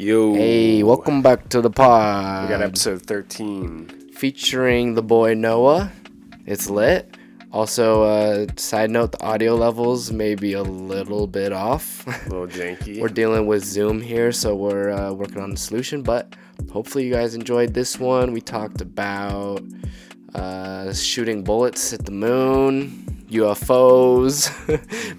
Yo. Hey, welcome back to the pod. We got episode 13. featuring the boy Noah. It's lit. Also, uh, side note: the audio levels may be a little bit off. A little janky. we're dealing with Zoom here, so we're uh, working on the solution. But hopefully, you guys enjoyed this one. We talked about uh, shooting bullets at the moon, UFOs,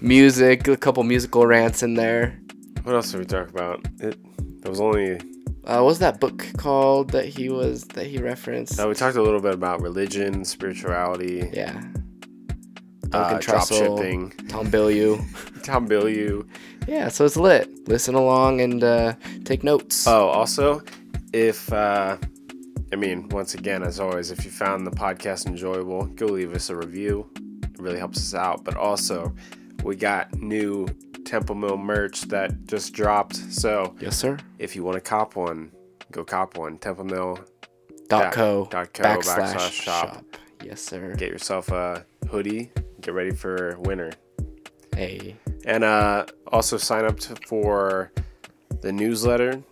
music, a couple musical rants in there. what else did we talk about? It, there was only. Uh, what was that book called that he was that he referenced? Uh, we talked a little bit about religion, spirituality, Yeah. uh, Duncan Trussell, shipping, Tom Bilyeu. Tom Bilyeu. Yeah, so it's lit. Listen along and uh, take notes. Oh, also, if. Uh, I mean, once again, as always, if you found the podcast enjoyable, go leave us a review. It really helps us out. But also, we got new Temple Mill merch that just dropped. So yes, sir. if you want to cop one, go cop one. Temple Mill Dot co, dot co backslash, backslash shop. shop. Yes, sir. Get yourself a hoodie. Get ready for winter. Hey, And uh, also sign up to, for the newsletter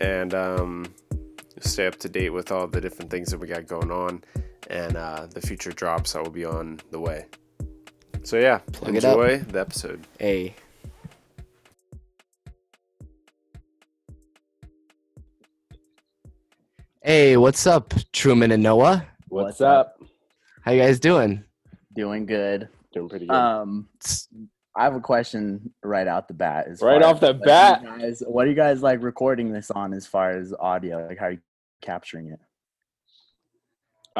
and um, stay up to date with all the different things that we got going on and uh, the future drops that will be on the way. So, yeah, Plug it up. enjoy the episode. hey. Hey, what's up, Truman and Noah? What's up? How you guys doing? Doing good. Doing pretty good. Um, I have a question right out the bat. As Right far off the as bat? you guys, what are you guys like recording this on as far as audio? Like, how are you capturing it?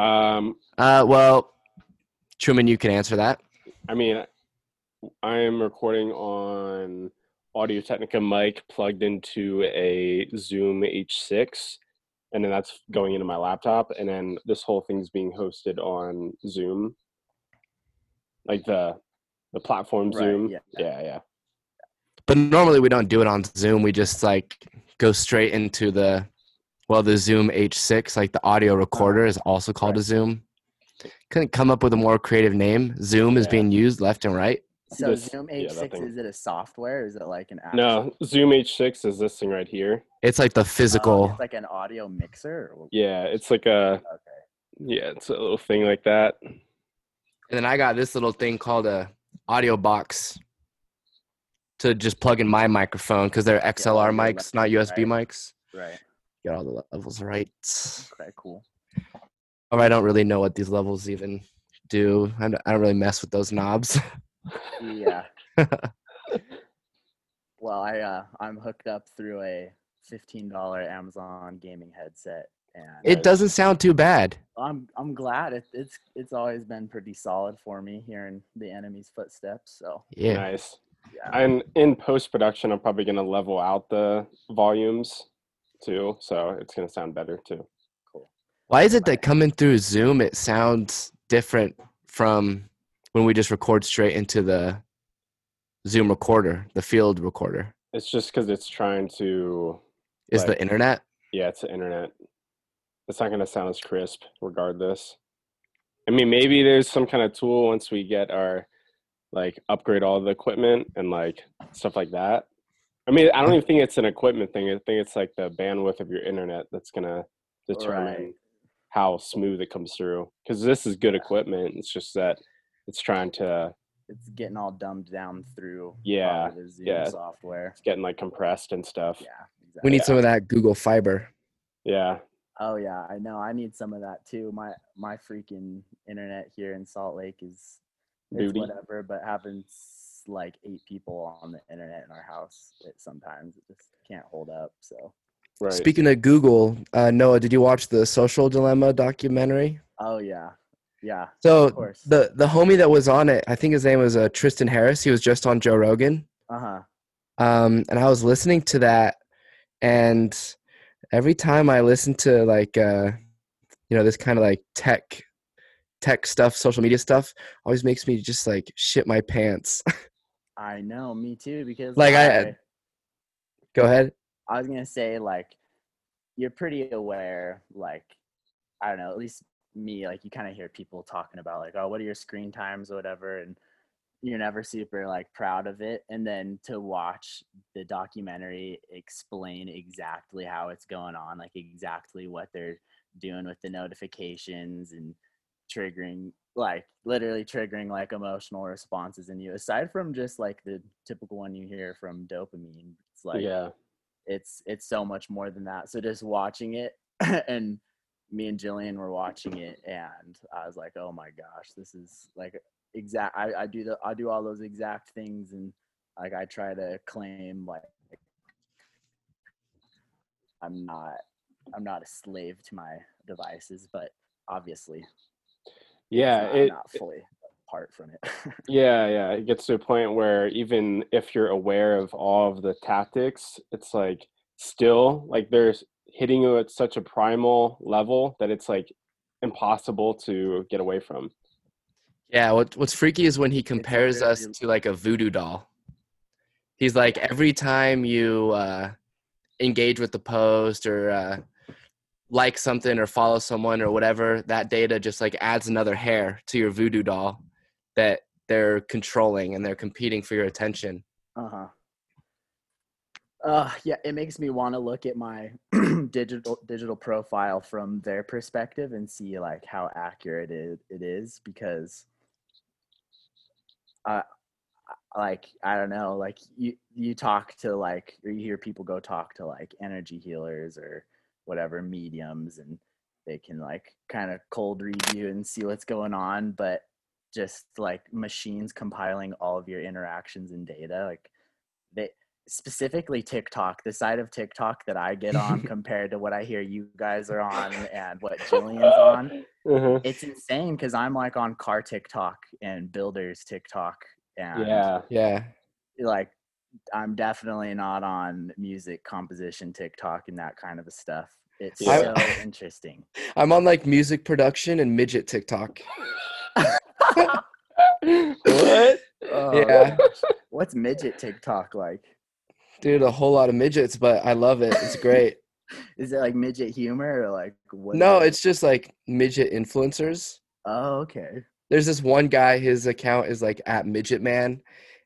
Um, Uh, well, Truman, you can answer that. I mean, I am recording on Audio Technica mic plugged into a Zoom H6, and then that's going into my laptop, and then this whole thing's being hosted on Zoom, like the the platform Right, Zoom. yeah. yeah, yeah. But normally we don't do it on Zoom. We just like go straight into the well, the Zoom H6, like the audio recorder oh. is also called a Zoom. Couldn't come up with a more creative name. Zoom is being used left and right. So This- Zoom H6 thing. is it a software? Is it like an app? No, Zoom H6 is this thing right here. It's like the physical. Oh, it's like an audio mixer. Yeah, it's like a Okay. yeah, it's a little thing like that. And then I got this little thing called a audio box to just plug in my microphone because they're XLR audio mics, not USB right. mics. Right. Get all the levels right. Okay. Cool. Or I don't really know what these levels even do. I don't, I don't really mess with those knobs. Yeah. well, I uh, I'm hooked up through a fifteen dollar Amazon gaming headset, and it doesn't sound too bad. I'm I'm glad it, it's it's always been pretty solid for me hearing the enemy's footsteps. So Yeah. Nice. yeah, And in post production, I'm probably gonna level out the volumes too, so it's gonna sound better too. Why is it that coming through Zoom it sounds different from when we just record straight into the Zoom recorder, the field recorder? It's just because it's trying to, Is Like- the internet? yeah, it's the internet. It's not gonna sound as crisp, regardless. I mean, maybe there's some kind of tool once we get our like upgrade all the equipment and like stuff like that. I mean, I don't even think it's an equipment thing. I think it's like the bandwidth of your internet that's gonna determine Right. How smooth it comes through. Because this is good equipment. It's just that it's trying to it's getting all dumbed down through Yeah, the Zoom yeah. software. it's getting like compressed and stuff. Yeah, exactly. We need some of that Google Fiber. Yeah. Oh yeah, I know. I need some of that too. My my freaking internet here in Salt Lake is it's whatever, but having like eight people on the internet in our house, it sometimes it just can't hold up. So Right. Speaking of Google, uh, Noah, did you watch the Social Dilemma documentary? oh yeah, yeah, So the the homie that was on it, I think his name was uh, Tristan Harris. He was just on Joe Rogan. Uh huh. um, and I was listening to that, and every time I listen to like uh, you know this kind of like tech tech stuff, social media stuff, always makes me just like shit my pants. I know, me too. Because Like, I- Go ahead. I was gonna say like you're pretty aware, like I don't know, at least me, like you kind of hear people talking about like, oh, what are your screen times or whatever, and you're never super like proud of it and then to watch the documentary explain exactly how it's going on like exactly what they're doing with the notifications and triggering like literally triggering like emotional responses in you aside from just like the typical one you hear from dopamine it's like yeah. It's it's so much more than that so just watching it and me and jillian were watching it and i was like oh my gosh this is like exact I, I do the i do all those exact things and like i try to claim like i'm not i'm not a slave to my devices but obviously Yeah. not, It, not fully apart from it Yeah, yeah. It gets to a point where even if you're aware of all of the tactics, it's like still like there's hitting you at such a primal level that it's like impossible to get away from. Yeah, what what's freaky is when he compares us to like a voodoo doll. He's like every time you uh, engage with the post or uh, like something or follow someone or whatever, that data just like adds another hair to your voodoo doll that they're controlling and they're competing for your attention. Uh-huh. Uh yeah, it makes me want to look at my digital digital profile from their perspective and see like how accurate it, it is because uh like I don't know, like you you talk to like or you hear people go talk to like energy healers or whatever mediums and they can like kind of cold read you and see what's going on, but just like machines compiling all of your interactions and data like they specifically TikTok, the side of TikTok that I get on compared to what I hear you guys are on and what Jillian's on, Mhm. it's insane because I'm like on car TikTok and builders TikTok and Yeah. Yeah. like I'm definitely not on music composition TikTok and that kind of stuff. It's Yeah. so interesting. I'm on like music production and midget TikTok. what? Oh, Yeah. What's midget TikTok like? Dude, a whole lot of midgets, but I love it. It's great. Is it like midget humor or like what? no, it? it's just like midget influencers. oh okay. there's this one guy his account is like at midget man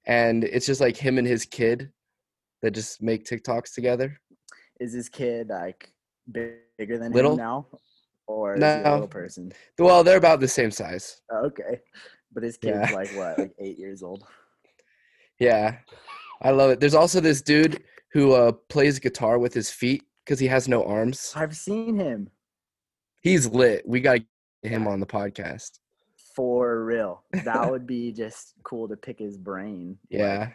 and it's just like him and his kid that just make tiktoks together Is this kid like big, bigger than Little? him now, or is he a No. little person? well they're about the same size Oh, okay, but his kid's Yeah. like what, like eight years old? yeah i love it there's also this dude who uh plays guitar with his feet because he has no arms I've seen him he's lit we gotta get him on the podcast for real. That would be just cool to pick his brain. Like, yeah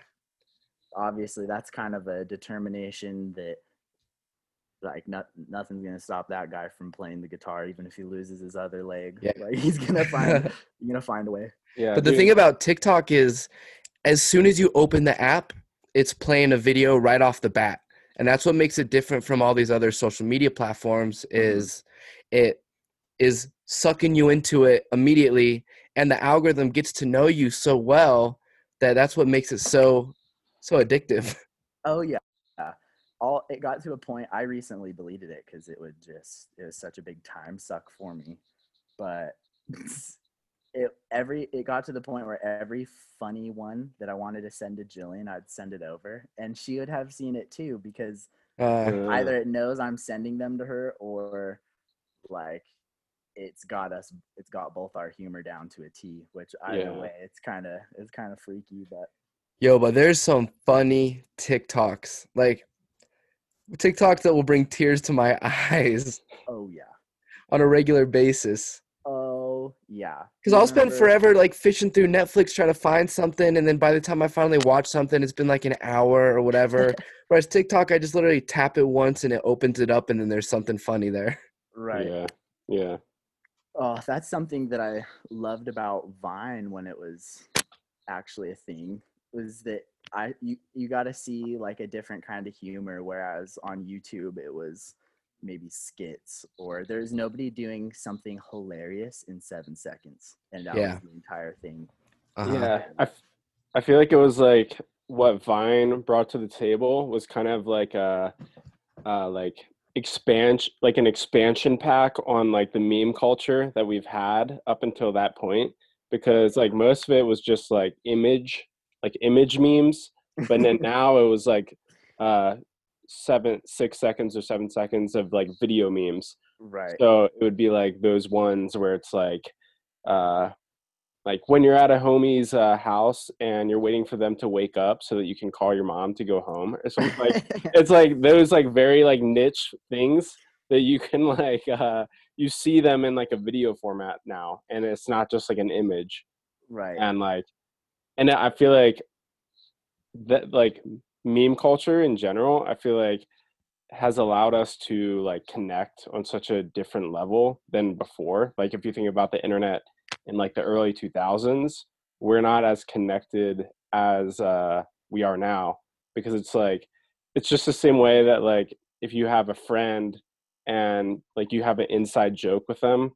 obviously, that's kind of a determination that. Like not, nothing's gonna stop that guy from playing the guitar, even if he loses his other leg. Yeah. Like he's gonna find, he's gonna find a way. Yeah. but the dude. thing about tiktok is as soon as you open the app it's playing a video right off the bat and that's what makes it different from all these other social media platforms mm-hmm. is it is sucking you into it immediately and the algorithm gets to know you so well that that's what makes it so so addictive Oh yeah. Yeah. All it got to a point I recently deleted it because it would just it was such a big time suck for me. But it every it got to the point where every funny one that I wanted to send to Jillian, I'd send it over. And she would have seen it too because uh, Uh, either it knows I'm sending them to her or like it's got us it's got both our humor down to a T, which either Yeah. way it's kinda it's kinda freaky, but yo but there's some funny tiktoks like tiktoks that will bring tears to my eyes oh yeah. on a regular basis Oh yeah. Because I'll spend forever like fishing through Netflix trying to find something, and then by the time I finally watch something, it's been like an hour or whatever. Whereas TikTok, I just literally tap it once and it opens it up, and then there's something funny there. Right. Yeah. Yeah. Oh, that's something that I loved about Vine when it was actually a thing. Was that I you you got to see like a different kind of humor, whereas on YouTube it was maybe skits or there's nobody doing something hilarious in seven seconds, and that Yeah. was the entire thing. Uh-huh. Yeah, I, f- I feel like it was like what Vine brought to the table was kind of like a, uh, like expansion, like an expansion pack on like the meme culture that we've had up until that point. because like most of it was just like image, like image memes. But then now it was like uh seven, six seconds or seven seconds of like video memes. Right. So it would be like those ones where it's like, uh, like when you're at a homie's uh, house and you're waiting for them to wake up so that you can call your mom to go home or something like. it's like those like very like niche things that you can like uh, you see them in like a video format now, and it's not just like an image right. and like, and I feel like that like meme culture in general. I feel like has allowed us to like connect on such a different level than before. Like if you think about the internet in like the early 2000s, we're not as connected as uh, we are now because it's like it's just the same way that like if you have a friend and like you have an inside joke with them,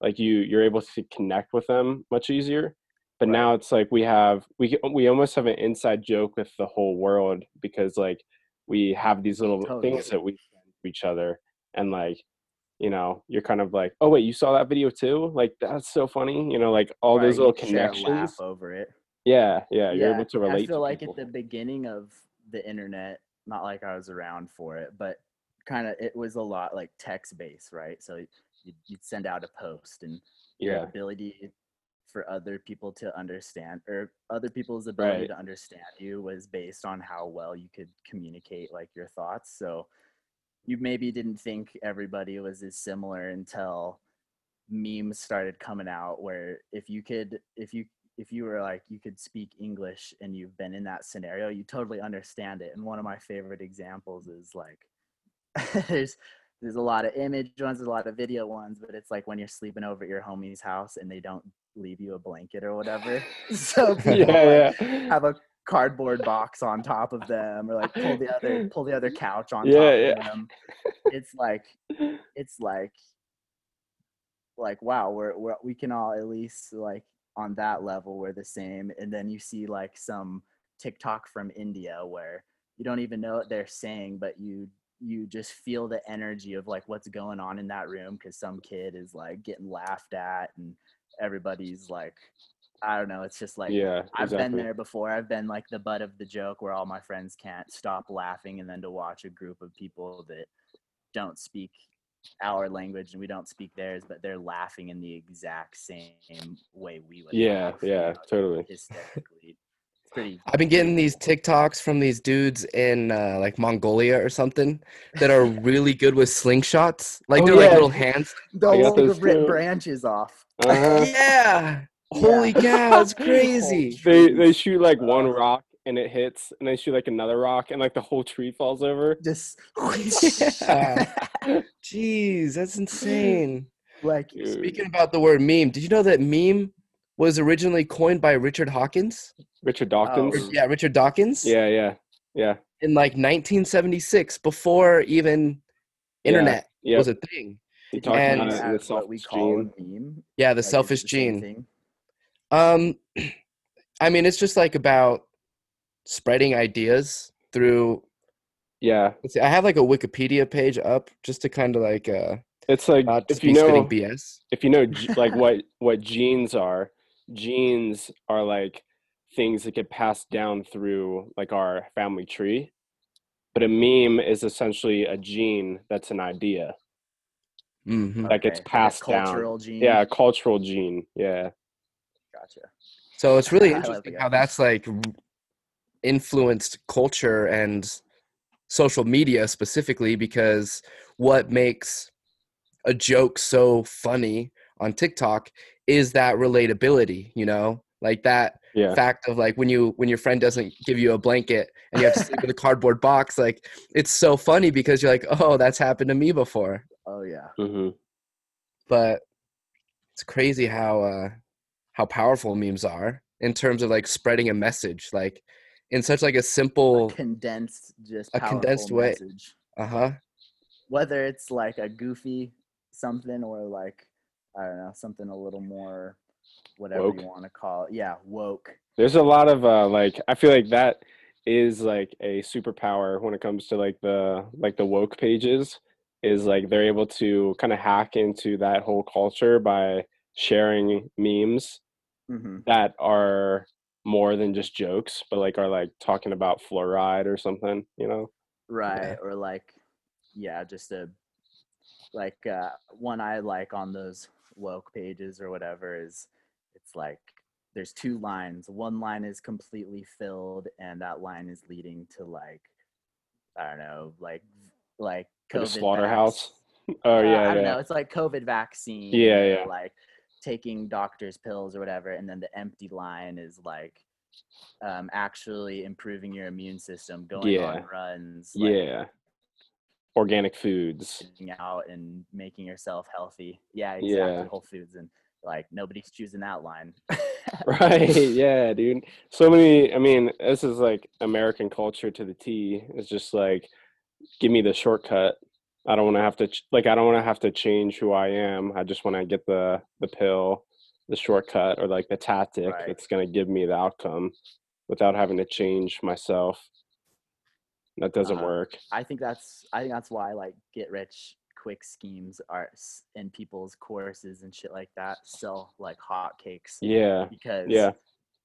like you you're able to connect with them much easier. But Right. now it's like we have we we almost have an inside joke with the whole world because like we have these little Totally. things that we send to each other and like you know you're kind of like oh wait you saw that video too like that's so funny you know like all Right, those little connections laugh over it. yeah yeah you're Yeah, able to relate I feel like people. at the beginning of the internet, not like I was around for it, but kind of it was a lot like text based, right? So you'd, you'd send out a post and your yeah ability for other people to understand or other people's ability Right. to understand you was based on how well you could communicate like your thoughts so you maybe didn't think everybody was as similar until memes started coming out where if you could if you if you were like you could speak english and you've been in that scenario you totally understand it and one of my favorite examples is like there's there's a lot of image ones there's a lot of video ones but it's like when you're sleeping over at your homie's house and they don't leave you a blanket or whatever. So people like, yeah. yeah have a cardboard box on top of them or like pull the other pull the other couch on Yeah, top yeah. of them. It's like it's like like wow we're, we're we can all at least like on that level we're the same. And then you see like some tiktok from india where you don't even know what they're saying but you you just feel the energy of like what's going on in that room because some kid is like getting laughed at and everybody's like i don't know it's just like yeah I've been there before. I've been like the butt of the joke where all my friends can't stop laughing, and then to watch a group of people that don't speak our language and we don't speak theirs, but they're laughing in the exact same way we would. Yeah, laugh, you yeah, know, totally. Hysterically. It's pretty. I've been getting these TikToks from these dudes in uh, like Mongolia or something that are really good with slingshots. Like Oh, they're like little hands. They'll got rip branches off. uh-huh. yeah. Holy cow, it's crazy. they they shoot like one rock and it hits and they shoot like another rock and like the whole tree falls over Just Yeah. Jeez, that's insane. like Dude. Speaking about the word meme, did you know that meme was originally coined by Richard Hawkins? richard dawkins Oh. Yeah, Richard Dawkins. yeah yeah yeah In like 1976, before even internet yeah was a thing. he talked and- about the that's what we selfish call gene. meme. Yeah, the Like, selfish the gene. Um, I mean, it's just like about spreading ideas through. yeah Let's see, I have like a Wikipedia page up just to kind of like uh, it's like not if you know BS. if you know like what what genes are genes are like things that get passed down through like our family tree but a meme is essentially a gene that's an idea hmm that gets Okay, like a passed down. gene. yeah a cultural gene yeah gotcha. So it's really interesting how that's like influenced culture and social media specifically because what makes a joke so funny on TikTok is that relatability, you know? Like that yeah fact of like when you when your friend doesn't give you a blanket and you have to sleep in a cardboard box like it's so funny because you're like oh that's happened to me before Oh yeah. hmm but it's crazy how uh how powerful memes are in terms of like spreading a message like in such like a simple condensed just A condensed way. message. uh-huh whether it's like a goofy something or like i don't know something a little more whatever Woke. you want to call it yeah woke there's a lot of uh like i feel like that is like a superpower when it comes to like the like the woke pages is like they're able to kind of hack into that whole culture by sharing memes hmm that are more than just jokes, but like are like talking about fluoride or something, you know? right or like yeah just a like uh one i like on those woke pages or whatever is it's like there's two lines one line is completely filled and that line is leading to like i don't know like like Like a COVID slaughterhouse. vax- Oh uh, yeah, i don't yeah. know it's like covid vaccine Yeah, or, yeah. like taking doctor's pills or whatever and then the empty line is like um actually improving your immune system going Yeah. on runs like, Yeah. Organic foods. out and making yourself healthy. Yeah, exactly. Yeah. Whole Foods and like nobody's choosing that line. Right. Yeah, dude. So many I mean, this is like American culture to the T. It's just like give me the shortcut. I don't want to have to ch- like I don't want to have to change who I am. I just want to get the the pill, the shortcut or like the tactic Right. that's going to give me the outcome without having to change myself. That doesn't Uh-huh. work. I think that's I think that's why like get rich quick schemes are in people's courses and shit like that sell like hotcakes Yeah. because Yeah.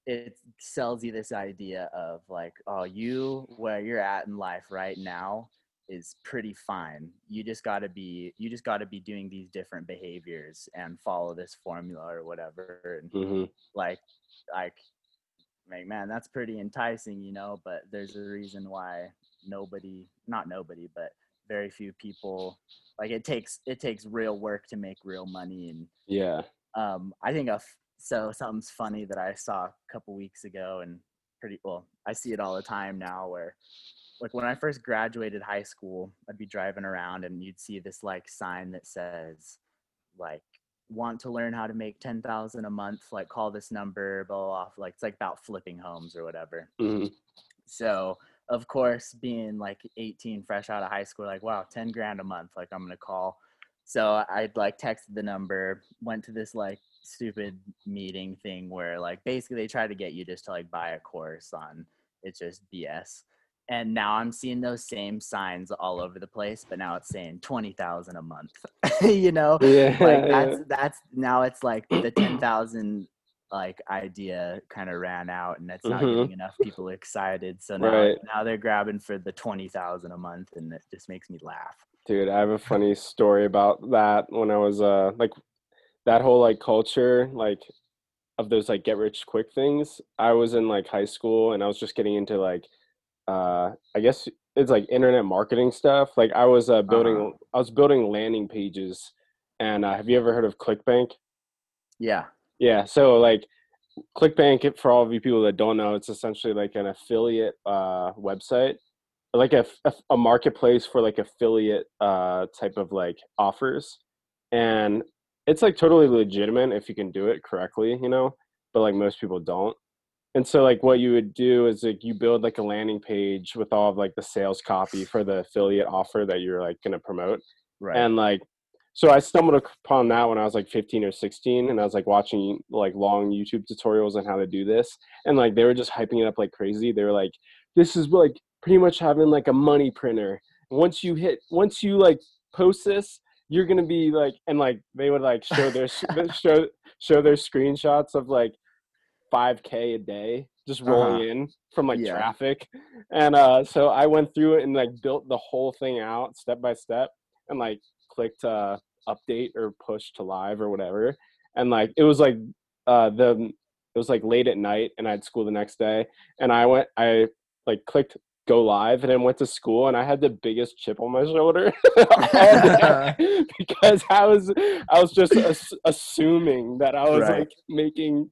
it sells you this idea of like oh you where you're at in life right now is pretty fine you just got to be you just got to be doing these different behaviors and follow this formula or whatever and hmm like like like man that's pretty enticing you know but there's a reason why nobody not nobody but very few people like it takes it takes real work to make real money and Yeah. um i think of so something's funny that i saw a couple weeks ago and pretty well i see it all the time now where like when i first graduated high school i'd be driving around and you'd see this like sign that says like want to learn how to make 10,000 a month like call this number blah, blah blah like it's like about flipping homes or whatever. Hmm so of course being like 18 fresh out of high school like wow 10 grand a month like i'm gonna call. So i'd like texted the number went to this like stupid meeting thing where like basically they try to get you just to like buy a course on it's just bs and now i'm seeing those same signs all over the place but now it's saying 20000 a month you know Yeah. like yeah. that's that's now it's like the 10,000 like idea kind of ran out and it's not Mhm. getting enough people excited so now Right. now they're grabbing for the 20,000 a month and it just makes me laugh Dude, I have a funny story about that when I was uh like that whole like culture like of those like get rich quick things. I was in like high school and I was just getting into like uh I guess it's like internet marketing stuff. Like I was uh building Uh-huh. I was building landing pages and uh, have you ever heard of ClickBank? yeah Yeah, so like ClickBank, for all of you people that don't know, it's essentially like an affiliate uh, website, like a, a, a marketplace for like affiliate uh, type of like offers, and it's like totally legitimate if you can do it correctly, you know. But like most people don't, and so like what you would do is like you build like a landing page with all of like the sales copy for the affiliate offer that you're like gonna promote, right. And like so i stumbled upon that when i was like 15 or 16 and i was like watching like long youtube tutorials on how to do this. And like they were just hyping it up like crazy. They were like this is like pretty much having like a money printer. Once you hit once you like post this you're gonna be like and like they would like show their show show their screenshots of like 5k a day just rolling Uh-huh. in from like Yeah. traffic and uh so i went through it and like built the whole thing out step by step and like clicked uh update or push to live or whatever and like it was like uh the it was like late at night and i had school the next day and i went i like clicked go live and then went to school and i had the biggest chip on my shoulder because i was i was just as- assuming that i was Right. like making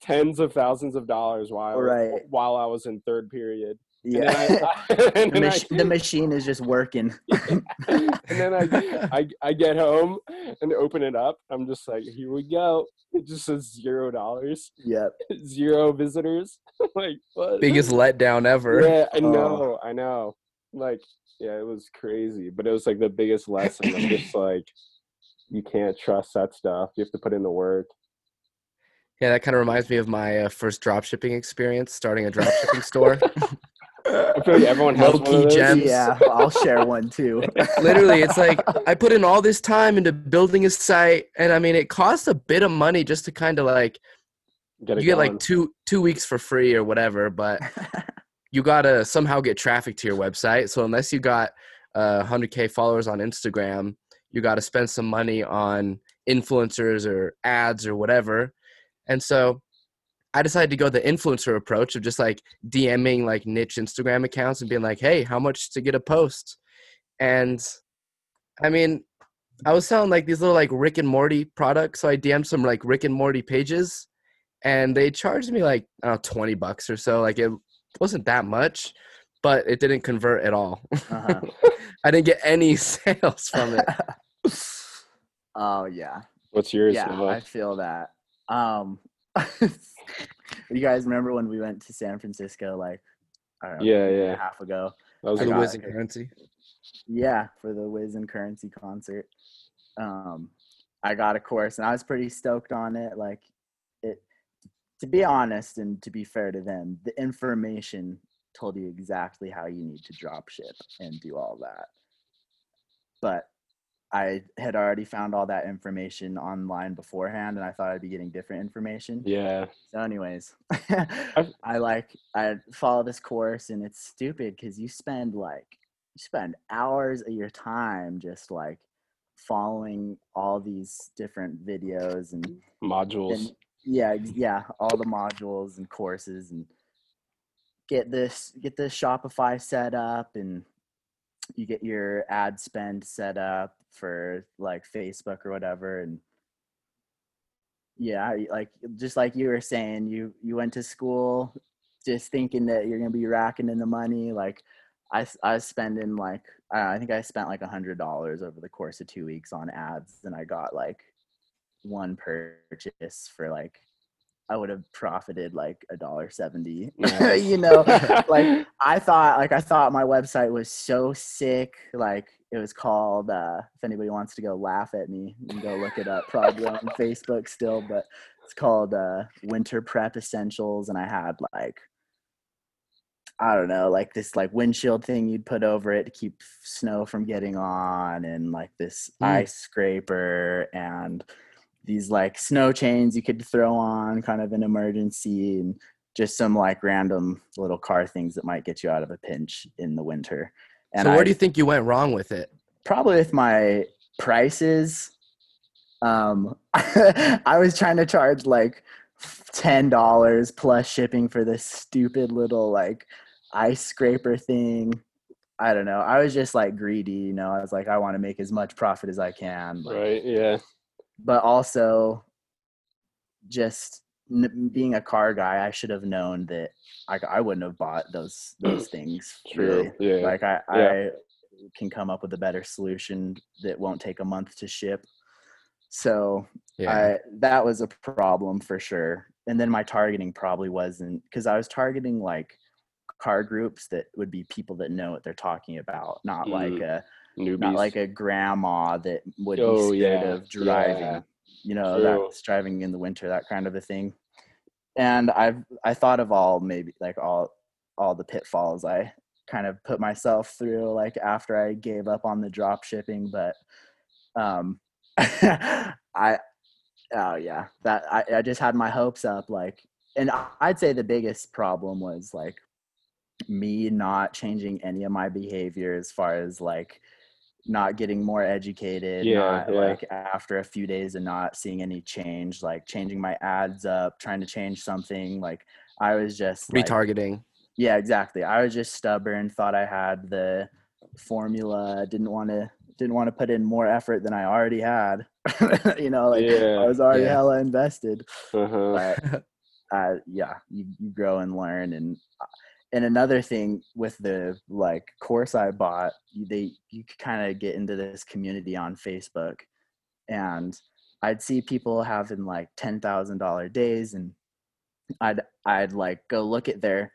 tens of thousands of dollars while Right. while i was in third period yeah then I- and the, then I- the machine is just working and then I, I I get home and open it up. I'm just like, here we go. It just says zero dollars, yep zero visitors. like what? Biggest letdown ever. Yeah, I Oh. know, I know. Like, yeah, it was crazy, but it was like the biggest lesson. I'm just like, you can't trust that stuff. You have to put in the work. Yeah, that kind of reminds me of my uh, first drop shipping experience, starting a drop shipping store. I feel like everyone has one of Low-key those. gems. yeah i'll share one too Literally, it's like I put in all this time into building a site, and I mean, it costs a bit of money just to kind of like Get you get going. like two two weeks for free or whatever, but you gotta somehow get traffic to your website. So unless you got uh, 100k followers on Instagram, you got to spend some money on influencers or ads or whatever. And so I decided to go the influencer approach of just like DMing like niche Instagram accounts and being like, "Hey, how much to get a post?" And I mean, I was selling like these little like Rick and Morty products, so I DM'd some like Rick and Morty pages, and they charged me like I don't know, twenty bucks or so. Like it wasn't that much, but it didn't convert at all. Uh-huh. I didn't get any sales from it. oh yeah, What's yours? yeah, Noah? I feel that. Um, you guys remember when we went to San Francisco? Like, I don't know, Yeah, a a yeah. half ago. That was I the Wiz and Curren$y. Yeah, for the Wiz and Curren$y concert. Um, I got a course and I was pretty stoked on it. Like it to be honest and to be fair to them, the information told you exactly how you need to drop ship and do all that. But I had already found all that information online beforehand and I thought I'd be getting different information. yeah. So, anyways, I've- like I follow this course, and it's stupid because you spend like you spend hours of your time just like following all these different videos and, Modules. and yeah, yeah, all the modules and courses and get this get this Shopify set up and you get your ad spend set up for like Facebook or whatever and yeah like just like you were saying you you went to school just thinking that you're gonna be racking in the money like I I was spending like i, think i spent like a hundred dollars over the course of two weeks on ads and i got like one purchase for like i would have profited like a dollar seventy you know like I thought like I thought my website was so sick. Like it was called uh if anybody wants to go laugh at me, you can go look it up probably on Facebook still, but it's called uh Winter Prep Essentials and I had like I don't know, like this like windshield thing you'd put over it to keep snow from getting on and like this Mm. ice scraper and these like snow chains you could throw on kind of an emergency and just some like random little car things that might get you out of a pinch in the winter. And so where I, do you think you went wrong with it? probably with my prices, um, I was trying to charge like ten dollars plus shipping for this stupid little like ice scraper thing. I don't know. I was just like greedy, you know. I was like, I want to make as much profit as I can, but right. Yeah. But also just n- being a car guy, I should have known that I, I wouldn't have bought those those things. True. really. Yeah. Like I, Yeah. I can come up with a better solution that won't take a month to ship. So I that was a problem for sure. And then my targeting probably wasn't because I was targeting like car groups that would be people that know what they're talking about, not like Mm. a Newbies. not like a grandma that would Oh, be scared yeah, of driving yeah. you know True. that's driving in the winter that kind of a thing and i've i thought of all maybe like all all the pitfalls i kind of put myself through like after i gave up on the drop shipping but um i oh yeah that I, I just had my hopes up like and i'd say the biggest problem was like me not changing any of my behavior as far as like not getting more educated Yeah, not yeah. like after a few days and not seeing any change like changing my ads up trying to change something like i was just like, retargeting. yeah exactly i was just stubborn thought i had the formula didn't want to didn't want to put in more effort than i already had you know like Yeah, i was already yeah. hella invested uh-huh. but uh, yeah, you, you grow and learn. And uh, and another thing with the like course I bought, they you could kind of get into this community on Facebook, and I'd see people having like ten thousand dollar days, and I'd I'd like go look at their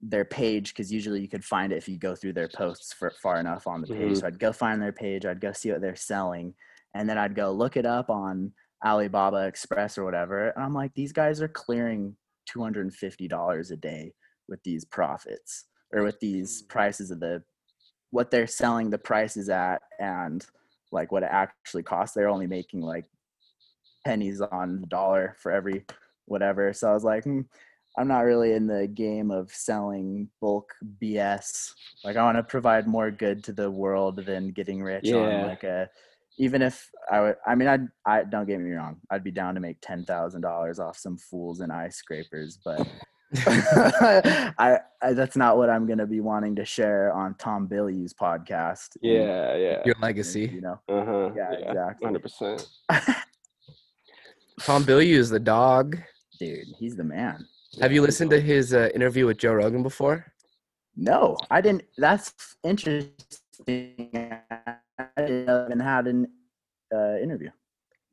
their page because usually you could find it if you go through their posts for far enough on the page. Mhm. So I'd go find their page, I'd go see what they're selling, and then I'd go look it up on Alibaba Express or whatever. And I'm like, these guys are clearing $250 a day with these profits or with these prices of the what they're selling the prices at and like what it actually costs. They're only making like pennies on the dollar for every whatever. So I was like, hmm, I'm not really in the game of selling bulk BS. Like I want to provide more good to the world than getting rich Yeah. on like a. Even if I would, I mean, I, I don't get me wrong, I'd be down to make ten thousand dollars off some fools and eye scrapers, but I, I that's not what I'm gonna be wanting to share on Tom Bilyeu's podcast. and, Yeah, yeah. Your legacy. You know, Uh huh. Yeah, exactly. Hundred percent. Tom Bilyeu is the dog. dude, he's the man. Have you listened to his uh, interview with Joe Rogan before? No, I didn't. That's interesting. I didn't even had an uh, interview.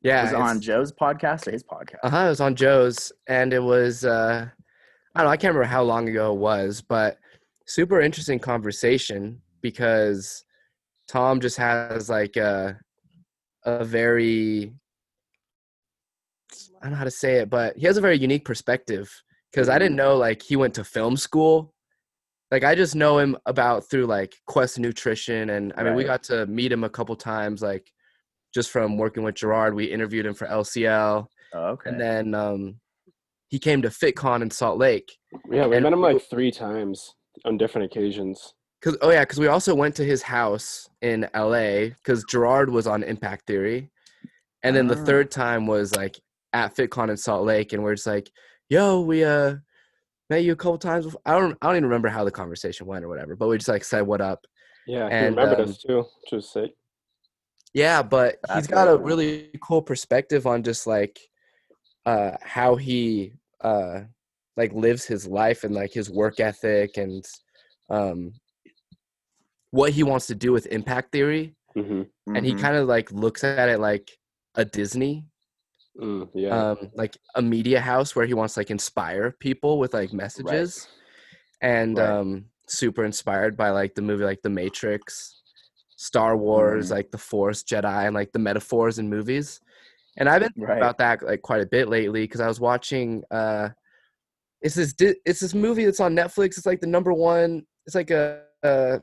Yeah, it was on Joe's podcast or his podcast? Uh huh. It was on Joe's, and it was uh, I don't know. I can't remember how long ago it was, but super interesting conversation because Tom just has like a a very I don't know how to say it, but he has a very unique perspective because I didn't know like he went to film school. Like I just know him about through like Quest Nutrition, and I mean we got to meet him a couple times, like just from working with Gerard. We interviewed him for LCL. Oh, okay. And then um, he came to FitCon in Salt Lake. Yeah, we And- met him like three times on different occasions. Cause oh yeah, because we also went to his house in LA because Gerard was on Impact Theory, and then the Ah. third time was like at FitCon in Salt Lake, and we're just like, "Yo, we uh met you a couple times." Before. I don't I don't even remember how the conversation went or whatever, but we just like said what up. Yeah, he And, remembered um, us too, which was sick. Yeah, but he's That's got a really cool perspective on just like uh how he uh like lives his life and like his work ethic and um what he wants to do with impact theory hmm and he Mhm. kind of like looks at it like a Disney Mm, yeah. um like a media house where he wants to like inspire people with like messages and Right. um super inspired by like the movie like the matrix star wars Mhm. like the force jedi and like the metaphors in movies and i've been thinking Right. about that like quite a bit lately because i was watching uh it's this Di- it's this movie that's on netflix it's like the number one it's like a, a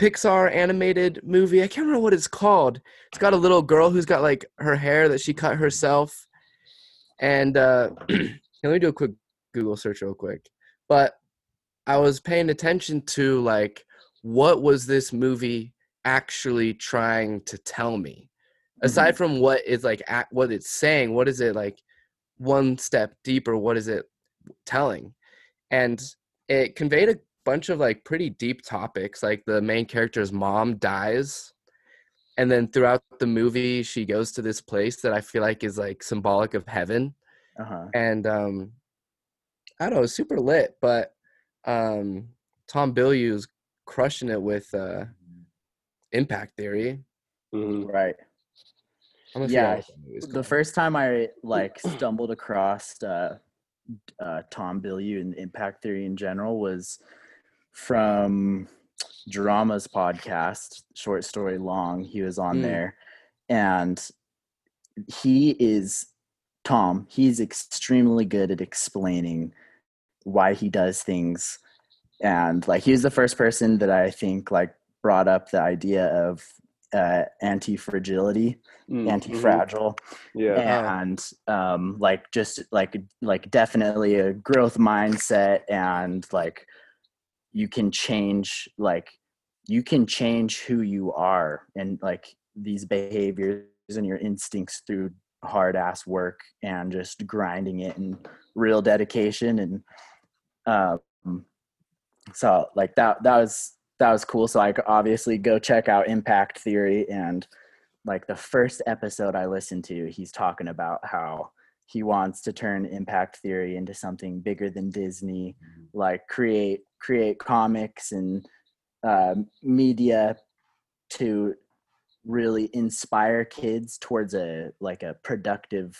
pixar animated movie i can't remember what it's called. It's got a little girl who's got like her hair that she cut herself and uh let me do a quick google search real quick. But i was paying attention to like what was this movie actually trying to tell me aside from what is like at, what it's saying what is it like one step deeper what is it telling and it conveyed a bunch of like pretty deep topics like the main character's mom dies and then throughout the movie she goes to this place that i feel like is like symbolic of heaven Uh-huh. and um i don't know super lit but um tom Bilyeu's crushing it with uh impact theory Mhm. Right. Yeah, figure out what that movie's the first time I like stumbled across uh, uh, Tom Bilyeu and Impact Theory in general was from Drama's podcast, Short Story Long. He was on Mm. there, and he is Tom. He's extremely good at explaining why he does things, and like he was the first person that I think like brought up the idea of uh, anti-fragility Mm, mhm. anti-fragile Yeah. and um like just like like definitely a growth mindset and like you can change like you can change who you are and like these behaviors and your instincts through hard ass work and just grinding it and real dedication and um so like that that was that was cool. So like obviously go check out impact theory and like the first episode I listened to, he's talking about how he wants to turn impact theory into something bigger than Disney, like create create comics and uh, media to really inspire kids towards a like a productive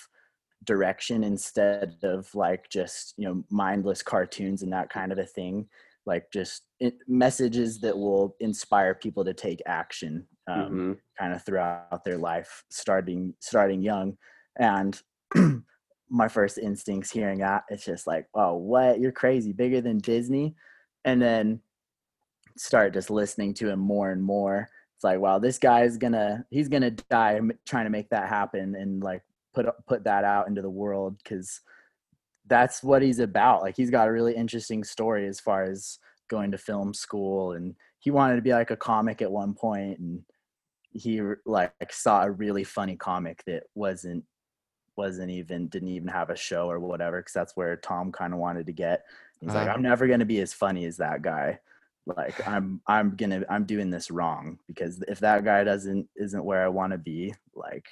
direction instead of like just you know mindless cartoons and that kind of a thing like just messages that will inspire people to take action um, Mhm. kind of throughout their life starting starting young. And my first instincts hearing that it's just like oh what? You're crazy bigger than disney? And then start just listening to him more and more. It's like wow this guy's gonna he's gonna die trying to make that happen and like put put that out into the world because that's what he's about. Like he's got a really interesting story as far as going to film school and he wanted to be like a comic at one point and he like saw a really funny comic that wasn't wasn't even didn't even have a show or whatever because that's where Tom kind of wanted to get. He's uh-huh. like, I'm never gonna be as funny as that guy. Like I'm I'm gonna I'm doing this wrong because if that guy doesn't isn't where I want to be, like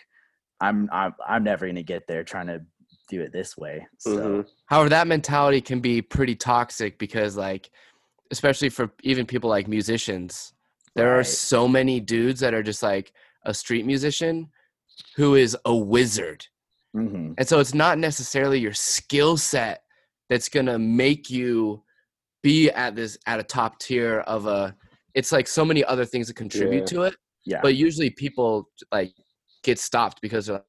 I'm I'm I'm never gonna get there trying to do it this way. So mm-hmm. however, that mentality can be pretty toxic because like especially for even people like musicians, there right. are so many dudes that are just like a street musician who is a wizard Mm-hmm. And so it's not necessarily your skill set that's going to make you be at this at a top tier of a it's like so many other things that contribute yeah. to it. Yeah. But usually people like get stopped because they're like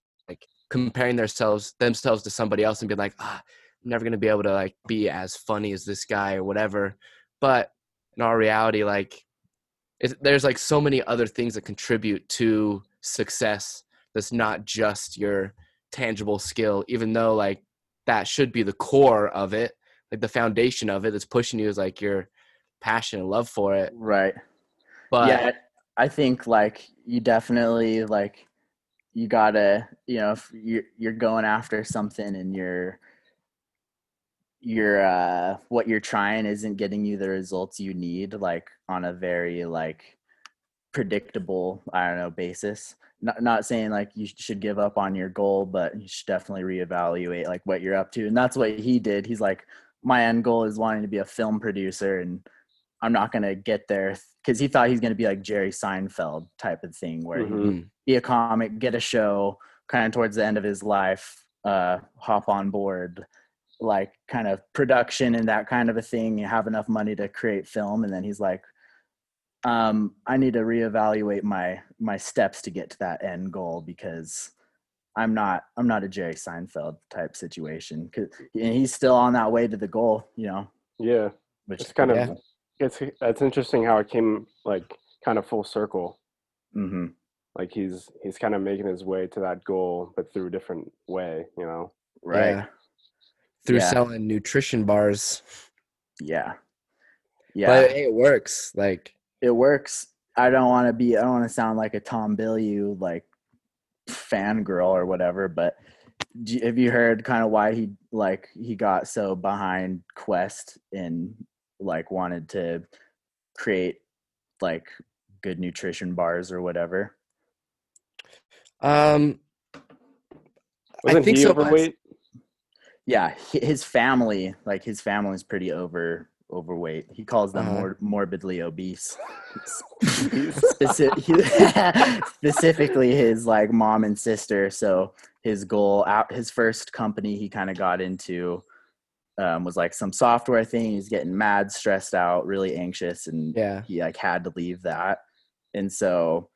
comparing themselves themselves to somebody else and be like, ah, I'm never gonna be able to like be as funny as this guy or whatever. But in our reality, like there's like so many other things that contribute to success that's not just your tangible skill, even though like that should be the core of it, like the foundation of it that's pushing you is like your passion and love for it. Right. But yeah, I think like you definitely like you gotta you know if you're you're going after something and you're you're uh what you're trying isn't getting you the results you need like on a very like predictable i don't know basis not, not saying like you should give up on your goal, but you should definitely reevaluate like what you're up to. And that's what he did. He's like, my end goal is wanting to be a film producer and I'm not going to get there because he thought he's going to be like Jerry Seinfeld type of thing where mm-hmm. be a comic, get a show kind of towards the end of his life, uh, hop on board, like kind of production and that kind of a thing, and have enough money to create film. And then he's like, um, I need to reevaluate my my steps to get to that end goal because I'm not I'm not a Jerry Seinfeld type situation. Cause and he's still on that way to the goal, you know. Yeah, which it's kind yeah. of it's it's interesting how it came like kind of full circle. Mm-hmm. Like he's he's kind of making his way to that goal, but through a different way, you know. Right. Yeah. Through yeah. selling nutrition bars. Yeah. Yeah. But hey, it works. Like it works. I don't want to be. I don't want to sound like a Tom Bilyeu like fangirl or whatever. But have you heard kind of why he like he got so behind Quest and like wanted to create like good nutrition bars or whatever? Um, Wasn't I think he so overweight? Yeah, his family, like his family's pretty over overweight. He calls them uh-huh. mor- morbidly obese. specifically his like mom and sister. So his goal out his first company he kind of got into um, was like some software thing. He's getting mad, stressed out, really anxious, and yeah, he like had to leave that. And so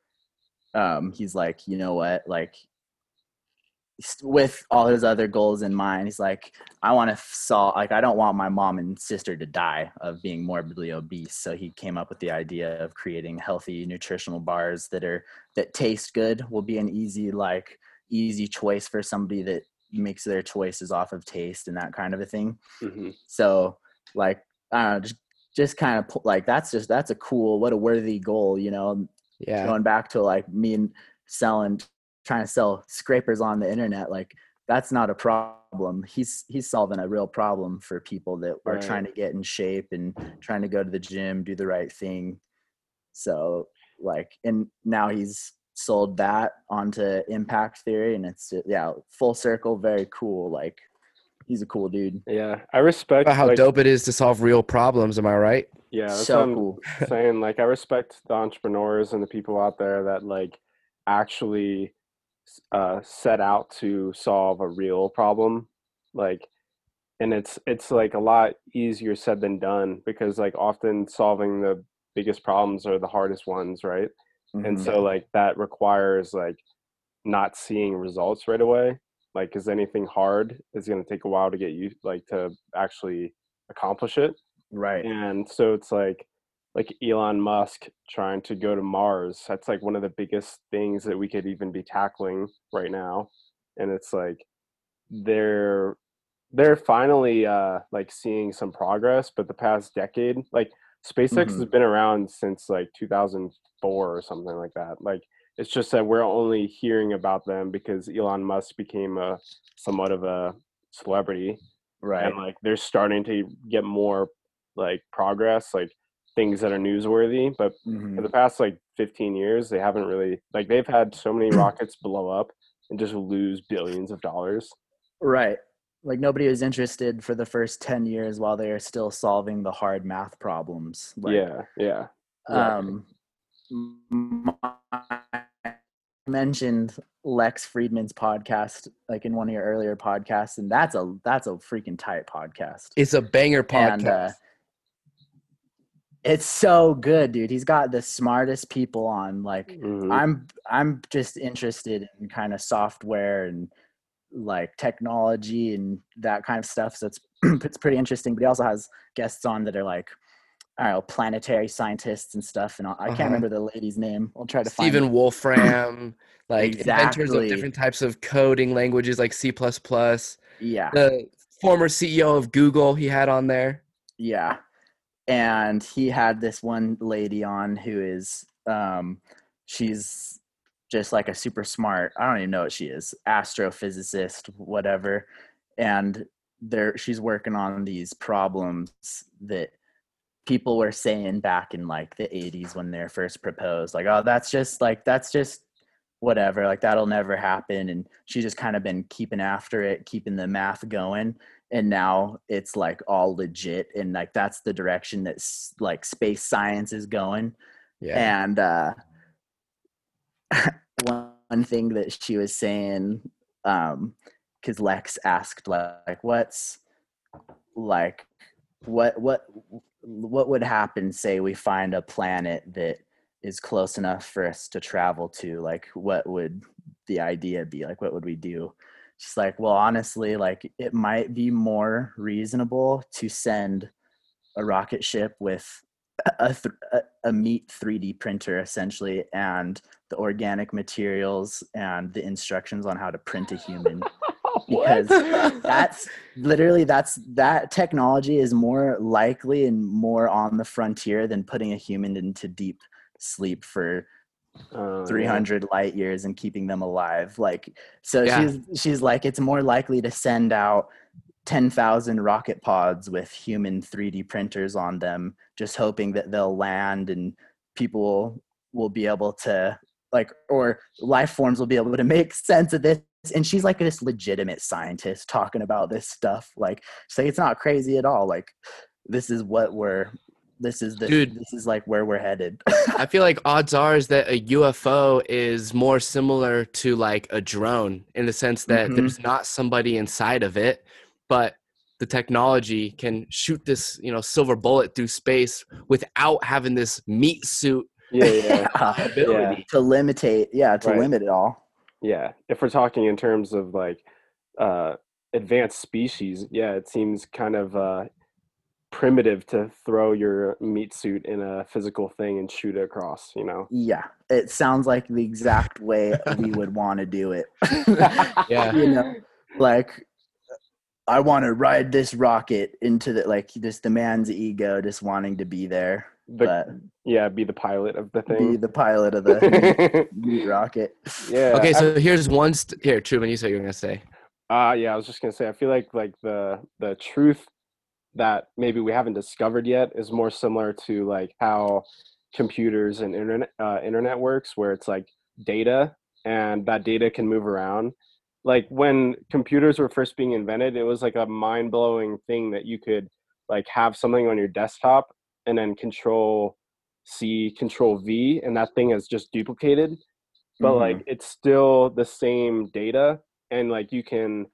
um, he's like, you know what, like with all his other goals in mind he's like i want to solve like i don't want my mom and sister to die of being morbidly obese so he came up with the idea of creating healthy nutritional bars that are that taste good will be an easy like easy choice for somebody that makes their choices off of taste and that kind of a thing. Mm-hmm. so like i don't know just just kind of like that's just that's a cool what a worthy goal you know? Yeah. Going back to like me and selling trying to sell scrapers on the internet like that's not a problem. He's he's solving a real problem for people that are right. trying to get in shape and trying to go to the gym do the right thing. So like and now he's sold that onto impact theory and it's yeah full circle very cool like he's a cool dude. Yeah i respect how like, dope it is to solve real problems am i right? Yeah that's so cool. saying like i respect the entrepreneurs and the people out there that like actually uh, set out to solve a real problem like and it's it's like a lot easier said than done because like often solving the biggest problems are the hardest ones right mm-hmm. and so like that requires like not seeing results right away like is anything hard is going to take a while to get you like to actually accomplish it right and so it's like like Elon Musk trying to go to Mars. That's like one of the biggest things that we could even be tackling right now. and it's like they're they're finally uh like seeing some progress but the past decade like SpaceX Mhm. has been around since like 2004 or something like that like it's just that we're only hearing about them because Elon Musk became a somewhat of a celebrity Right. and like they're starting to get more like progress like things that are newsworthy but for Mhm. the past like 15 years they haven't really like they've had so many rockets blow up and just lose billions of dollars Right. Like nobody was interested for the first 10 years while they are still solving the hard math problems. Like, yeah yeah exactly. um I mentioned Lex Fridman's podcast like in one of your earlier podcasts and that's a that's a freaking tight podcast. It's a banger podcast. And, uh, It's so good, dude. He's got the smartest people on like Mhm. I'm I'm just interested in kind of software and like technology and that kind of stuff. So it's it's pretty interesting. But he also has guests on that are like I don't know planetary scientists and stuff. And I I Uh-huh. can't remember the lady's name. I'll try to find. Stephen. Wolfram, like inventors of different types of coding languages like C++. Yeah. The former CEO of Google he had on there. yeah. And he had this one lady on who is um she's just like a super smart i don't even know what she is astrophysicist whatever and there she's working on these problems that people were saying back in like the 80s when they're first proposed like oh that's just like that's just whatever like that'll never happen and she's just kind of been keeping after it keeping the math going and now it's like all legit and like that's the direction that like space science is going Yeah. and uh one thing that she was saying um because lex asked like what's like what what what would happen say we find a planet that is close enough for us to travel to? Like what would the idea be? Like what would we do? She's like well honestly like it might be more reasonable to send a rocket ship with a, th- a, a meat 3d printer essentially and the organic materials and the instructions on how to print a human because that's literally that's that technology is more likely and more on the frontier than putting a human into deep sleep for oh, yeah. 300 light years and keeping them alive like so Yeah. she's she's like it's more likely to send out 10,000 rocket pods with human 3D printers on them just hoping that they'll land and people will be able to like or life forms will be able to make sense of this and she's like this legitimate scientist talking about this stuff like say it's not crazy at all like this is what we're this is the Dude. this is like where we're headed I feel like odds are is that a UFO is more similar to like a drone in the sense that Mhm. there's not somebody inside of it, but the technology can shoot this, you know, silver bullet through space without having this meat suit yeah yeah ability. to limitate yeah to Right. limit it all yeah if we're talking in terms of like uh advanced species yeah it seems kind of uh primitive to throw your meat suit in a physical thing and shoot it across you know yeah it sounds like the exact way we would want to do it Yeah. you know like i want to ride this rocket into the like just the man's ego just wanting to be there the, but yeah be the pilot of the thing. be the pilot of the meat rocket yeah Okay, I- so here's one. St- here, Truman, you said you were gonna say. Uh yeah, I was just gonna say I feel like like the the truth that maybe we haven't discovered yet is more similar to like how computers and internet uh, internet works, where it's like data and that data can move around. Like when computers were first being invented, it was like a mind blowing thing that you could like have something on your desktop and then control C, control V, and that thing is just duplicated but Mhm. like it's still the same data and like you can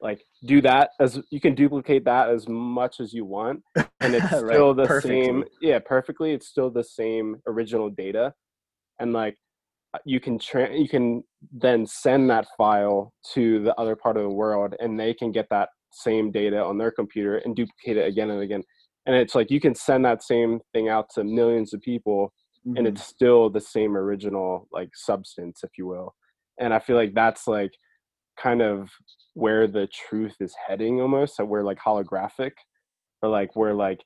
like do that as you can duplicate that as much as you want and it's Right, still the perfectly. same yeah perfectly it's still the same original data and like uh, you can tra- you can then send that file to the other part of the world and they can get that same data on their computer and duplicate it again and again and it's like you can send that same thing out to millions of people and Mhm. it's still the same original like substance if you will and i feel like that's like kind of where the truth is heading almost. So we're like holographic, or like we're like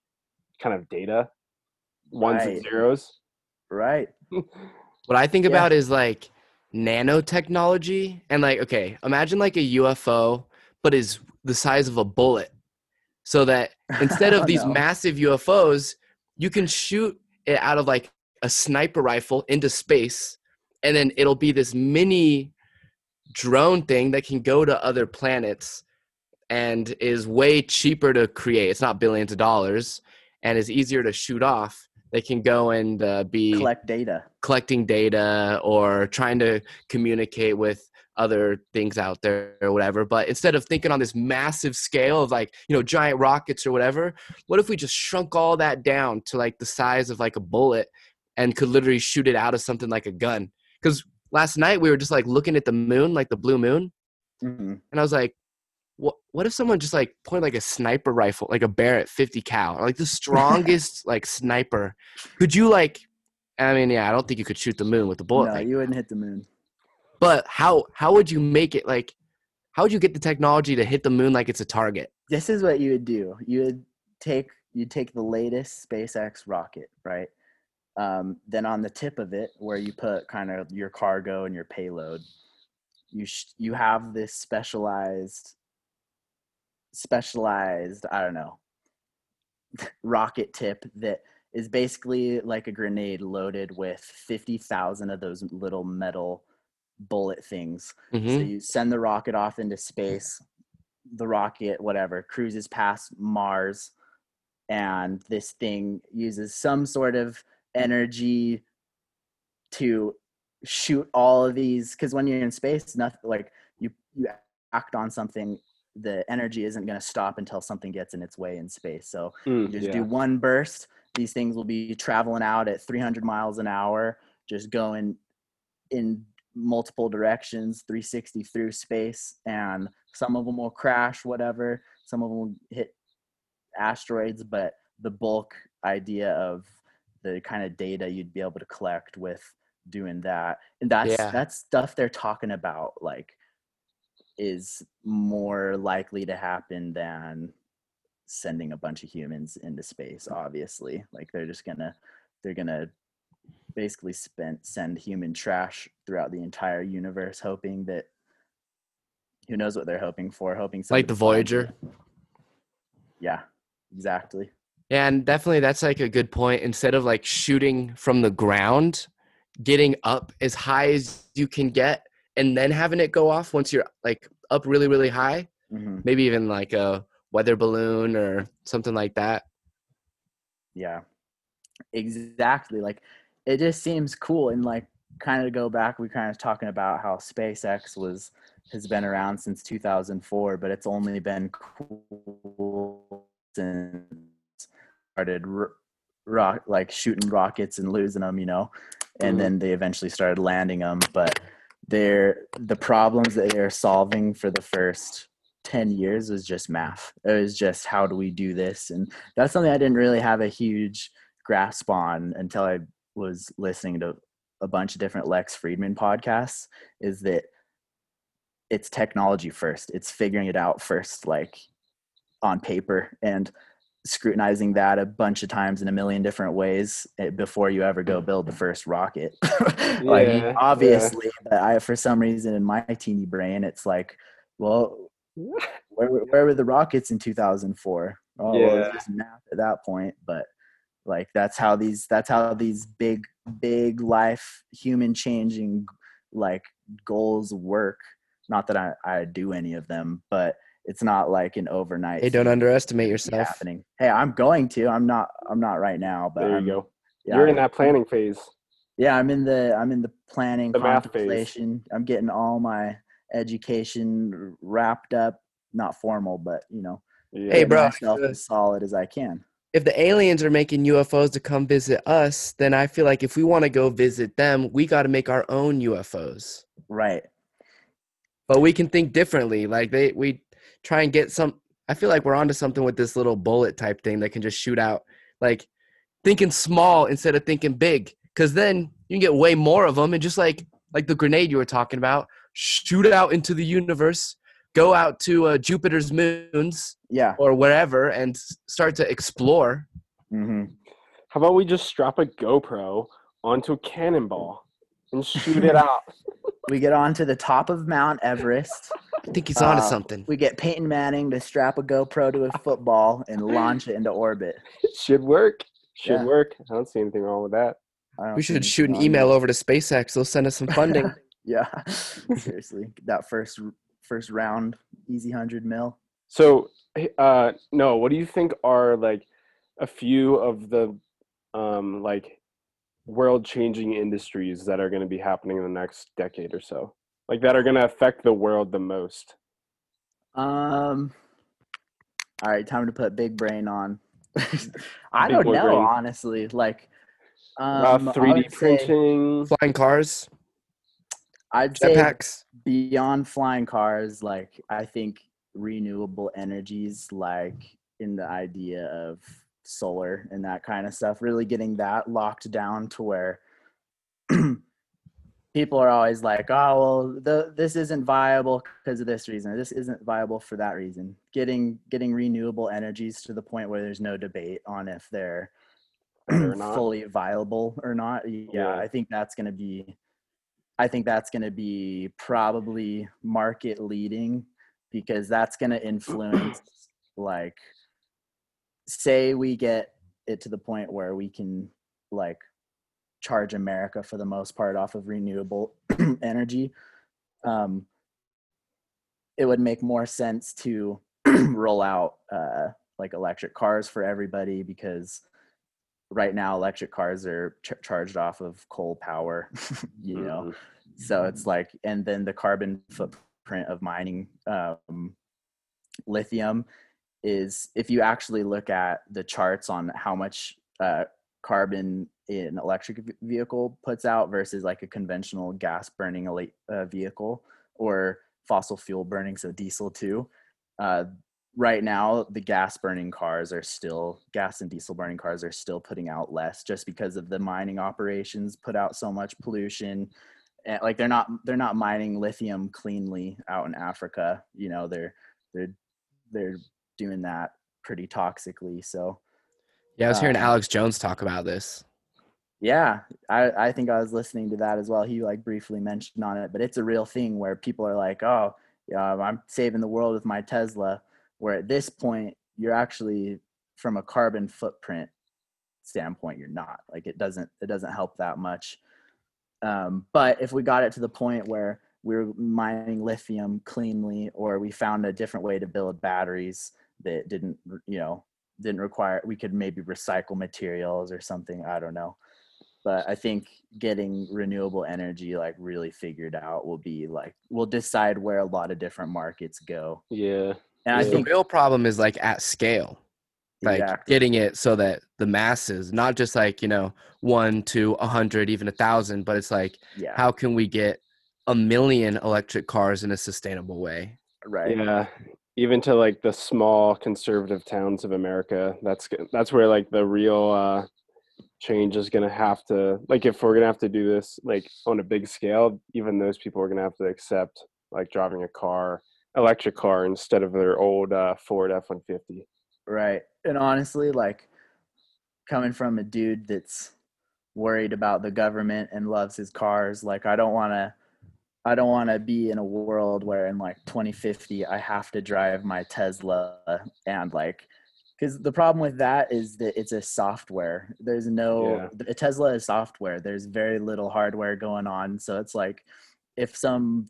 kind of data, ones and zeros. Right. What I think Yeah. about is like nanotechnology and like okay, imagine like a UFO but is the size of a bullet. So that instead of Oh, these no. massive UFOs, you can shoot it out of like a sniper rifle into space and then it'll be this mini drone thing that can go to other planets and is way cheaper to create. It's not billions of dollars and is easier to shoot off. They can go and uh, be Collect data. collecting data or trying to communicate with other things out there or whatever but instead of thinking on this massive scale of like you know giant rockets or whatever what if we just shrunk all that down to like the size of like a bullet and could literally shoot it out of something like a gun because last night we were just like looking at the moon like the blue moon Mhm. and I was like, what what if someone just like point like a sniper rifle, like a Barrett 50 cal, or like the strongest like sniper? Could you like I mean, yeah, I don't think you could shoot the moon with a bullet. No, thing. you wouldn't hit the moon. But how how would you make it like how would you get the technology to hit the moon like it's a target? This is what you would do. You would take you take the latest SpaceX rocket, right? Um, then on the tip of it, where you put kind of your cargo and your payload, you sh- you have this specialized specialized I don't know rocket tip that is basically like a grenade loaded with fifty thousand of those little metal bullet things so Mhm. you send the rocket off into space. The rocket, whatever, cruises past Mars, and this thing uses some sort of energy to shoot all of these. Because when you're in space, nothing like you you act on something, the energy isn't going to stop until something gets in its way in space. So Mm, you just yeah. do one burst. These things will be traveling out at 300 miles an hour, just going in multiple directions, 360 through space, and some of them will crash, whatever. Some of them will hit asteroids, but the bulk idea of the kind of data you'd be able to collect with doing that, and that's Yeah. that's stuff they're talking about, like is more likely to happen than sending a bunch of humans into space obviously like they're just gonna they're gonna basically spend send human trash throughout the entire universe hoping that who knows what they're hoping for hoping Like the Voyager. it. yeah exactly Yeah, and definitely that's like a good point. Instead of like shooting from the ground, getting up as high as you can get and then having it go off once you're like up really, really high. hmm Maybe even like a weather balloon or something like that. yeah exactly like it just seems cool and like kind of go back we kind of talking about how spacex was has been around since 2004 but it's only been cool since started rock like shooting rockets and losing them you know and Mhm. then they eventually started landing them but they're the problems that they're solving for the first 10 years was just math it was just how do we do this and that's something i didn't really have a huge grasp on until i was listening to a bunch of different lex fridman podcasts is that it's technology first it's figuring it out first like on paper and scrutinizing that a bunch of times in a million different ways eh, before you ever go build the first rocket like Yeah, yeah. obviously but i for some reason in my teeny brain it's like well where, were- where were the rockets in 2004 oh well, Yeah. it's just math at that point but like that's how these that's how these big big life human changing like goals work not that i i do any of them but it's not like an overnight Hey, don't underestimate yourself. happening hey i'm going to i'm not i'm not right now but There you I'm, go. yeah, You're in that planning phase. yeah i'm in the i'm in the planning The math phase. i'm getting all my education wrapped up not formal but you know Yeah. Hey, bro, myself uh, as solid as i can If the aliens are making UFOs to come visit us, then I feel like if we want to go visit them, we got to make our own UFOs. right But we can think differently. Like they, we try and get some. I feel like we're onto something with this little bullet type thing that can just shoot out. Like thinking small instead of thinking big, because then you can get way more of them and just like like the grenade you were talking about, shoot out into the universe, go out to uh, Jupiter's moons Yeah. or wherever, and start to explore. hmm How about we just strap a GoPro onto a cannonball and shoot it out? We get on to the top of Mount Everest. I think he's onto Uh, something. We get Peyton Manning to strap a GoPro to a football and launch it into orbit. Should work. Should Yeah. work. I don't see anything wrong with that. We should shoot an email with over to SpaceX. They'll send us some funding. Yeah, seriously, that first first round, easy hundred mil. So, uh, no, what do you think are like a few of the um, like world changing industries that are going to be happening in the next decade or so? Like that are going to affect the world the most? Um. All right, time to put big brain on. I Big don't know, brain. honestly. Like, Uh, um, I 3D would say- printing. Flying cars, I'd say beyond flying cars, like I think renewable energies, like in the idea of solar and that kind of stuff, really getting that locked down to where people are always like, oh, well, the, this isn't viable because of this reason, this isn't viable for that reason. Getting getting renewable energies to the point where there's no debate on if they're Better or not. fully viable or not. Yeah, Yeah. I think that's going to be I think that's going to be probably market leading because that's going to influence like say we get it to the point where we can like charge America for the most part off of renewable energy um it would make more sense to roll out uh like electric cars for everybody because right now electric cars are ch- charged off of coal power you know Mhm. so it's like and then the carbon footprint of mining um, lithium is if you actually look at the charts on how much uh, carbon an electric vehicle puts out versus like a conventional gas burning uh, vehicle or fossil fuel burning so diesel too uh, right now the gas burning cars are still gas and diesel burning cars are still putting out less just because of the mining operations put out so much pollution and like they're not they're not mining lithium cleanly out in Africa. You know, they're they're they're doing that pretty toxically. So Yeah, I was hearing Um, Alex Jones talk about this. yeah, I I think I was listening to that as well. He like briefly mentioned on it, but it's a real thing where people are like, oh, yeah, I'm saving the world with my Tesla. Where at this point, you're actually from a carbon footprint standpoint, you're not. Like it doesn't it doesn't help that much. Um, but if we got it to the point where we were mining lithium cleanly, or we found a different way to build batteries that didn't, you know, didn't require, we could maybe recycle materials or something. I don't know. But I think getting renewable energy like really figured out will be like we'll decide where a lot of different markets go. Yeah. And I think the real problem is like at scale. like exactly. getting it so that the masses not just like you know one to a hundred even a thousand but it's like yeah, how can we get a million electric cars in a sustainable way right. Yeah. Even to like the small conservative towns of America, that's that's where like the real uh, change is gonna have to like if we're gonna have to do this like on a big scale, even those people are gonna have to accept like driving a car, electric car instead of their old uh, Ford F one fifty. Right. And honestly, like coming from a dude that's worried about the government and loves his cars, like I don't want to I don't want to be in a world where in like 2050 I have to drive my Tesla and like cuz the problem with that is that it's a software. There's no a Tesla is software. There's very little hardware going on. So it's like if some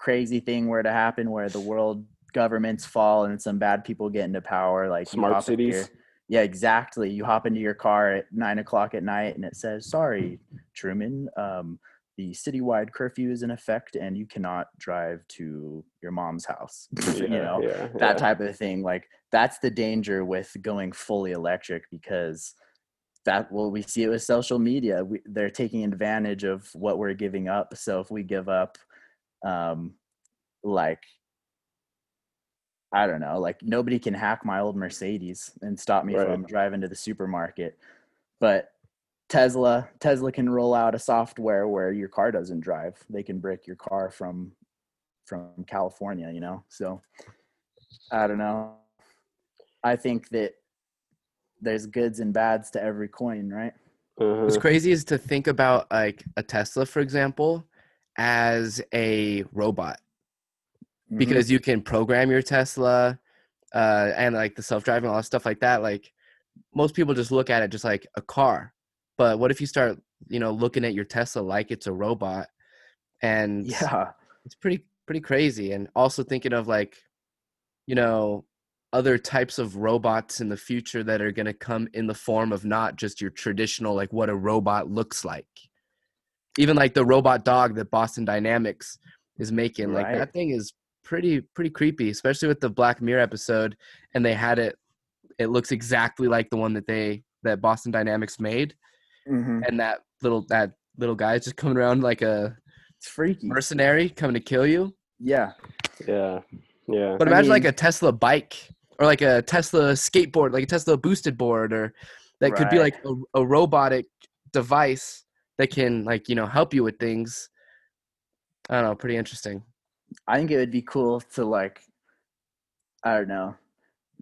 crazy thing were to happen where the world governments fall and some bad people get into power, like Smart into your- cities. yeah, exactly. You hop into your car at nine o'clock at night and it says, "Sorry, Truman, um, the citywide curfew is in effect and you cannot drive to your mom's house." you know, yeah, that yeah. type of thing. Like that's the danger with going fully electric because that well, we see it with social media. We, they're taking advantage of what we're giving up. So if we give up, um, like I don't know, like nobody can hack my old Mercedes and stop me Right. from driving to the supermarket. But Tesla, Tesla can roll out a software where your car doesn't drive. They can break your car from from California, you know. So I don't know. I think that there's goods and bads to every coin, right? Mhm. What's crazy is to think about like a Tesla, for example, as a robot Mhm. because you can program your Tesla uh, and like the self driving, all that stuff like that. Like most people just look at it just like a car, but what if you start, you know, looking at your Tesla like it's a robot? And yeah, it's pretty pretty crazy. And also thinking of like, you know, other types of robots in the future that are going to come in the form of not just your traditional like what a robot looks like even like the robot dog that boston dynamics is making like that thing is pretty pretty creepy especially with the black mirror episode and they had it it looks exactly like the one that they that boston dynamics made Mhm. and that little that little guy is just coming around like a it's freaky. mercenary coming to kill you Yeah, Yeah. Yeah. But I imagine like a Tesla bike or like a Tesla skateboard, like a Tesla boosted board, or that could be like a, a robotic device that can like you know help you with things. I don't know, pretty interesting. I think it would be cool to like, I don't know,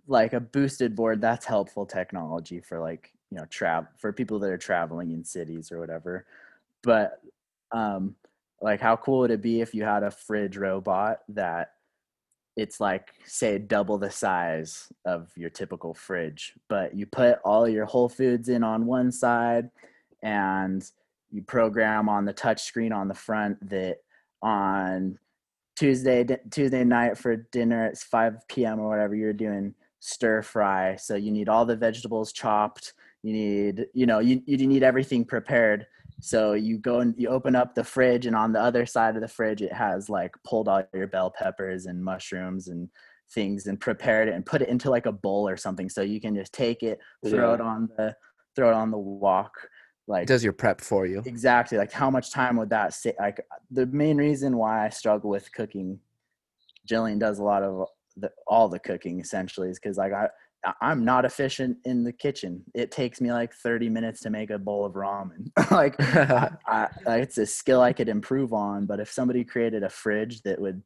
like a boosted board. That's helpful technology for like you know trap for people that are traveling in cities or whatever. But um, like, how cool would it be if you had a fridge robot that it's like say double the size of your typical fridge, but you put all your Whole Foods in on one side, and you program on the touch screen on the front that on Tuesday Tuesday night for dinner it's 5 p.m. or whatever you're doing stir fry so you need all the vegetables chopped you need you know you, you need everything prepared so you go and you open up the fridge and on the other side of the fridge it has like pulled out your bell peppers and mushrooms and things and prepared it and put it into like a bowl or something so you can just take it throw Yeah. it on the throw it on the wok like It does your prep for you. exactly like how much time would that save like the main reason why i struggle with cooking jillian does a lot of the, all the cooking essentially is because like i i'm not efficient in the kitchen. It takes me like 30 minutes to make a bowl of ramen. Like I, I, it's a skill i could improve on but if somebody created a fridge that would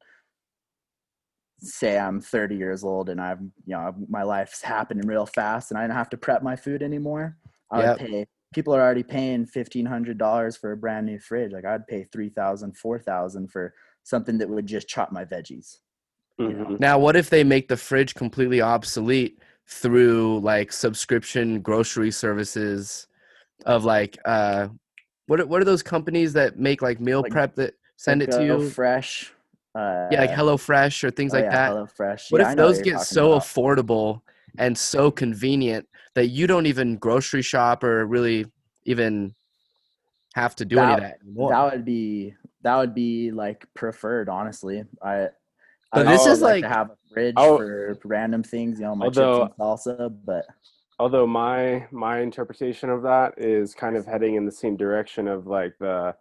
say i'm 30 years old and i've you know my life's happening real fast and i don't have to prep my food anymore i would pay people are already paying $1500 for a brand new fridge like i'd pay 3000 4000 for something that would just chop my veggies? Mhm. now, what if they make the fridge completely obsolete through like subscription grocery services of like uh what are, what are those companies that make like meal Like- prep that send it to you? yeah, like hello fresh or things oh like yeah, that. HelloFresh. What Yeah, if those get so about. affordable and so convenient that you don't even grocery shop or really even have to do any of That- that anymore? that would be that would be like preferred honestly i But I this is like, like- to have a fridge Oh. for random things you know my Although- chips and salsa but although my my interpretation of that is kind of heading in the same direction of like the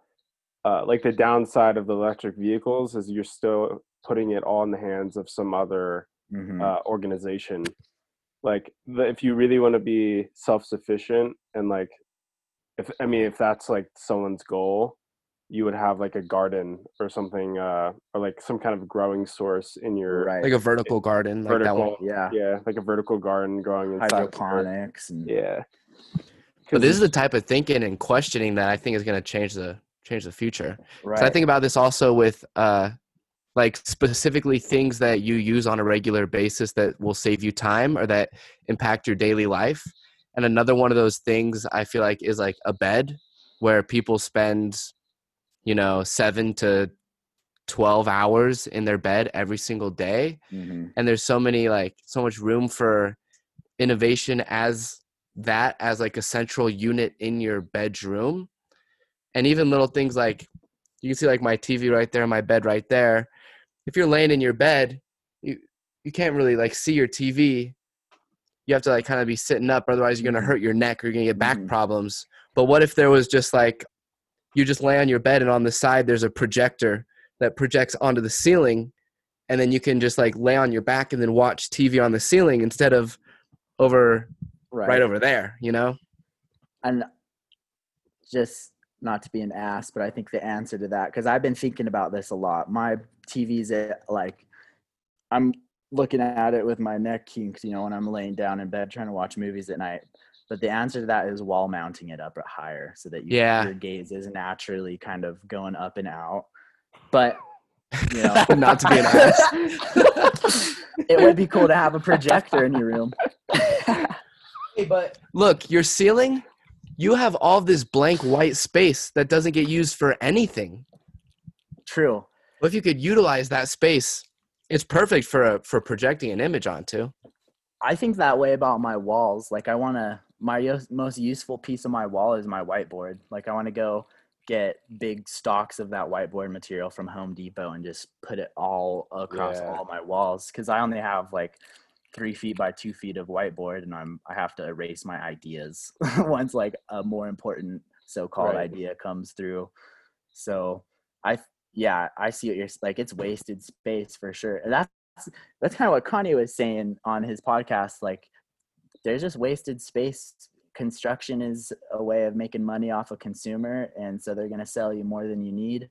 uh, like the downside of the electric vehicles is you're still putting it all in the hands of some other mhm. uh, organization like the, if you really want to be self-sufficient and like if i mean if that's like someone's goal you would have like a garden or something uh or like some kind of growing source in your right like a vertical garden, like that one. vertical yeah yeah like a vertical garden growing inside of your- hydroponics and yeah But this is the type of thinking and questioning that I think is going to change the change the future. right I think about this also with uh, like specifically things that you use on a regular basis that will save you time or that impact your daily life. And another one of those things I feel like is like a bed where people spend, you know, seven to 12 hours in their bed every single day. Mhm. And there's so many, like, so much room for innovation as that, as like a central unit in your bedroom. And even little things like you can see like my TV right there, my bed right there. If you're laying in your bed, you you can't really like see your TV. You have to like kind of be sitting up, otherwise you're gonna Mhm. hurt your neck or you're gonna get back Mhm. problems. But what if there was just like you just lay on your bed and on the side there's a projector that projects onto the ceiling, and then you can just like lay on your back and then watch TV on the ceiling instead of over right, right over there, you know? and just not to be an ass, but I think the answer to that because I've been thinking about this a lot. My TV's at like I'm looking at it with my neck kinked, you know, when I'm laying down in bed trying to watch movies at night. But the answer to that is wall mounting it up at higher so that you, Yeah. your gaze is naturally kind of going up and out. But you know, Not to be an ass. it would be cool to have a projector in your room. Hey, but look, your ceiling, you have all this blank white space that doesn't get used for anything. True. What if you could utilize that space? It's perfect for a, for projecting an image onto. I think that way about my walls. Like I want to my most useful piece of my wall is my whiteboard. Like I want to go get big stocks of that whiteboard material from Home Depot and just put it all across Yeah. all my walls because I only have like three feet by two feet of whiteboard and I'm I have to erase my ideas once like a more important so-called Right. idea comes through. So I yeah I see what you're like it's wasted space for sure. And that's that's kind of what Kanye was saying on his podcast. Like, there's just wasted space. Construction is a way of making money off a consumer, and so they're going to sell you more than you need.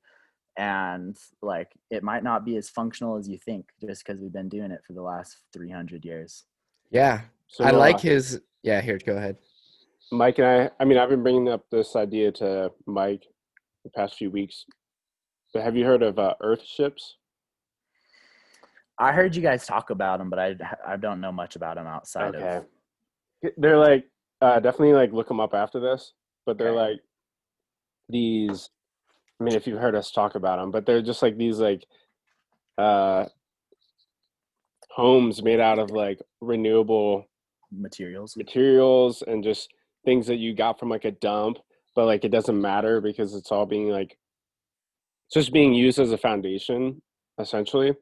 And like, it might not be as functional as you think, just because we've been doing it for the last 300 years. Yeah, So, I like uh, his. Yeah, here, go ahead. Mike and I. I mean, I've been bringing up this idea to Mike the past few weeks. But have you heard of uh, Earth ships? I heard you guys talk about them, but I I don't know much about them outside of. They're like uh, definitely like look them up after this, but they're Okay. like these. I mean, if you've heard us talk about them, but they're just like these like uh, homes made out of like renewable materials. materials and just things that you got from like a dump, but like it doesn't matter because it's all being like it's just being used as a foundation, essentially.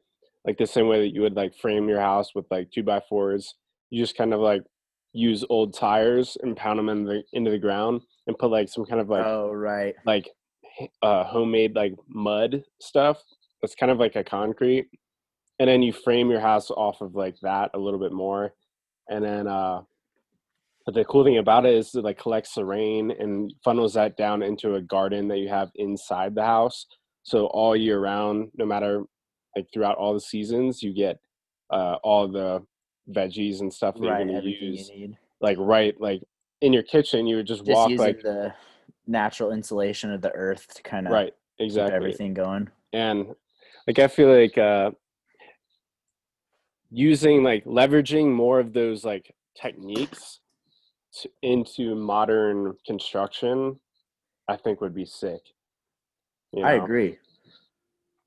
Like the same way that you would like frame your house with like two by fours. You just kind of like use old tires and pound them in the into the ground and put like some kind of like oh right. like uh, homemade like mud stuff. That's kind of like a concrete, and then you frame your house off of like that a little bit more, and then uh, but the cool thing about it is it like collects the rain and funnels that down into a garden that you have inside the house. So all year round, no matter like throughout all the seasons, you get uh, all the veggies and stuff that Right. you're gonna use you need. like right like in your kitchen. You would just, Just walk like the natural insulation of the earth to kind of right keep exactly everything going. and like i feel like uh using like leveraging more of those like techniques to, into modern construction i think would be sick you I agree.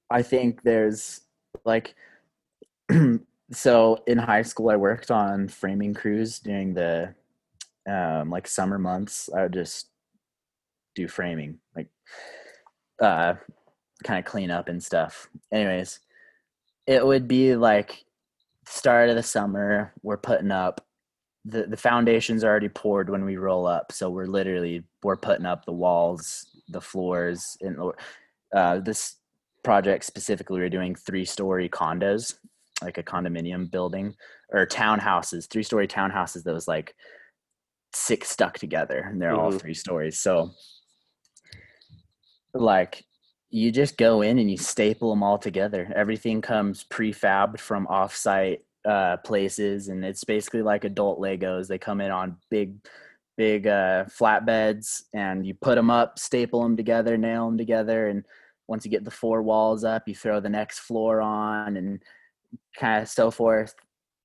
I think there's like so in high school I worked on framing crews during the um like summer months. I would just do framing, like uh kind of clean up and stuff. Anyways, it would be like start of the summer, we're putting up the the foundation's already poured when we roll up. So we're literally we're putting up the walls, the floors, and uh, this project specifically, we are doing three story condos, like a condominium building or townhouses, three story townhouses that was like six stuck together, and they're all Mhm. three stories. So, like, you just go in and you staple them all together. Everything comes prefabbed from offsite uh, places, and it's basically like adult Legos. They come in on big, big uh, flatbeds, and you put them up, staple them together, nail them together, and once you get the four walls up, you throw the next floor on, and kind of so forth,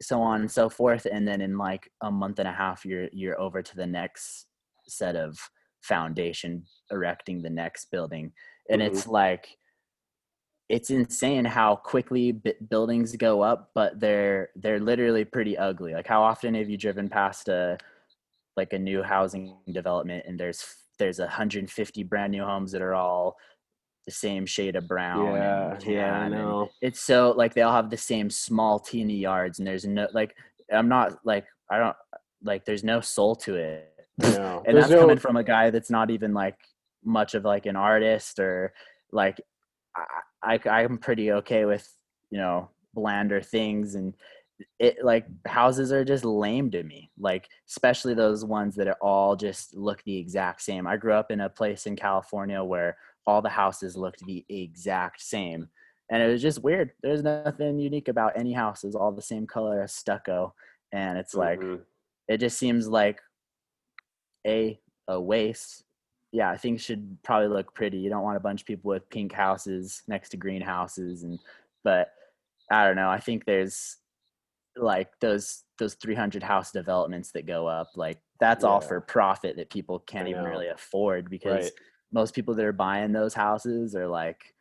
so on and so forth. And then in like a month and a half, you're you're over to the next set of foundation, erecting the next building, and Mhm. it's like it's insane how quickly b- buildings go up but they're they're literally pretty ugly like how often have you driven past a like a new housing development and there's there's 150 brand new homes that are all the same shade of brown Yeah, and yeah, I know. it's so like they all have the same small teeny yards and there's no like i'm not like i don't like there's no soul to it No. and There's that's no- coming from a guy that's not even like much of like an artist or like I, I i'm pretty okay with you know blander things and it like houses are just lame to me like especially those ones that are all just look the exact same. I grew up in a place in california where all the houses looked the exact same and it was just weird. There's nothing unique about any houses all the same color as stucco and it's like Mhm. it just seems like a a waste yeah things should probably look pretty. You don't want a bunch of people with pink houses next to green houses and but i don't know i think there's like those those 300 house developments that go up like that's all for profit that people can't even really afford because Right. most people that are buying those houses are like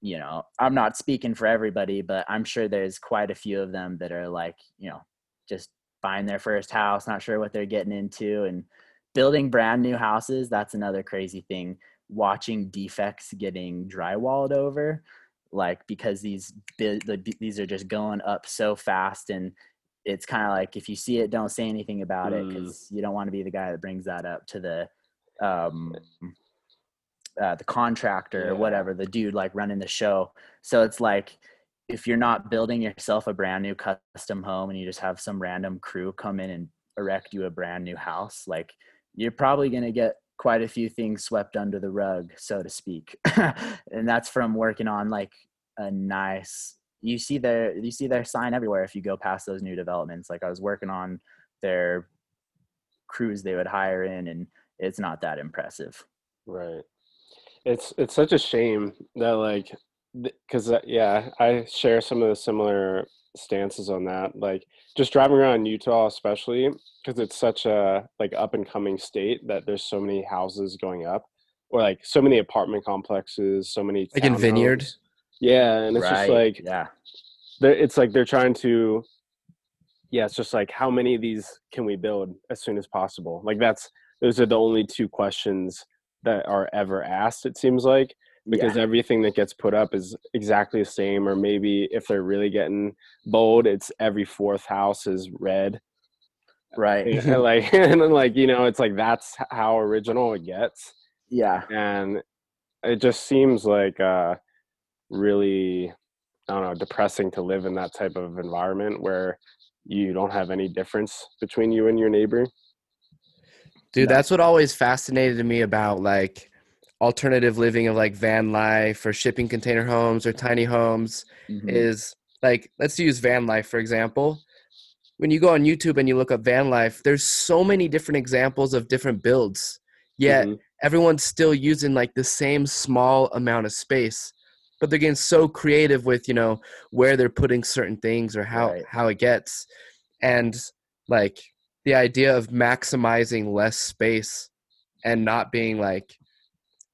you know i'm not speaking for everybody but i'm sure there's quite a few of them that are like you know just buying their first house not sure what they're getting into and building brand new houses that's another crazy thing watching defects getting drywalled over like because these these are just going up so fast and it's kind of like if you see it don't say anything about it Mm. because you don't want to be the guy that brings that up to the um uh, the contractor Yeah. or whatever the dude like running the show so it's like if you're not building yourself a brand new custom home and you just have some random crew come in and erect you a brand new house like you're probably going to get quite a few things swept under the rug so to speak. And that's from working on like a nice you see their you see their sign everywhere if you go past those new developments. Like i was working on their crews they would hire in and it's not that impressive. Right. It's it's such a shame that like because uh, yeah, I share some of the similar stances on that. Like just driving around Utah, especially because it's such a like up and coming state that there's so many houses going up, or like so many apartment complexes, so many Like in Vineyard? townhomes. Yeah, and it's just like yeah it's like they're trying to yeah it's just like how many of these can we build as soon as possible like that's those are the only two questions that are ever asked it seems like because everything that gets put up is exactly the same or maybe if they're really getting bold it's every fourth house is red. Right. And like and then like you know it's like that's how original it gets. Yeah. And it just seems like uh really i don't know depressing to live in that type of environment where you don't have any difference between you and your neighbor. Dude, that's what always fascinated me about like alternative living of like van life or shipping container homes or tiny homes Mhm. is like let's use van life for example. When you go on YouTube and you look up van life, there's so many different examples of different builds. Yet Mhm. everyone's still using like the same small amount of space. But they're getting so creative with, you know, where they're putting certain things or how Right. how it gets. And like the idea of maximizing less space and not being like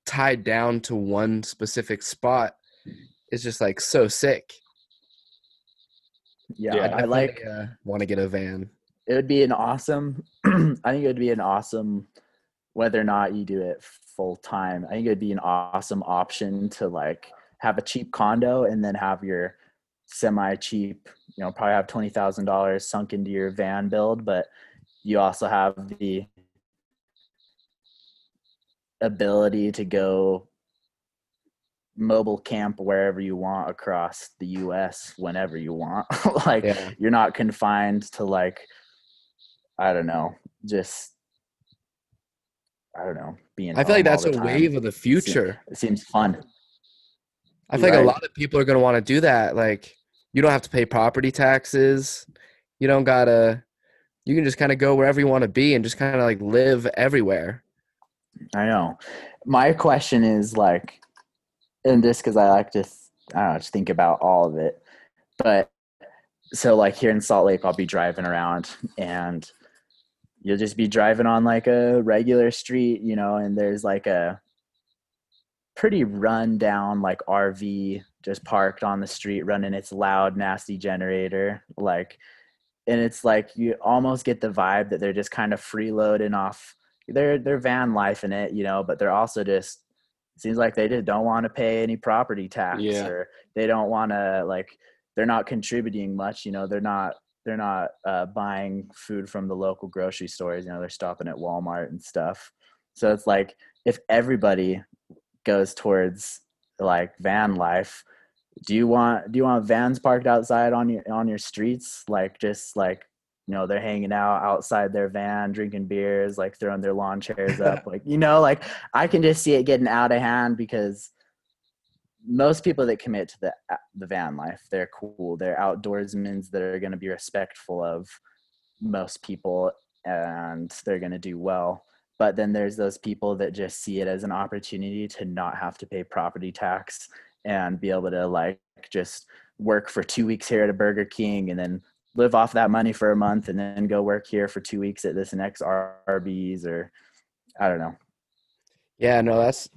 tied down to one specific spot is just like so sick. yeah, Yeah, i like uh, want to get a van. it would be an awesome i think it would be an awesome whether or not you do it full time i think it would be an awesome option to like have a cheap condo and then have your semi cheap you know probably have $20000 sunk into your van build but you also have the ability to go mobile camp wherever you want across the us whenever you want like Yeah. you're not confined to like i don't know just i don't know being I feel like that's a time. wave of the future. it seems fun I feel like a lot of people are going to want to do that. Like, you don't have to pay property taxes. You don't got to, you can just kind of go wherever you want to be and just kind of like live everywhere. I know. My question is like and just because i like to th- i don't know just think about all of it but so like here in salt lake i'll be driving around and you'll just be driving on like a regular street you know and there's like a pretty run down like rv just parked on the street running its loud nasty generator like and it's like you almost get the vibe that they're just kind of freeloading off their their van life in it you know but they're also just seems like they just don't want to pay any property tax Yeah. or they don't want to like they're not contributing much you know they're not they're not uh, buying food from the local grocery stores you know they're stopping at walmart and stuff so it's like if everybody goes towards like van life do you want do you want vans parked outside on your on your streets like just like you know they're hanging out outside their van drinking beers like throwing their lawn chairs up like you know like i can just see it getting out of hand because most people that commit to the uh, the van life they're cool. They're outdoorsmen that are going to be respectful of most people and they're going to do well. But then there's those people that just see it as an opportunity to not have to pay property tax and be able to like just work for two weeks here at a burger king and then live off that money for a month and then go work here for two weeks at this next Arby's or I don't know. Yeah, no, that's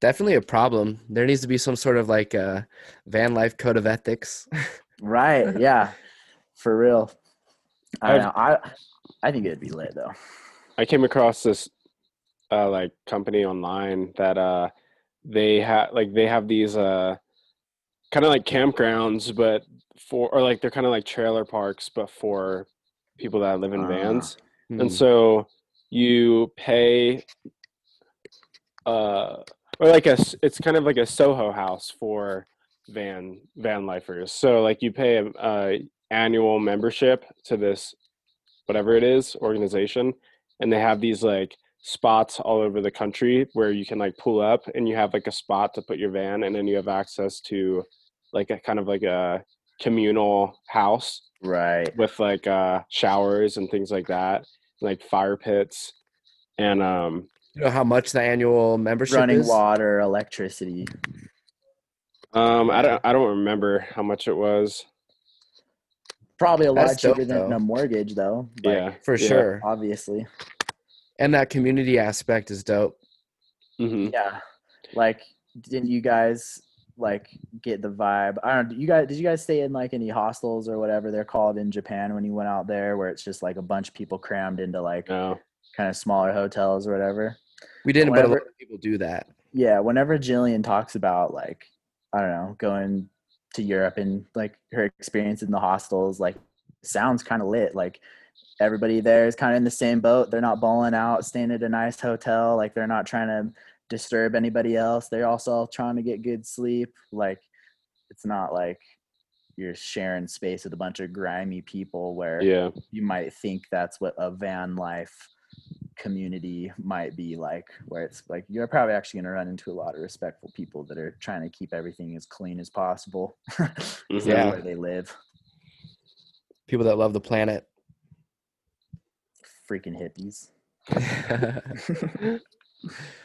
definitely a problem. There needs to be some sort of like uh, van life code of ethics. right. Yeah. For real. I don't know. I I think it'd be lit though. I came across this uh, like company online that uh they have like they have these uh kind of like campgrounds but for or like they're kind of like trailer parks but for people that live in Ah. vans Hmm. and so you pay uh or like a it's kind of like a soho house for van van lifers so like you pay a, a annual membership to this whatever it is organization and they have these like spots all over the country where you can like pull up and you have like a spot to put your van and then you have access to like a kind of like a communal house Right. with like uh showers and things like that like fire pits and um you know how much the annual membership Running is? water, electricity. um i don't i don't remember how much it was Probably a lot That's dope, cheaper than though. a mortgage though. like, yeah For yeah. sure. Obviously. And that community aspect is dope. hmm Yeah. Like didn't you guys like get the vibe? I don't you guys did you guys stay in like any hostels or whatever they're called in Japan when you went out there where it's just like a bunch of people crammed into like no kind of smaller hotels or whatever? We didn't, but a lot of people do that. yeah, whenever Jillian talks about like I don't know, going to Europe and like her experience in the hostels, like sounds kind of lit. Like everybody there is kind of in the same boat. They're not balling out, staying at a nice hotel. Like they're not trying to disturb anybody else. They're also trying to get good sleep. Like it's not like you're sharing space with a bunch of grimy people where yeah you might think that's what a van life community might be like where it's like you're probably actually going to run into a lot of respectful people that are trying to keep everything as clean as possible Is that Yeah. where they live People that love the planet. freaking hippies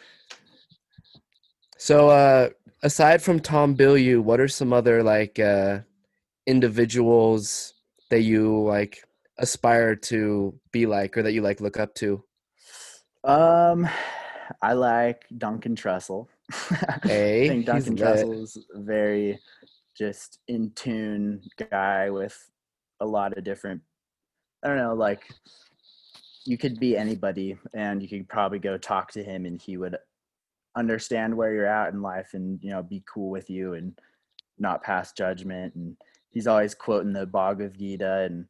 so uh aside from Tom Bilyeu, what are some other like uh individuals that you like aspire to be like or that you like look up to? um i like duncan trussell Hey, i think duncan lit. trussell is a very just in tune guy with a lot of different i don't know like you could be anybody and you could probably go talk to him and he would understand where you're at in life and you know be cool with you and not pass judgment and he's always quoting the bhagavad gita and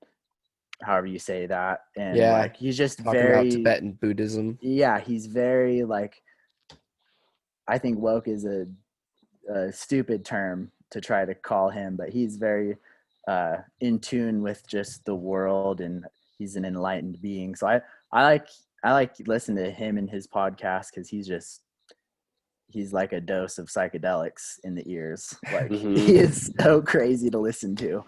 however you say that and Yeah, like he's just very Tibetan Buddhism. yeah he's very like i think woke is a, a stupid term to try to call him but he's very uh in tune with just the world and he's an enlightened being so i i like i like listening to him and his podcast because he's just he's like a dose of psychedelics in the ears like Mhm. he is so crazy to listen to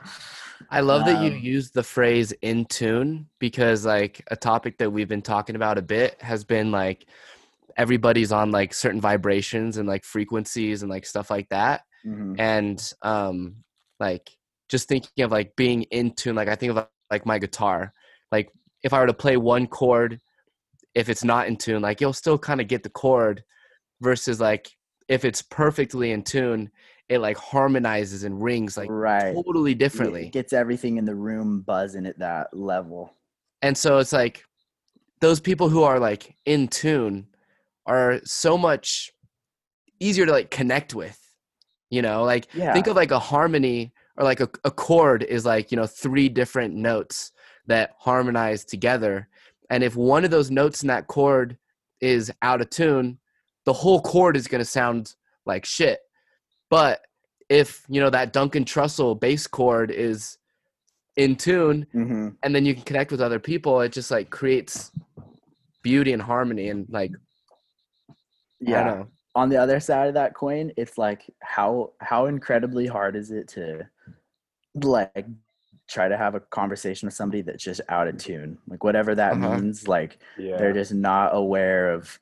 I love that you Um, use the phrase in tune because like a topic that we've been talking about a bit has been like everybody's on like certain vibrations and like frequencies and like stuff like that. Mhm. And um like just thinking of like being in tune, like I think of like my guitar. Like if I were to play one chord, if it's not in tune, like you'll still kind of get the chord versus like if it's perfectly in tune, it like harmonizes and rings like right totally It differently. gets everything in the room buzzing at that level And so it's like those people who are like in tune are so much easier to like connect with. You know, like yeah think of like a harmony or like a, a chord is like, you know, three different notes that harmonize together. And if one of those notes in that chord is out of tune, the whole chord is going to sound like shit. But if you know that Duncan Trussell bass chord is in tune, hmm and then you can connect with other people, it just like creates beauty and harmony and like I Yeah. don't know. On the other side of that coin, it's like how how incredibly hard is it to like try to have a conversation with somebody that's just out of tune, like whatever that Uh-huh. means. Like Yeah. they're just not aware of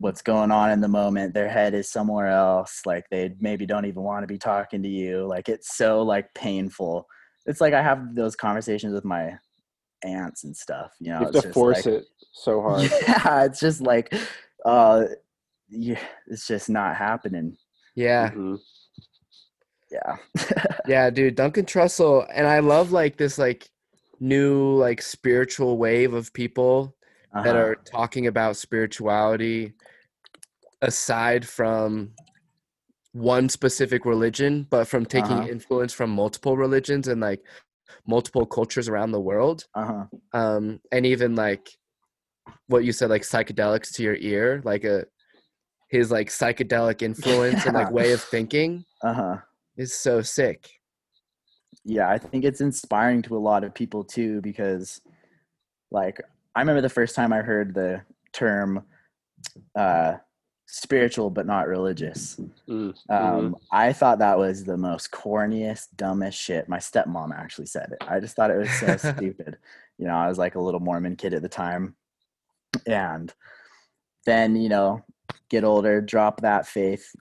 what's going on in the moment their head is somewhere else like they maybe don't even want to be talking to you like it's so like painful it's like i have those conversations with my aunts and stuff you know you have it's to just force like- it so hard. yeah it's just like uh yeah it's just not happening Yeah. Mhm. yeah Yeah, dude, Duncan Trussell, and I love like this like new like spiritual wave of people that Uh-huh. are talking about spirituality aside from one specific religion, but from taking Uh-huh. influence from multiple religions and like multiple cultures around the world. uh-huh Um, and even like what you said, like psychedelics to your ear, like a his like psychedelic influence and like way of thinking uh-huh is so sick. yeah i think it's inspiring to a lot of people too because like i remember the first time i heard the term uh spiritual but not religious. Mm, um i thought that was the most corniest dumbest shit. My stepmom actually said it. I just thought it was so stupid. You know i was like a little mormon kid at the time. And then you know get older drop that faith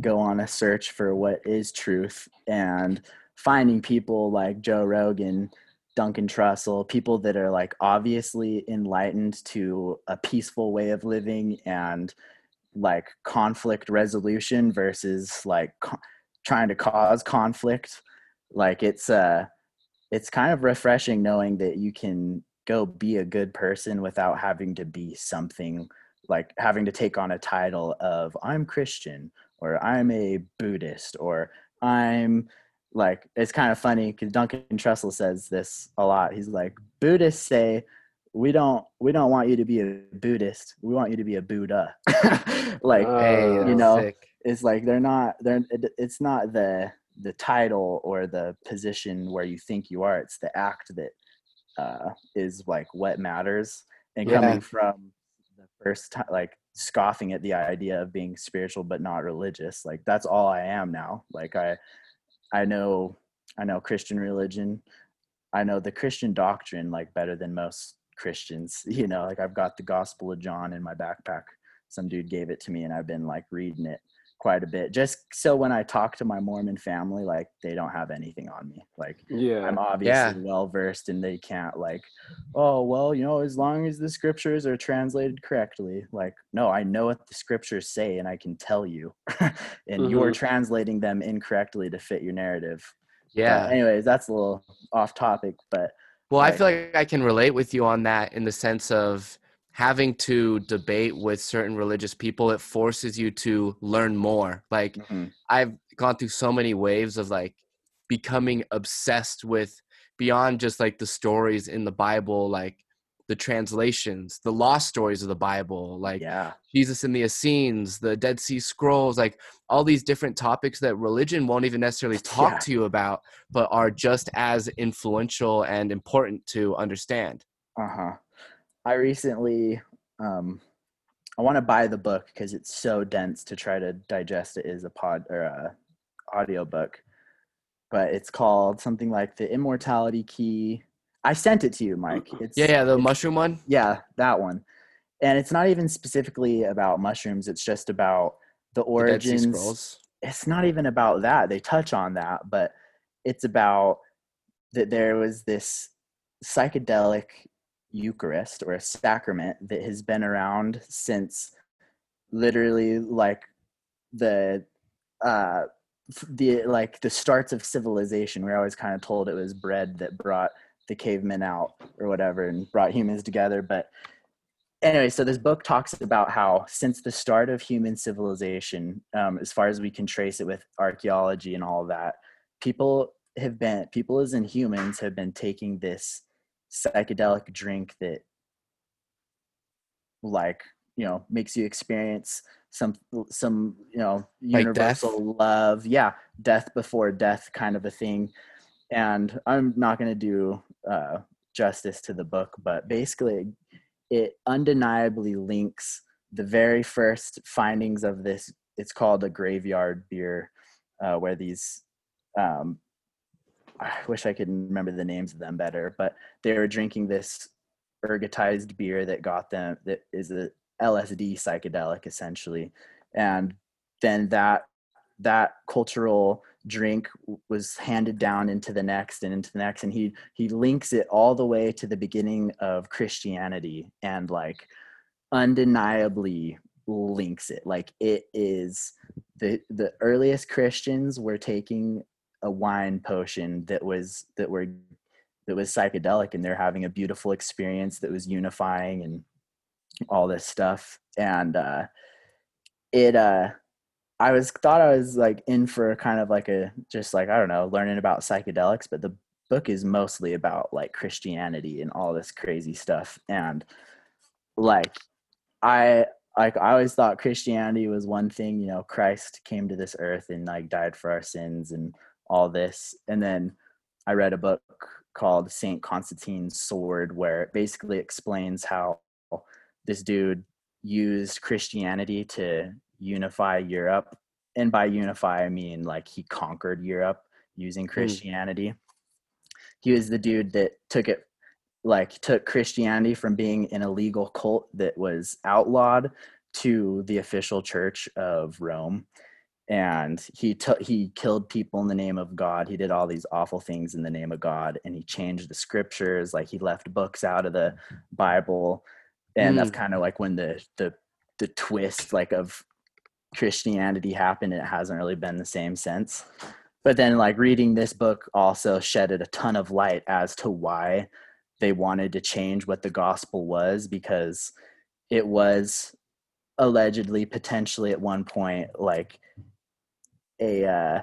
go on a search for what is truth and finding people like joe rogan duncan trussell people that are like obviously enlightened to a peaceful way of living and like conflict resolution versus like co- trying to cause conflict. Like it's uh it's kind of refreshing knowing that you can go be a good person without having to be something like having to take on a title of i'm christian or i'm a buddhist or i'm like it's kind of funny because duncan trussell says this a lot. He's like buddhists say we don't we don't want you to be a buddhist. We want you to be a buddha. Like Uh, Hey, you know, sick. it's like they're not they're it, it's not the the title or the position where you think you are. It's the act that uh is like what matters. And Yeah. coming from the first time like scoffing at the idea of being spiritual but not religious like that's all i am now. Like i i know i know christian religion. I know the christian doctrine like better than most christians you know like i've got the gospel of john in my backpack some dude gave it to me and I've been like reading it quite a bit just so when I talk to my Mormon family like they don't have anything on me like yeah. I'm obviously well versed and they can't like oh well you know as long as the scriptures are translated correctly like no I know what the scriptures say and I can tell you and you're Mhm. translating them incorrectly to fit your narrative But Yeah. anyways that's a little off topic but Well, I feel like I can relate with you on that in the sense of having to debate with certain religious people. It forces you to learn more. Like mhm, I've gone through so many waves of like becoming obsessed with beyond just like the stories in the Bible, like the translations, the lost stories of the Bible, like yeah Jesus and the Essenes, the Dead Sea Scrolls, like all these different topics that religion won't even necessarily talk Yeah. to you about, but are just as influential and important to understand. Uh-huh. I recently um I want to buy the book because it's so dense to try to digest it as a pod or a audio book. But it's called something like The Immortality Key. I sent it to you, Mike. It's Yeah, yeah, the mushroom one. yeah, that one. And it's not even specifically about mushrooms, it's just about the The origins Scrolls. it's not even about that. They touch on that, but it's about that there was this psychedelic Eucharist or a sacrament that has been around since literally like the uh the like the starts of civilization. We're always kind of told it was bread that brought the cavemen out or whatever and brought humans together, but anyway, so this book talks about how since the start of human civilization, um, as far as we can trace it with archaeology and all of that, people have been people as in humans have been taking this psychedelic drink that like you know makes you experience some some you know Like universal love yeah death before death kind of a thing. And I'm not going to do uh, justice to the book, but basically, it undeniably links the very first findings of this. It's called a graveyard beer, uh, where these um, I wish I could remember the names of them better, but they were drinking this ergotized beer that got them that is a LSD psychedelic essentially, and then that that cultural drink was handed down into the next and into the next and he he links it all the way to the beginning of christianity and like undeniably links it. Like it is the the earliest christians were taking a wine potion that was that were that was psychedelic and they're having a beautiful experience that was unifying and all this stuff. And uh it uh i was thought i was like in for kind of like a just like i don't know learning about psychedelics but the book is mostly about like christianity and all this crazy stuff and like i like i always thought christianity was one thing you know christ came to this earth and like died for our sins and all this. And then I read a book called Saint Constantine's Sword, where it basically explains how this dude used Christianity to unify Europe. And by unify, I mean like he conquered Europe using hmm. Christianity. Mm. He was the dude that took it, like, took Christianity from being an illegal cult that was outlawed to the official church of Rome and he took he killed people in the name of god he did all these awful things in the name of god and he changed the scriptures like he left books out of the bible and mm. that's kind of like when the the the twist like of christianity happened it hasn't really been the same since. But then like reading this book also shedded a ton of light as to why they wanted to change what the gospel was because it was allegedly potentially at one point like a uh,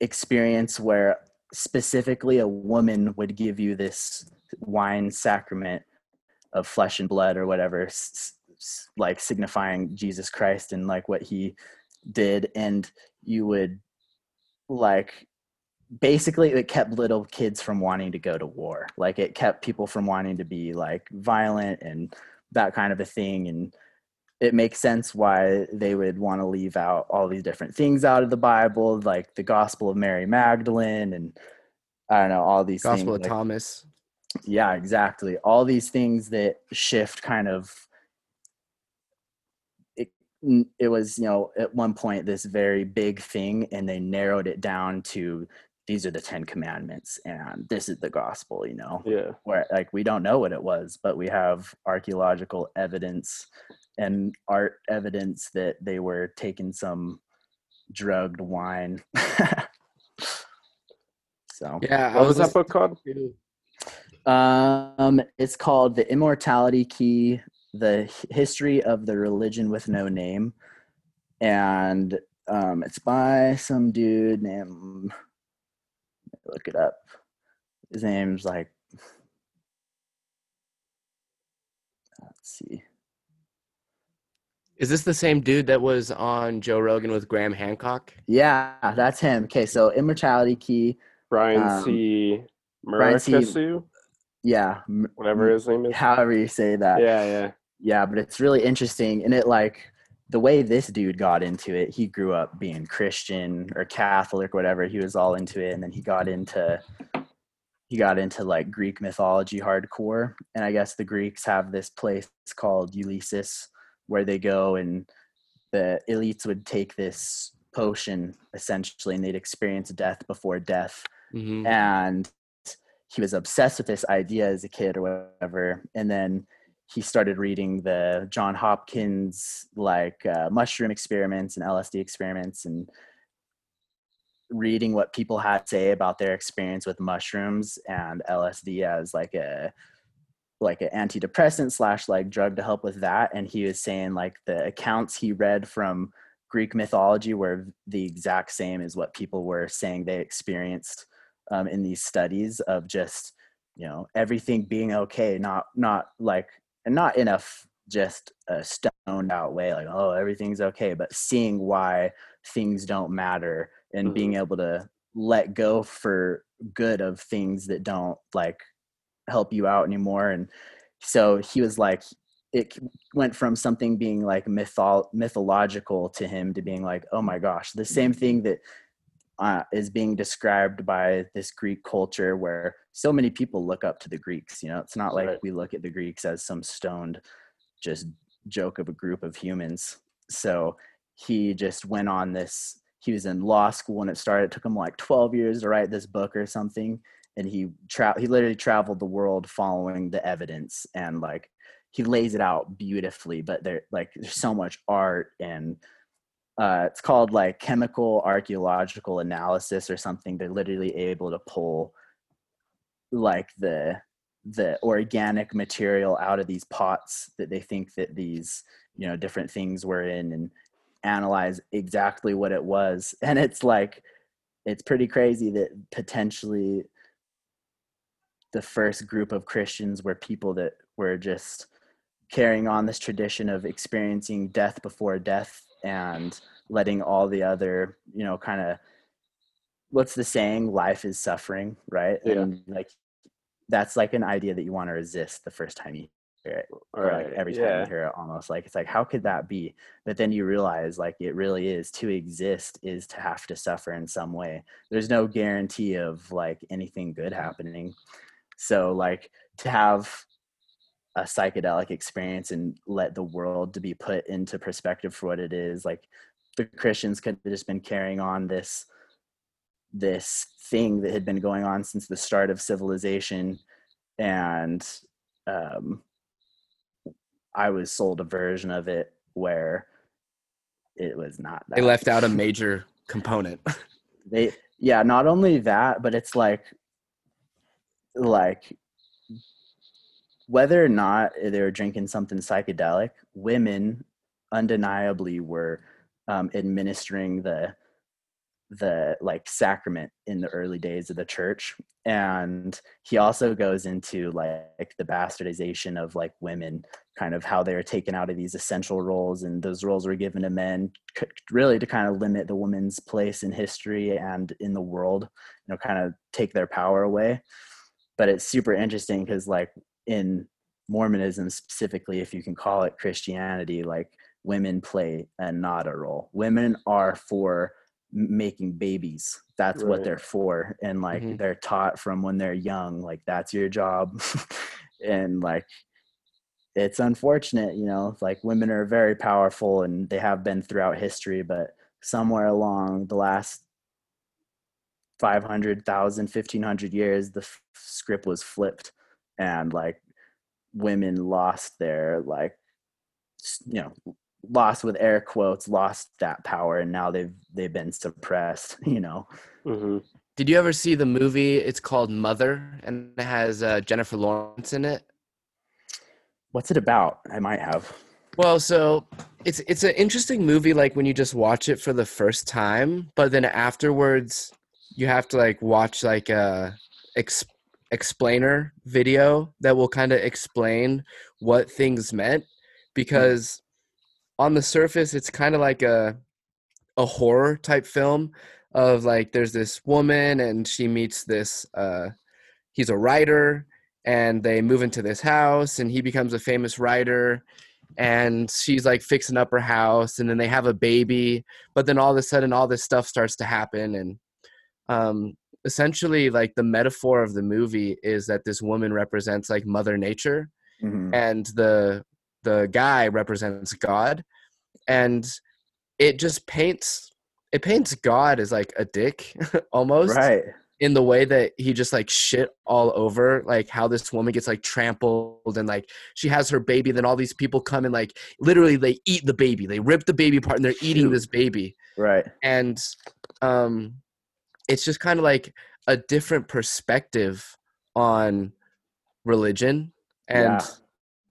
experience where specifically a woman would give you this wine sacrament of flesh and blood or whatever like signifying jesus christ and like what he did and you would like basically it kept little kids from wanting to go to war like it kept people from wanting to be like violent and that kind of a thing and it makes sense why they would want to leave out all these different things out of the Bible, like the Gospel of Mary Magdalene, and I don't know all these Gospel things, of like, Thomas. Yeah, exactly. All these things that shift kind of. It it was you know at one point this very big thing, and they narrowed it down to these are the Ten Commandments, and this is the gospel. You know, yeah. Where like we don't know what it was, but we have archaeological evidence and art evidence that they were taking some drugged wine. so yeah, what was, was that book called? Um, it's called The Immortality Key: The History of the Religion with No Name, and um, it's by some dude named. Look it up. His name's like. Let's see. Is this the same dude that was on Joe Rogan with Graham Hancock? Yeah, that's him. Okay, so Immortality Key. Brian um, C. Muraresku? Yeah. Whatever his name is. However you say that. Yeah, yeah. Yeah, but it's really interesting. And it like the way this dude got into it, he grew up being Christian or Catholic, whatever. He was all into it. And then he got into he got into like Greek mythology hardcore. And I guess the Greeks have this place called Eleusis where they go and the elites would take this potion essentially and they'd experience death before death mm-hmm. and he was obsessed with this idea as a kid or whatever and then he started reading the john hopkins like uh, mushroom experiments and lsd experiments and reading what people had to say about their experience with mushrooms and lsd as like a like an antidepressant slash like drug to help with that. And he was saying like the accounts he read from greek mythology were the exact same as what people were saying they experienced um, in these studies of just you know everything being okay not not like and not in a f- just a stoned out way like oh everything's okay but seeing why things don't matter and Mhm. being able to let go for good of things that don't like help you out anymore and so he was like it went from something being like mytho- mythological to him to being like oh my gosh the same thing that uh, is being described by this greek culture where so many people look up to the greeks you know? It's not like Right. we look at the greeks as some stoned just joke of a group of humans. So he just went on this he was in law school when it started. It took him like 12 years to write this book or something. And he tra- he literally traveled the world following the evidence and like he lays it out beautifully but there like there's so much art and uh, it's called like chemical archaeological analysis or something. They're literally able to pull like the the organic material out of these pots that they think that these you know different things were in and analyze exactly what it was. And it's like it's pretty crazy that potentially the first group of christians were people that were just carrying on this tradition of experiencing death before death and letting all the other you know kind of what's the saying? Life is suffering right? Yeah. and like that's like an idea that you want to resist the first time you hear it or like every time yeah. you hear it almost like it's like how could that be? But then you realize like it really is to exist is to have to suffer in some way. There's no guarantee of like anything good happening. So like to have a psychedelic experience and let the world to be put into perspective for what it is like the christians could have just been carrying on this this thing that had been going on since the start of civilization and um i was sold a version of it where it was not that They left out a major component. they yeah not only that but it's like like whether or not they were drinking something psychedelic women undeniably were um, administering the the like sacrament in the early days of the church. And he also goes into like the bastardization of like women kind of how they were taken out of these essential roles and those roles were given to men really to kind of limit the woman's place in history and in the world you know kind of take their power away. But it's super interesting because like in mormonism specifically if you can call it christianity like women play a not a role. Women are for making babies. That's what they're for and like Mhm. they're taught from when they're young like that's your job. And like it's unfortunate you know like women are very powerful and they have been throughout history but somewhere along the last 500,000 1500 years the f- script was flipped and like women lost their like you know lost with air quotes lost that power and now they've they've been suppressed you know hmm Did you ever see the movie? It's called Mother, and it has uh, Jennifer Lawrence in it. what's it about i might have Well, so it's it's an interesting movie. Like when you just watch it for the first time, but then afterwards, you have to like watch like a ex- explainer video that will kind of explain what things meant. Because on the surface, it's kind of like a a horror type film of like there's this woman and she meets this uh he's a writer and they move into this house and he becomes a famous writer and she's like fixing up her house and then they have a baby but then all of a sudden all this stuff starts to happen and um essentially like the metaphor of the movie is that this woman represents like mother nature Mhm. and the the guy represents god. And it just paints it paints god as like a dick almost right. in the way that he just like shit all over like how this woman gets like trampled and like she has her baby then all these people come and like literally they eat the baby. They rip the baby apart and they're eating this baby. Right. And um it's just kind of like a different perspective on religion and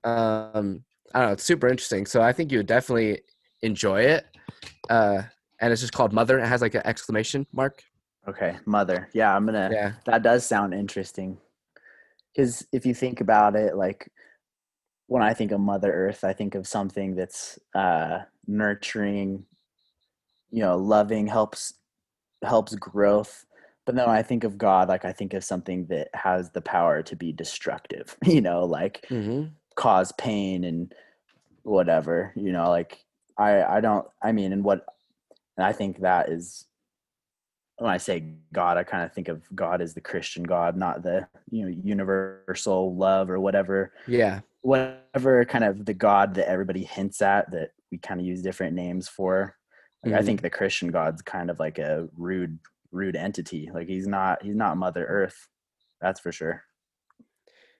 um i don't know it's super interesting so i think you would definitely enjoy it uh and it's just called mother it has like an exclamation mark. Okay mother. Yeah i'm gonna yeah. that does sound interesting because if you think about it like when i think of mother earth i think of something that's uh nurturing you know loving helps helps growth. But then when I think of God, like I think of something that has the power to be destructive, you know, like hmm cause pain and whatever, you know, like I I don't I mean and what and I think that is when I say God, I kind of think of God as the Christian God, not the you know universal love or whatever Yeah. whatever kind of the God that everybody hints at that we kind of use different names for. Like I Mhm. think the Christian God's kind of like a rude rude entity. Like he's not he's not Mother Earth. That's for sure.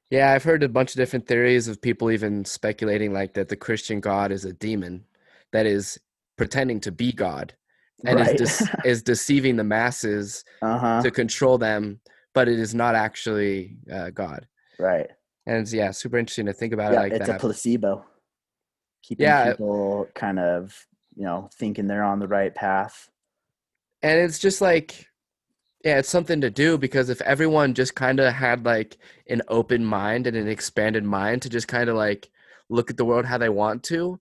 Yeah, I've heard a bunch of different theories of people even speculating like that the Christian God is a demon that is pretending to be God and right. is dece- is deceiving the masses uh-huh. to control them, but it is not actually uh, God. Right. And it's, yeah, super interesting to think about Yeah, it like it's that. a placebo. Keeping Yeah. people kind of, you know, thinking they're on the right path. and it's just like yeah it's something to do because if everyone just kind of had like an open mind and an expanded mind to just kind of like look at the world how they want to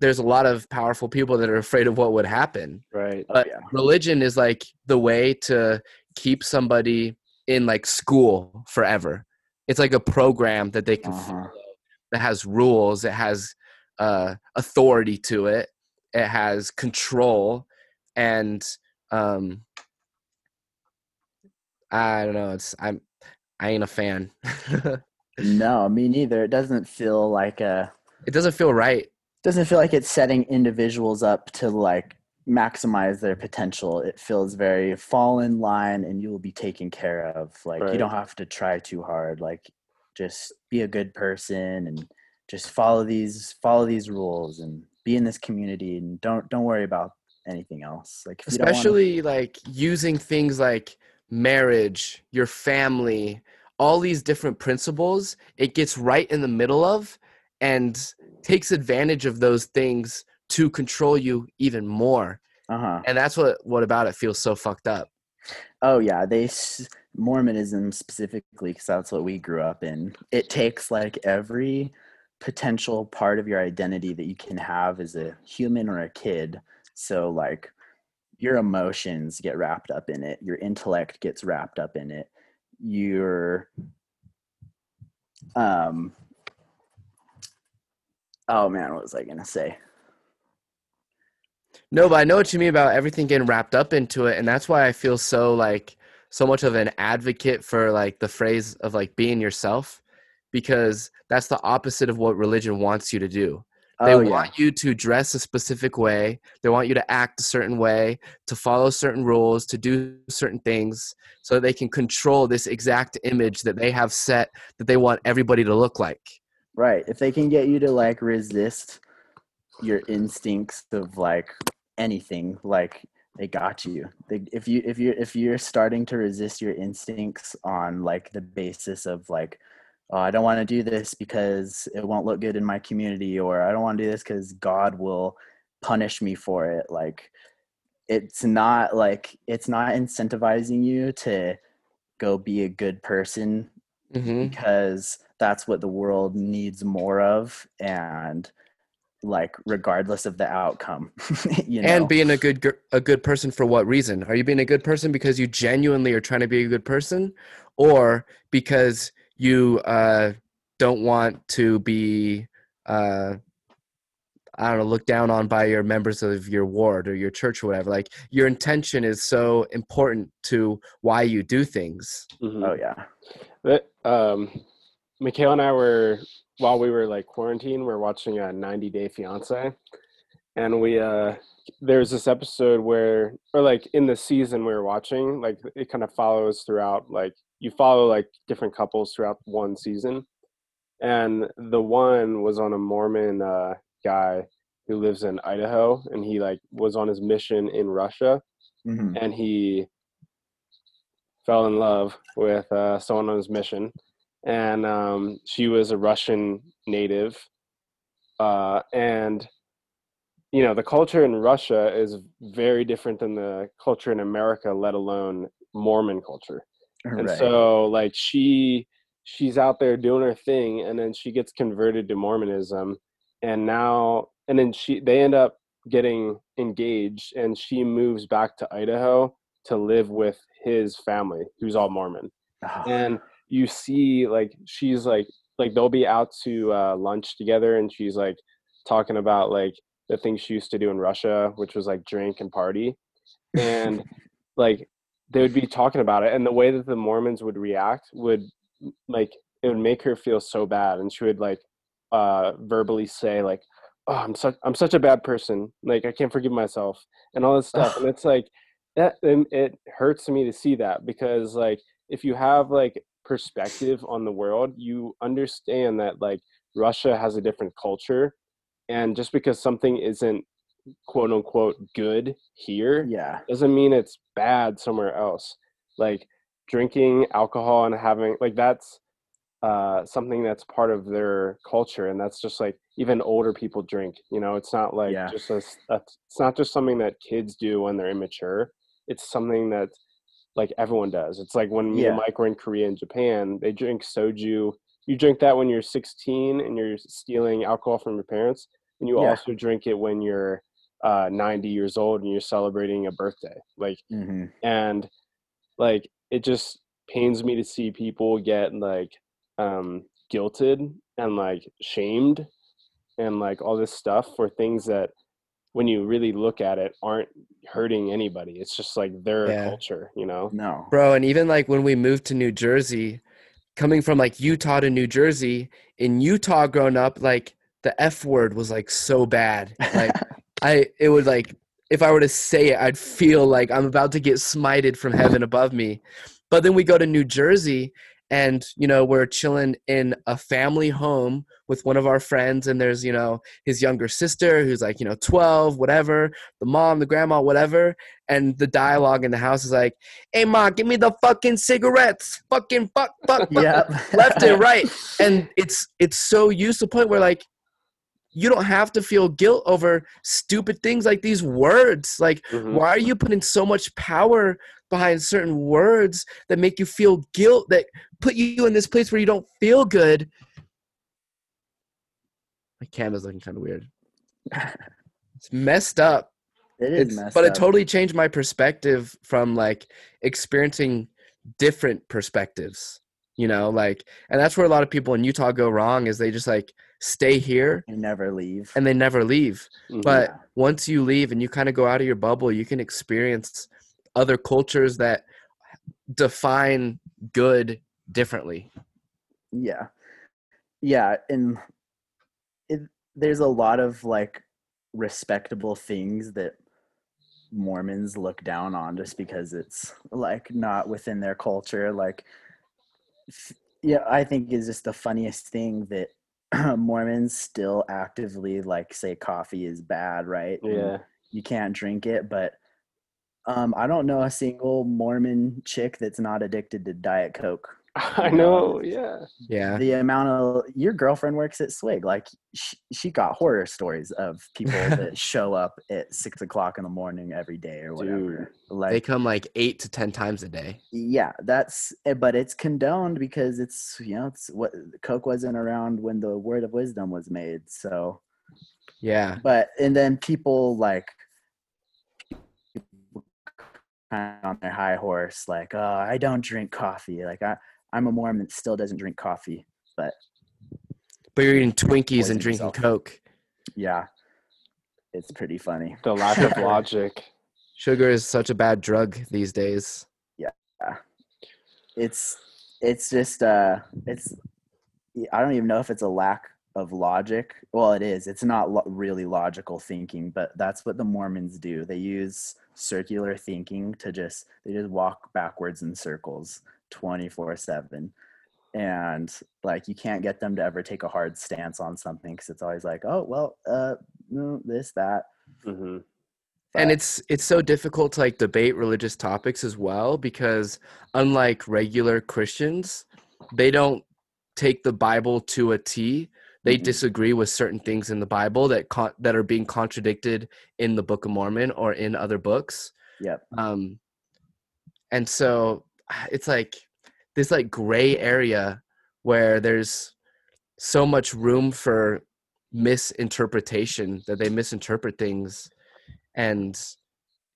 there's a lot of powerful people that are afraid of what would happen Right. But- yeah. religion is like the way to keep somebody in like school forever it's like a program that they can Uh-huh. follow that has rules it has uh, authority to it it has control and um i don't know it's i'm i ain't a fan No, me neither. It doesn't feel like a it doesn't feel right doesn't feel like it's setting individuals up to like maximize their potential. It feels very fall in line and you will be taken care of. Like Right. you don't have to try too hard. Like just be a good person and just follow these follow these rules and be in this community and don't don't worry about anything else. Like if wanna- especially like using things like marriage your family all these different principles it gets right in the middle of and takes advantage of those things to control you even more uh-huh. and that's what what about it feels so fucked up Oh yeah, they Mormonism specifically because that's what we grew up in. It takes like every potential part of your identity that you can have as a human or a kid. So like your emotions get wrapped up in it, your intellect gets wrapped up in it, your um oh man, what was I gonna say? No, but I know what you mean about everything getting wrapped up into it, and that's why I feel so like so much of an advocate for like the phrase of like being yourself, because that's the opposite of what religion wants you to do. They oh yeah, want you to dress a specific way. They want you to act a certain way, to follow certain rules, to do certain things, so that they can control this exact image that they have set that they want everybody to look like. Right. If they can get you to like resist your instincts of like anything, like they got you. They, if you if you if you're starting to resist your instincts on like the basis of like, oh, I don't want to do this because it won't look good in my community, or I don't want to do this because God will punish me for it. Like, it's not like it's not incentivizing you to go be a good person hmm because that's what the world needs more of and like regardless of the outcome you know And being a good a good person for what reason? Are you being a good person because you genuinely are trying to be a good person, or because you uh, don't want to be uh, I don't know looked down on by your members of your ward or your church or whatever? Like your intention is so important to why you do things. Mhm. oh yeah That um, Mikhail and I were while we were like quarantine, we are watching a 90 Day Fiance, and we uh, there's this episode where, or like in the season we were watching, like it kind of follows throughout. Like you follow like different couples throughout one season, and the one was on a Mormon uh, guy who lives in Idaho, and he like was on his mission in Russia, Mhm. and he fell in love with uh, someone on his mission, and um, she was a Russian native, uh, and you know the culture in Russia is very different than the culture in America, let alone Mormon culture. And so like she she's out there doing her thing and then she gets converted to Mormonism and now and then she they end up getting engaged and she moves back to Idaho to live with his family, who's all Mormon. Oh, And you see, like, she's like, like they'll be out to uh, lunch together, and she's like talking about like the things she used to do in Russia, which was like drink and party, and like they would be talking about it, and the way that the Mormons would react would like it would make her feel so bad, and she would like uh, verbally say like, "Oh, I'm such I'm such a bad person. Like I can't forgive myself," and all this stuff, and it's like that. And it hurts me to see that because like if you have like perspective on the world, you understand that like Russia has a different culture, and just because something isn't quote unquote good here yeah. doesn't mean it's bad somewhere else. Like drinking alcohol and having like that's uh something that's part of their culture and that's just like even older people drink you know it's not like Yeah. just a it's not just something that kids do when they're immature it's something that like everyone does it's like when me and Yeah. mike were in korea and japan they drink soju you drink that when you're 16 and you're stealing alcohol from your parents and you Yeah. also drink it when you're uh 90 years old and you're celebrating a birthday like hmm and like it just pains me to see people get like um guilted and like shamed and like all this stuff for things that when you really look at it aren't hurting anybody it's just like their Yeah. culture you know No. bro and even like when we moved to new jersey coming from like utah to new jersey in utah growing up like the f word was like so bad like i it would like if i were to say it i'd feel like i'm about to get smited from heaven above me. But then we go to new jersey and you know we're chilling in a family home with one of our friends and there's you know his younger sister who's like you know 12 whatever the mom the grandma whatever. And the dialogue in the house is like hey ma give me the fucking cigarettes. Fucking fuck fuck, fuck. Yeah. left and right. And it's it's so used to the point where like you don't have to feel guilt over stupid things like these words like Mhm. why are you putting so much power behind certain words that make you feel guilt that put you in this place where you don't feel good my camera's looking kind of weird it's messed up It is messed but up. it totally changed my perspective from like experiencing different perspectives you know like and that's where a lot of people in utah go wrong is they just like stay here and never leave. and they never leave Mhm. but once you leave and you kind of go out of your bubble you can experience other cultures that define good differently yeah yeah and it, there's a lot of like respectable things that mormons look down on just because it's like not within their culture like yeah i think is just the funniest thing that mormons still actively like say coffee is bad right And yeah you can't drink it but um, I don't know a single Mormon chick that's not addicted to Diet Coke. i know yeah yeah the amount of your girlfriend works at Swig, like she, she got horror stories of people that show up at six o'clock in the morning every day or whatever. they Like, come like eight to ten times a day yeah, that's eh, but it's condoned because it's you know it's what Coke wasn't around when the word of wisdom was made. So, yeah but and then people like on their high horse, like, oh, I don't drink coffee. Like I, I'm a Mormon that still doesn't drink coffee, but but you're eating twinkies and drinking yourself. coke yeah, it's pretty funny. the lack of logic sugar is such a bad drug these days Yeah, It's it's just uh it's I don't even know if it's a lack of logic. Well, it is. It's not lo- really logical thinking, but that's what the Mormons do. They use circular thinking to just they just walk backwards in circles 24/7. And like you can't get them to ever take a hard stance on something cuz it's always like, "Oh, well, uh no, this that." hmm and it's it's so difficult to like debate religious topics as well because unlike regular christians they don't take the bible to a t they Mhm. disagree with certain things in the bible that con- that are being contradicted in the book of mormon or in other books Yep. um and so it's like this like gray area where there's so much room for misinterpretation that they misinterpret things and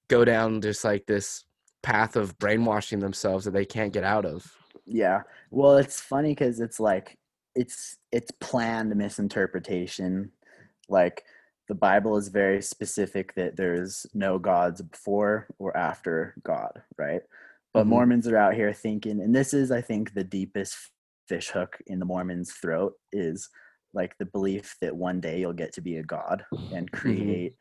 go down just like this path of brainwashing themselves that they can't get out of. Yeah. Well, it's funny because it's like it's it's planned misinterpretation. Like the Bible is very specific that there's no gods before or after God, right? But Mhm. Mormons are out here thinking, and this is, I think, the deepest fish hook in the Mormons' throat is like the belief that one day you'll get to be a god and create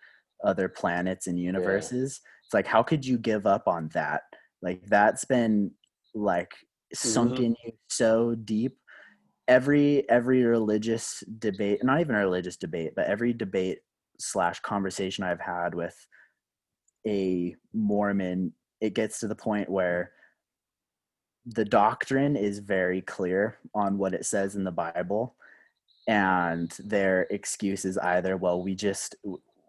other planets and universes. It's like, how could you give up on that? Like that's been like sunk in you so deep. Every every religious debate, not even a religious debate, but every debate slash conversation I've had with a Mormon, it gets to the point where the doctrine is very clear on what it says in the Bible, and their excuse is either, well, we just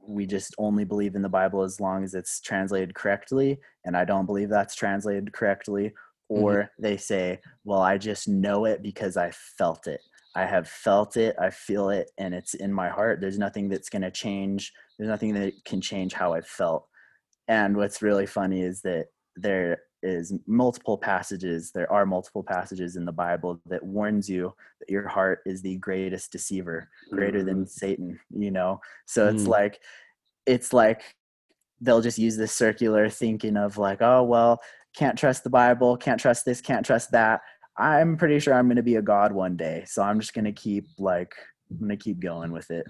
we just only believe in the Bible as long as it's translated correctly, and I don't believe that's translated correctly, mm-hmm. or they say, well, I just know it because I felt it. I have felt it, I feel it, and it's in my heart. There's nothing that's going to change. There's nothing that can change how I felt. And what's really funny is that there is multiple passages, there are multiple passages in the Bible that warns you that your heart is the greatest deceiver, greater than Satan, you know? So it's Mm. like, it's like they'll just use this circular thinking of like, oh, well, can't trust the Bible, can't trust this, can't trust that. I'm pretty sure I'm going to be a god one day. So I'm just going to keep like, I'm going to keep going with it.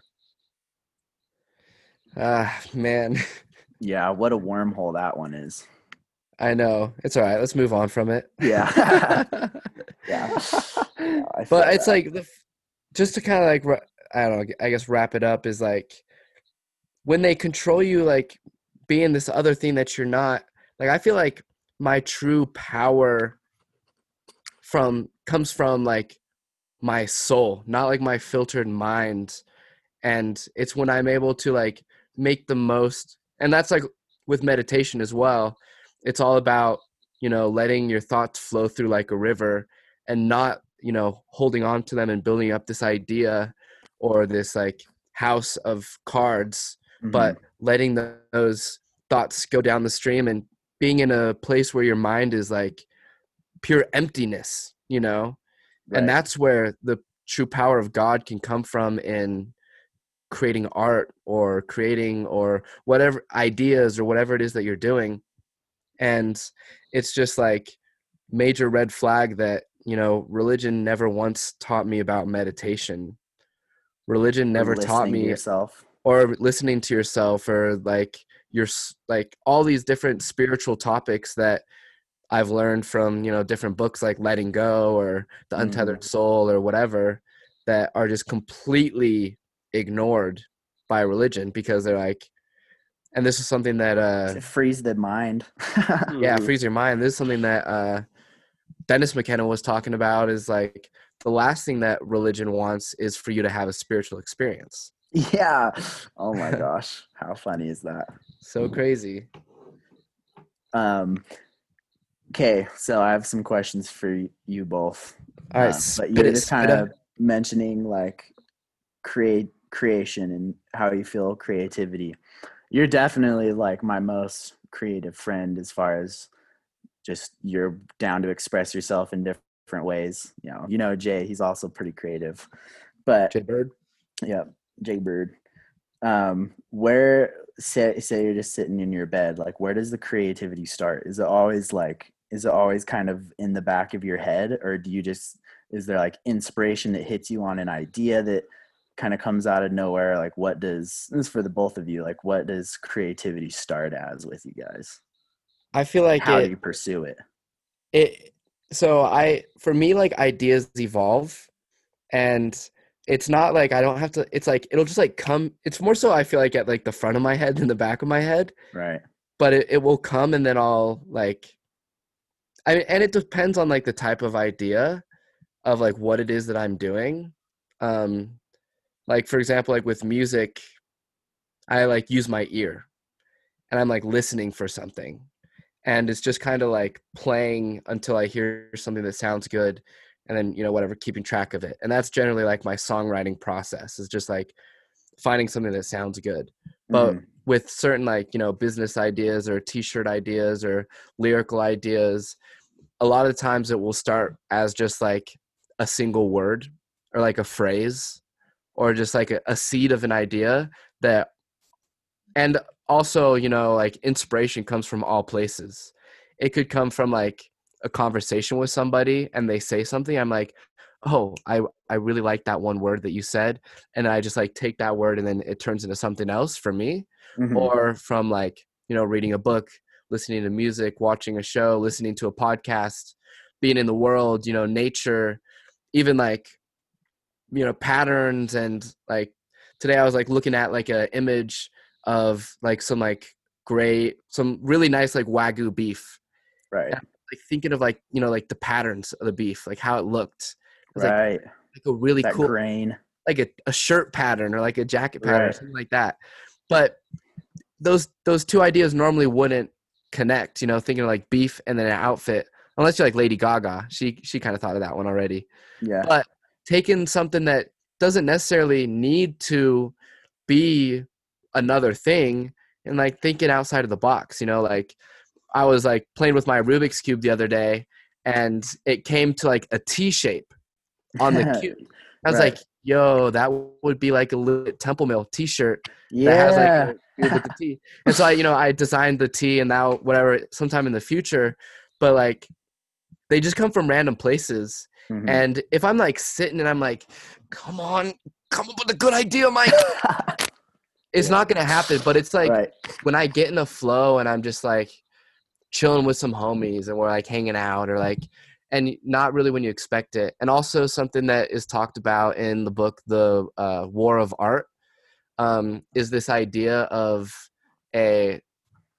Ah, man. Yeah. What a wormhole that one is. I know. It's all right. Let's move on from it. Yeah. Yeah. But it's that. like the just to kind of like I don't know. I guess wrap it up is like when they control you, like being this other thing that you're not. Like I feel like my true power from comes from like my soul, not like my filtered mind, and it's when I'm able to like make the most. And that's like with meditation as well. It's all about you know letting your thoughts flow through like a river and not you know holding on to them and building up this idea or this like house of cards Mhm. but letting the, those thoughts go down the stream and being in a place where your mind is like pure emptiness you know and that's where the true power of god can come from in creating art or creating or whatever ideas or whatever it is that you're doing. And it's just like major red flag that you know religion never once taught me about meditation. Religion never taught me yourself. or listening to yourself or like your like all these different spiritual topics that I've learned from you know different books like Letting Go or The Untethered Soul or whatever that are just completely ignored by religion because they're like and this is something that uh It frees the mind. yeah frees your mind this is something that uh dennis mckenna was talking about is like the last thing that religion wants is for you to have a spiritual experience yeah. Oh my gosh. How funny is that? so crazy Um okay, so I have some questions for you both. all right Uh, but you were it, just kind of mentioning like create creation and how you feel creativity. You're definitely like my most creative friend as far as just you're down to express yourself in different ways. You know, you know Jay, he's also pretty creative. But Jay Bird. yeah, Jay Bird. Um, where say say you're just sitting in your bed, like where does the creativity start? Is it always like is it always kind of in the back of your head, or do you just is there like inspiration that hits you on an idea that kind of comes out of nowhere? Like what does this is for the both of you, like what does creativity start as with you guys? I feel like How it, do you pursue it? it so I for me like ideas evolve and it's not like I don't have to it's like it'll just like come it's more so I feel like at like the front of my head than the back of my head Right. but it, it will come and then I'll like I mean and it depends on like the type of idea of like what it is that I'm doing. Um like for example like with music I like use my ear and I'm like listening for something and it's just kind of like playing until I hear something that sounds good and then you know whatever keeping track of it. And that's generally like my songwriting process is just like finding something that sounds good but Mhm. with certain like you know business ideas or t-shirt ideas or lyrical ideas a lot of times it will start as just like a single word or like a phrase or just like a, a seed of an idea that and also you know like inspiration comes from all places it could come from like a conversation with somebody and they say something i'm like oh i i really like that one word that you said and i just like take that word and then it turns into something else for me Mhm. or from like you know reading a book listening to music watching a show listening to a podcast being in the world you know nature even like you know patterns and like today i was like looking at like a image of like some like great some really nice like wagyu beef right. like thinking of like you know like the patterns of the beef like how it looked it was like, Right. like a really that cool grain. like a, a shirt pattern or like a jacket pattern or Right. something like that but those those two ideas normally wouldn't connect you know thinking of like beef and then an outfit unless you're like lady gaga she she kind of thought of that one already Yeah. but taking something that doesn't necessarily need to be another thing and like thinking outside of the box you know like i was like playing with my rubik's cube the other day and it came to like a t shape on the cube i was Right. like yo that would be like a little temple mill t-shirt yeah. that has like with the T. And so I, you know, I designed the T and now whatever sometime in the future, but like they just come from random places. Mhm. And if I'm like sitting and I'm like, come on, come up with a good idea, Mike, it's Yeah. not gonna happen. But it's like right. when I get in the flow and I'm just like chilling with some homies and we're like hanging out or like and not really when you expect it. And also something that is talked about in the book, The uh, War of Art, um, is this idea of a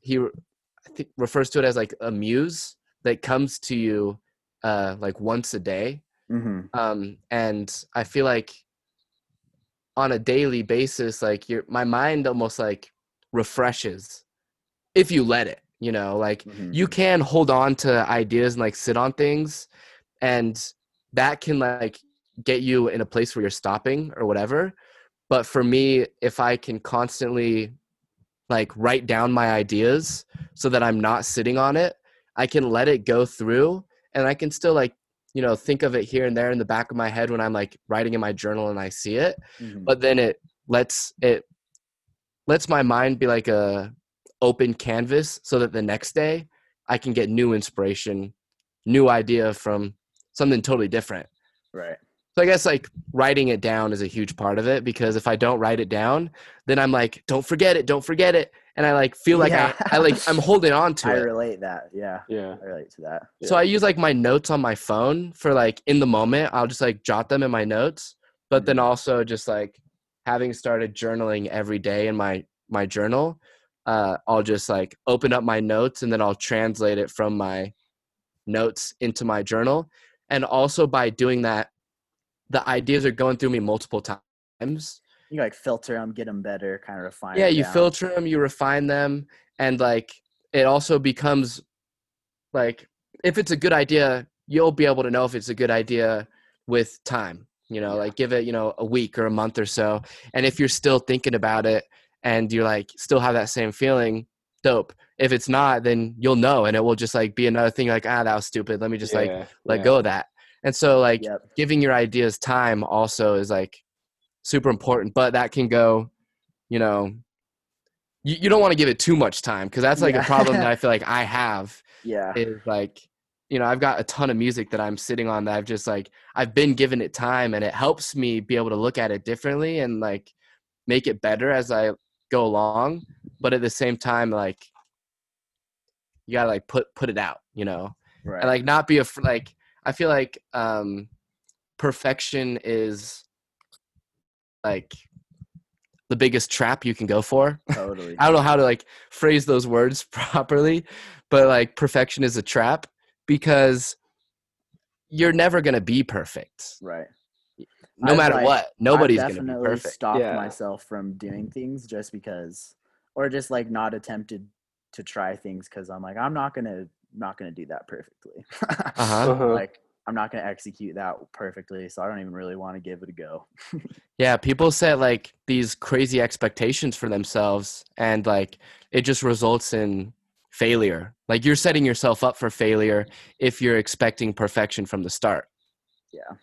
he I think refers to it as like a muse that comes to you uh, like once a day hmm um and i feel like on a daily basis like your my mind almost like refreshes if you let it you know like Mhm. you can hold on to ideas and like sit on things and that can like get you in a place where you're stopping or whatever but for me if i can constantly like write down my ideas so that i'm not sitting on it i can let it go through and i can still like you know think of it here and there in the back of my head when i'm like writing in my journal and i see it Mhm. but then it lets it lets my mind be like a open canvas so that the next day i can get new inspiration new idea from something totally different right. so i guess like writing it down is a huge part of it because if i don't write it down then i'm like don't forget it don't forget it and i like feel like Yeah. I, I like i'm holding on to I it I relate that. Yeah. Yeah. I relate to that. so I use like my notes on my phone for like in the moment. I'll just like jot them in my notes, but then also just like having started journaling every day in my my journal, uh, I'll just like open up my notes and then I'll translate it from my notes into my journal. And also by doing that, the ideas are going through me multiple times. You like filter them, get them better, kind of refine. yeah you down. filter them you refine them and like it also becomes like if it's a good idea you'll be able to know if it's a good idea with time you know Yeah. like give it you know a week or a month or so and if you're still thinking about it and you're like still have that same feeling dope if it's not then you'll know and it will just like be another thing like ah that was stupid let me just like let yeah. go of that and so like Yep. giving your ideas time also is like super important but that can go you know you, you don't want to give it too much time because that's like Yeah. a problem that i feel like i have Yeah. is like you know i've got a ton of music that i'm sitting on that i've just like i've been given it time and it helps me be able to look at it differently and like make it better as i go along but at the same time like you gotta like put put it out you know Right. and like not be a like i feel like um perfection is like the biggest trap you can go for totally. i don't know how to like phrase those words properly but like perfection is a trap because you're never going to be perfect Right. no I've, matter like- what nobody's I've going to be perfect Stop Yeah. myself from doing things just because, or just like not attempted to try things because I'm like I'm not gonna not gonna do that perfectly. uh-huh Uh-huh. Like I'm not going to execute that perfectly, so I don't even really want to give it a go. Yeah, people set like these crazy expectations for themselves and like it just results in failure. Like you're setting yourself up for failure if you're expecting perfection from the start. Yeah.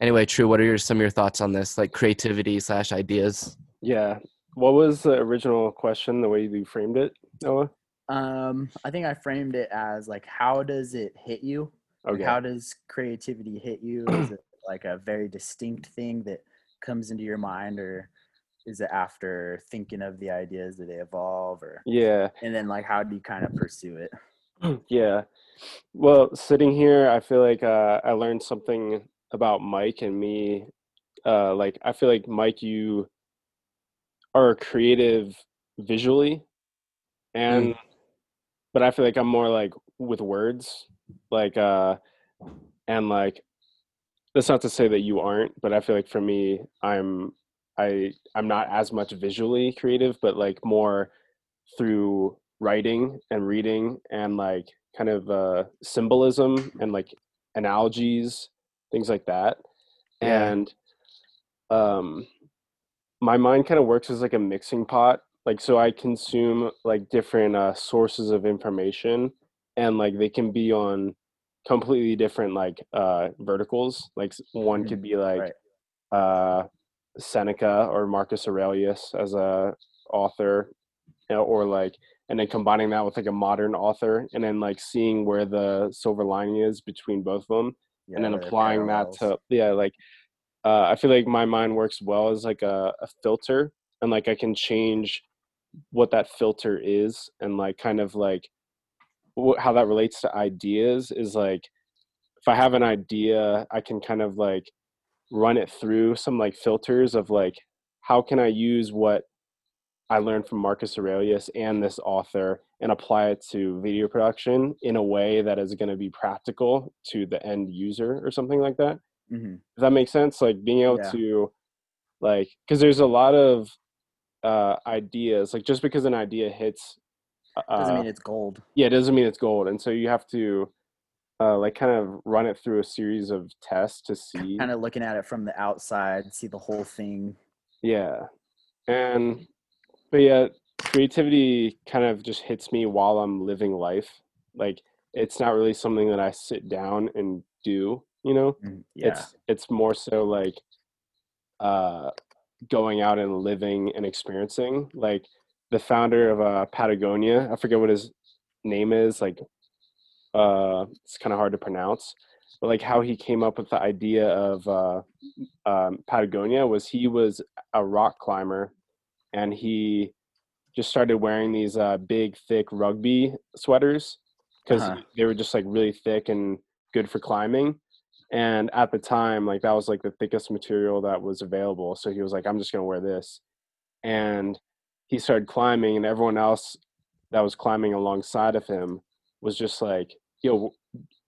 Anyway, True, what are your, some of your thoughts on this? Like creativity slash ideas? Yeah. What was the original question? The way you framed it, Noah? Um, I think I framed it as like, how does it hit you? Okay. how does creativity hit you? Is it like a very distinct thing that comes into your mind, or is it after thinking of the ideas that they evolve, or yeah. and then like how do you kind of pursue it? yeah. Well, sitting here, I feel like uh, I learned something about Mike and me. Uh, like, I feel like Mike, you are creative visually, and but I feel like I'm more like with words, like uh, and like that's not to say that you aren't, but I feel like for me, I'm I I'm not as much visually creative, but like more through writing and reading and like kind of uh, symbolism and like analogies, things like that. Yeah. And um, my mind kind of works as like a mixing pot. Like, so I consume like different uh, sources of information, and like they can be on completely different like uh, verticals. Like, one could be like Right. uh, Seneca or Marcus Aurelius as a author, you know, or like, and then combining that with like a modern author, and then like seeing where the silver lining is between both of them, Yeah, and then applying that to yeah, like uh, I feel like my mind works well as like a, a filter, and like I can change what that filter is, and like kind of like how that relates to ideas is like if I have an idea, I can kind of like run it through some like filters of like how can I use what I learned from Marcus Aurelius and this author and apply it to video production in a way that is going to be practical to the end user or something like that. Mhm. Does that make sense? Like being able Yeah. to like because there's a lot of uh ideas like just because an idea hits Doesn't uh, mean it's gold. yeah it doesn't mean it's gold and so you have to uh like kind of run it through a series of tests to see Kind of looking at it from the outside, see the whole thing. Yeah. And but yeah, creativity kind of just hits me while I'm living life. Like it's not really something that I sit down and do, you know? Mm, Yeah. It's it's more so like uh going out and living and experiencing. Like the founder of uh Patagonia, I forget what his name is, like uh it's kind of hard to pronounce. But like how he came up with the idea of uh um, Patagonia was he was a rock climber and he just started wearing these uh, big, thick rugby sweaters because Uh-huh. they were just like really thick and good for climbing. And at the time, like that was like the thickest material that was available. So he was like, I'm just gonna wear this. And he started climbing, and everyone else that was climbing alongside of him was just like, yo,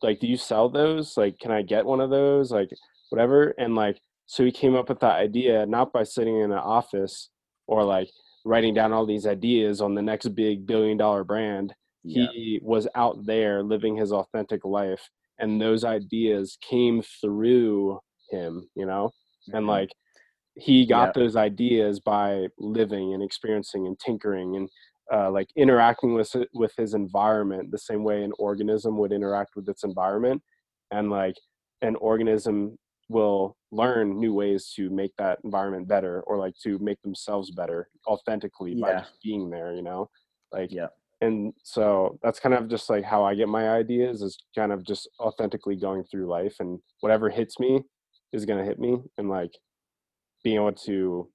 like, do you sell those? Like, can I get one of those? Like, whatever. And like, so he came up with that idea not by sitting in an office or like writing down all these ideas on the next big billion dollar brand. yeah. He was out there living his authentic life, and those ideas came through him, you know? And Mhm. like, he got those ideas by living and experiencing and tinkering and uh, like interacting with with his environment the same way an organism would interact with its environment. And like an organism will learn new ways to make that environment better or like to make themselves better authentically by just being there you know? Like Yeah. and so that's kind of just like how i get my ideas is kind of just authentically going through life and whatever hits me is going to hit me and like being able to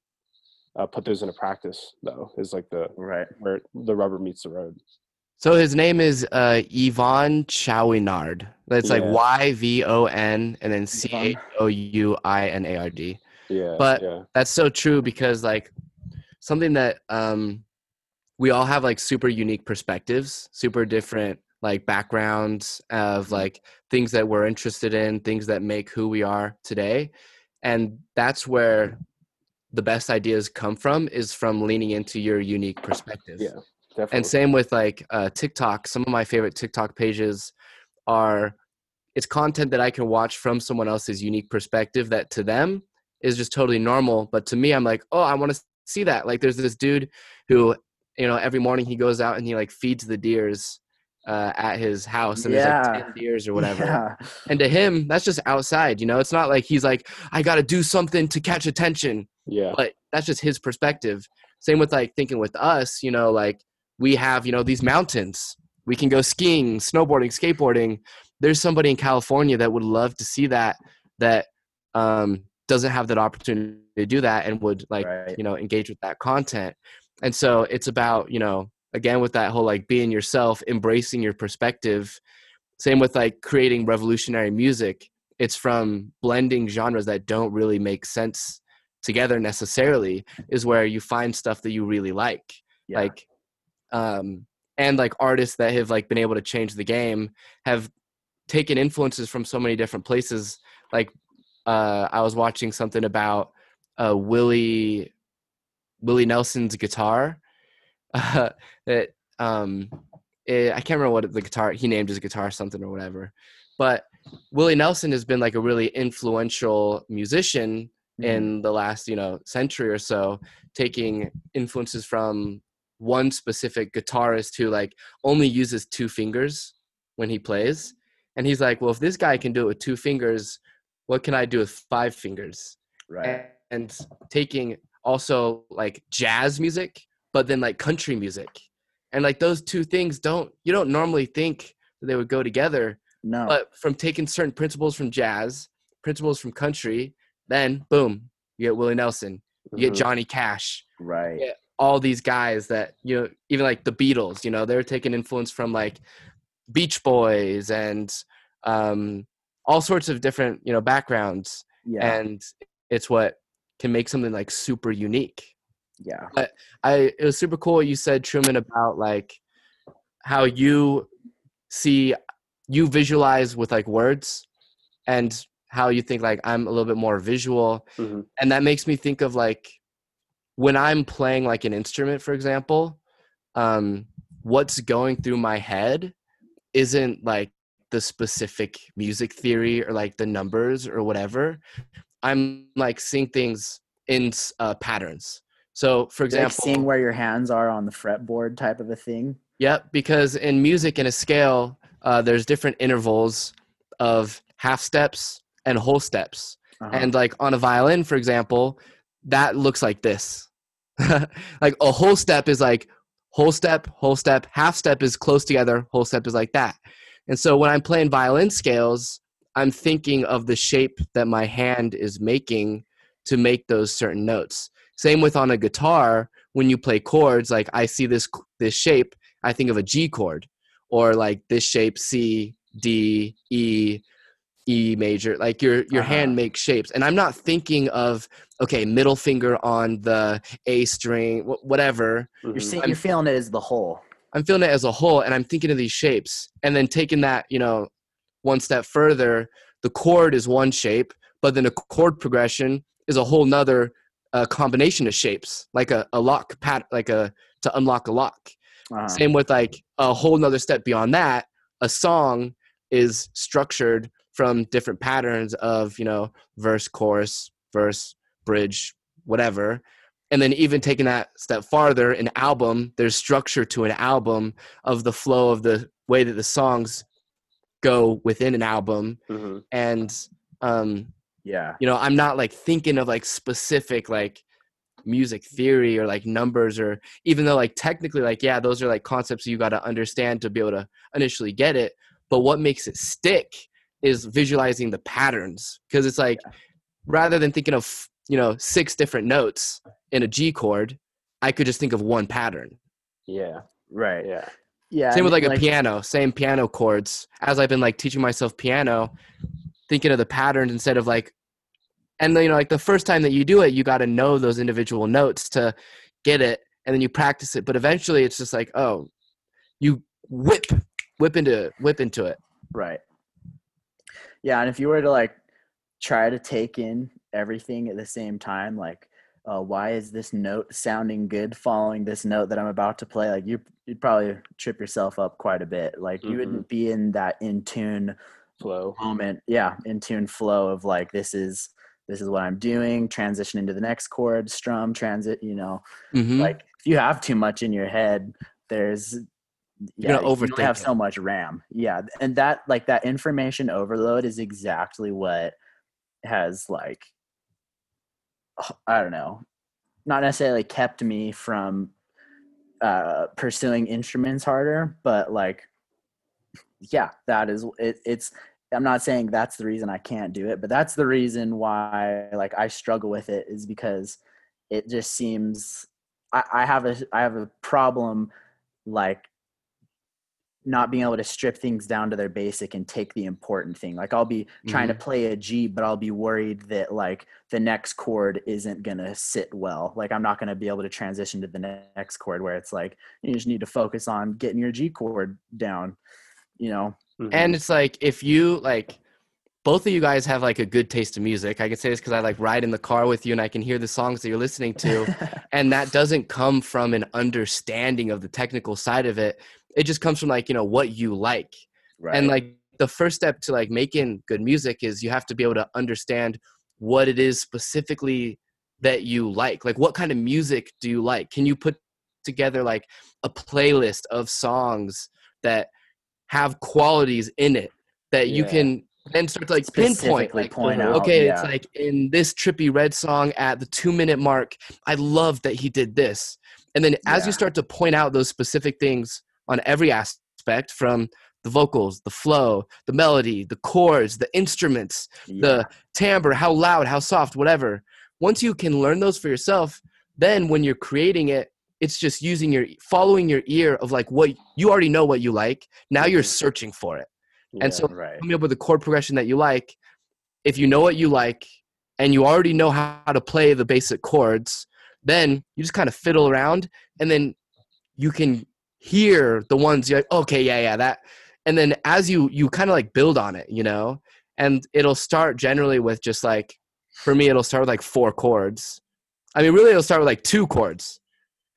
uh, put those into practice though is like the Right. where the rubber meets the road So his name is uh, Yvon Chouinard. That's like Y V O N and then C Yvonne. H O U I N A R D. yeah But- yeah That's so true because like something that um we all have like super unique perspectives, super different like backgrounds of like things that we're interested in, things that make who we are today. And that's where the best ideas come from is from leaning into your unique perspective. yeah definitely And same with like uh, TikTok. Some of my favorite TikTok pages are it's content that I can watch from someone else's unique perspective that to them is just totally normal. But to me, I'm like, oh, I want to see that. Like there's this dude who, you know, every morning he goes out and he like feeds the deers uh, at his house and there's like 10 deers or whatever. Yeah. And to him, that's just outside, you know, it's not like he's like, I got to do something to catch attention Yeah. but that's just his perspective same with like thinking with us you know like we have you know these mountains we can go skiing snowboarding skateboarding there's somebody in california that would love to see that that um doesn't have that opportunity to do that and would like Right. you know engage with that content and so it's about you know again with that whole like being yourself embracing your perspective. Same with like creating revolutionary music. It's from blending genres that don't really make sense together necessarily is where you find stuff that you really like. Yeah. like um and like artists that have like been able to change the game have taken influences from so many different places. Like uh i was watching something about uh willie willie nelson's guitar uh, that um eh, i can't remember what the guitar he named his guitar something or whatever but willie nelson has been like a really influential musician Mhm. in the last you know century or so taking influences from one specific guitarist who like only uses two fingers when he plays and he's like well if this guy can do it with two fingers what can i do with five fingers right. and taking also like jazz music but then like country music and like those two things don't you don't normally think that they would go together No. but from taking certain principles from jazz principles from country then boom you get willie nelson you get Mhm. johnny cash right. all these guys that you know even like the beatles you know they're taking influence from like beach boys and um all sorts of different you know backgrounds Yeah. and it's what can make something like super unique yeah. but i it was super cool you said truman about like how you see you visualize with like words and how you think like i'm a little bit more visual Mhm. and that makes me think of like when i'm playing like an instrument for example um what's going through my head isn't like the specific music theory or like the numbers or whatever i'm like seeing things in uh, patterns so for Like example seeing where your hands are on the fretboard type of a thing. Yep, because in music in a scale, uh, there's different intervals of half steps and whole steps. Uh-huh. And like on a violin, for example, that looks like this. like a whole step is like whole step, whole step, half step is close together, whole step is like that. And so when I'm playing violin scales, I'm thinking of the shape that my hand is making to make those certain notes. Same with on a guitar, when you play chords, like I see this this shape, I think of a G chord, or like this shape C D E E major. Like your your Uh-huh. hand makes shapes, and I'm not thinking of okay middle finger on the A string, wh- whatever. you're Mhm. seeing, you're feeling it as the whole. I'm feeling it as a whole, and I'm thinking of these shapes, and then taking that you know one step further, the chord is one shape, but then a chord progression is a whole nother uh, combination of shapes, like a, a lock pat, like a to unlock a lock. Uh-huh. Same with like a whole nother step beyond that. A song is structured from different patterns of, you know, verse, chorus, verse, bridge, whatever. And then even taking that step farther, an album, there's structure to an album of the flow of the way that the songs go within an album. Mhm. And um, Yeah. you know i'm not like thinking of like specific like music theory or like numbers or even though like technically like yeah those are like concepts you got to understand to be able to initially get it but what makes it stick is visualizing the patterns because it's like rather than thinking of you know six different notes in a g chord i could just think of one pattern Yeah. Right. Yeah. Yeah. same with and, like, a piano same piano chords as i've been like teaching myself piano thinking of the patterns instead of like and then you know like the first time that you do it you got to know those individual notes to get it and then you practice it but eventually it's just like oh you whip whip into whip into it Right. Yeah, and if you were to like try to take in everything at the same time, like, uh, why is this note sounding good following this note that I'm about to play? Like, you you'd probably trip yourself up quite a bit. Like, you Mm-hmm. wouldn't be in that in tune flow. moment yeah in tune flow of like this is this is what i'm doing transition into the next chord strum transit you know Mhm. like if you have too much in your head there's You're yeah, you overthink have it. so much ram yeah and that like that information overload is exactly what has like i don't know not necessarily kept me from uh pursuing instruments harder but like yeah that is it, it's i'm not saying that's the reason i can't do it but that's the reason why like i struggle with it is because it just seems i, I have a i have a problem like not being able to strip things down to their basic and take the important thing like i'll be trying to mm-hmm. play a g but i'll be worried that like the next chord isn't going to sit well like i'm not going to be able to transition to the next chord where it's like you just need to focus on getting your g chord down you know? Mhm. and it's like if you like both of you guys have like a good taste in music i can say this because i like ride in the car with you and i can hear the songs that you're listening to and that doesn't come from an understanding of the technical side of it. It just comes from like you know what you like. Right. and like the first step to like making good music is you have to be able to understand what it is specifically that you like. Like what kind of music do you like? Can you put together like a playlist of songs that have qualities in it that you can then start to like pinpoint like point oh, out, okay it's like in this Trippie Redd song at the two minute mark i love that he did this. And then as you start to point out those specific things on every aspect from the vocals the flow the melody the chords the instruments yeah. the timbre how loud how soft whatever once you can learn those for yourself then when you're creating it it's just using your following your ear of like what you already know what you like now you're Mhm. searching for it Yeah. and so right coming up with a chord progression that you like if you know what you like and you already know how to play the basic chords then you just kind of fiddle around and then you can hear the ones you're like okay yeah yeah that and then as you you kind of like build on it you know and it'll start generally with just like for me it'll start with like four chords i mean really it'll start with like two chords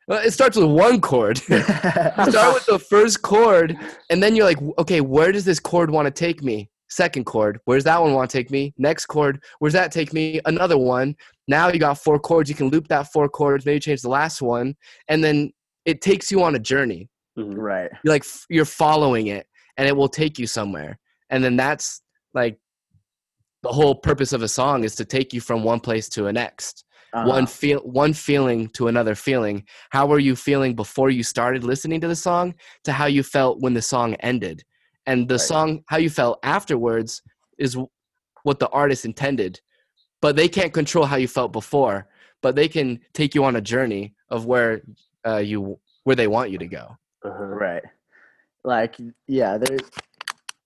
well, it starts with one chord. Start with the first chord and then you're like okay where does this chord want to take me? Second chord where's that one want to take me? Next chord where's that take me? Another one now you got four chords you can loop that four chords maybe change the last one and then it takes you on a journey. Mhm. right. You're like you're following it and it will take you somewhere and then that's like the whole purpose of a song is to take you from one place to a next one Uh-huh. feel one feeling to another feeling how were you feeling before you started listening to the song to how you felt when the song ended and the Right. song how you felt afterwards is what the artist intended but they can't control how you felt before but they can take you on a journey of where uh, you where they want you to go Uh-huh. right like yeah there's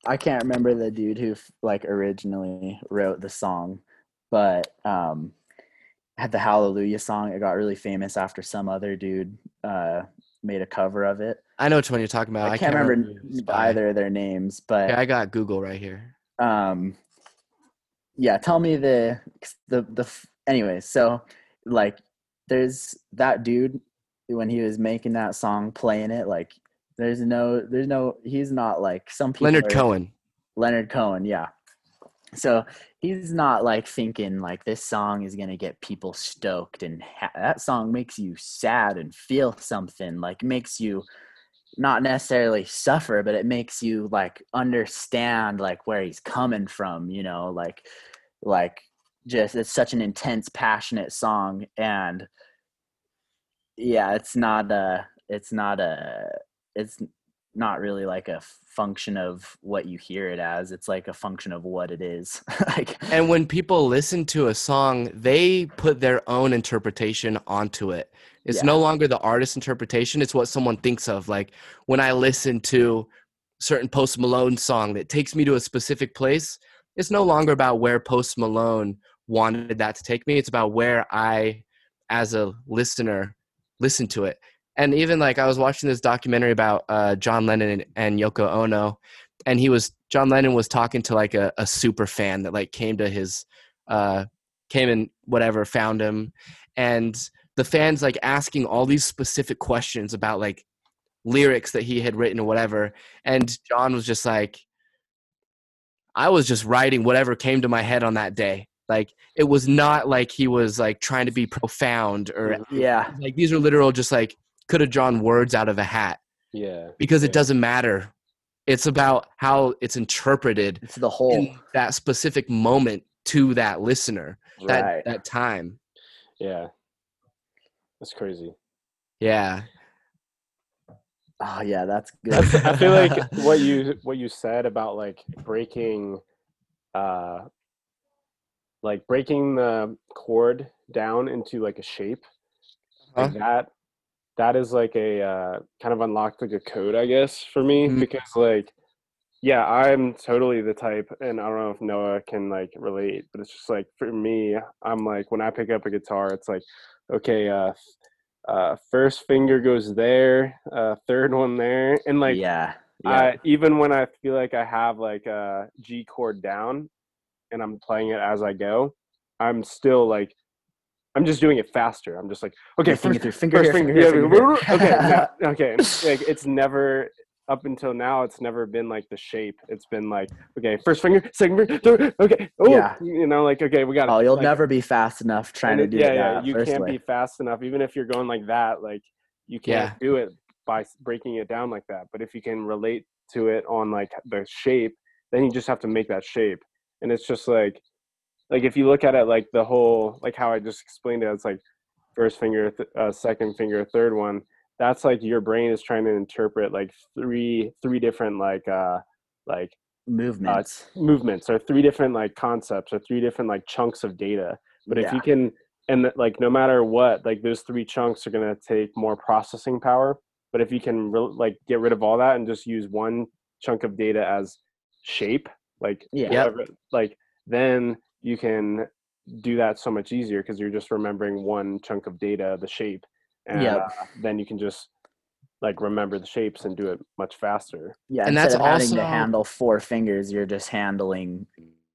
i can't remember the dude who like originally wrote the song but um had the hallelujah song it got really famous after some other dude uh made a cover of it. I know which one you're talking about. I, can't, remember, who it's by. either of their names but Okay, i got google right here. um yeah tell me the the the f- anyway so like there's that dude when he was making that song playing it like there's no there's no he's not like some people leonard are- cohen. Leonard cohen yeah so he's not like thinking like this song is gonna get people stoked and ha- that song makes you sad and feel something like makes you not necessarily suffer but it makes you like understand like where he's coming from you know like like just it's such an intense passionate song and yeah it's not a it's not a it's not really like a function of what you hear it as it's like a function of what it is. Like and when people listen to a song they put their own interpretation onto it. It's Yeah. no longer the artist's interpretation it's what someone thinks of. Like when i listen to certain post malone song that takes me to a specific place it's no longer about where post malone wanted that to take me it's about where i as a listener listen to it and even like i was watching this documentary about uh, john lennon and, yoko ono and he was john lennon was talking to like a, a super fan that like came to his uh came and whatever found him and the fans like asking all these specific questions about like lyrics that he had written or whatever and john was just like I was just writing whatever came to my head on that day. Like it was not like he was like trying to be profound or Yeah. like these are literal just like could have drawn words out of a hat Yeah. because Yeah. it doesn't matter. It's about how it's interpreted It's the whole. in that specific moment to that listener, that Right. that time. Yeah. That's crazy. Yeah. Oh yeah, that's good. That's, I feel like what you what you said about like breaking uh like breaking the chord down into like a shape like Uh-huh. that that is like a uh, kind of unlocked like a code i guess for me Mhm. because like yeah i'm totally the type and i don't know if noah can like relate but it's just like for me i'm like when i pick up a guitar it's like okay uh uh first finger goes there uh third one there and like yeah. Yeah. I, even when I feel like I have like a G chord down and I'm playing it as I go, I'm still like, I'm just doing it faster. I'm just like, okay, Your finger first, finger first here, finger, finger here, finger okay, here. yeah, okay. Like it's never up until now. It's never been like the shape. It's been like, okay, first finger, second finger, third, okay, oh, Yeah. you know, like okay, we got. oh, you'll like, never be fast enough trying to do it- yeah, it yeah. You first can't way. be fast enough, even if you're going like that. Like you can't Yeah. do it by breaking it down like that. But if you can relate to it on like the shape, then you just have to make that shape. And it's just like, like if you look at it like the whole, like how I just explained it, it's like first finger, th- uh, second finger, third one. That's like your brain is trying to interpret like three, three different like, uh, like Movements. movements or three different like concepts or three different like chunks of data but if you can and that, like no matter what like those three chunks are going to take more processing power but if you can re- like get rid of all that and just use one chunk of data as shape like Yeah. Whatever, like then you can do that so much easier because you're just remembering one chunk of data the shape and Yep. uh, then you can just like remember the shapes and do it much faster Yeah, And that's of having also- to handle four fingers, you're just handling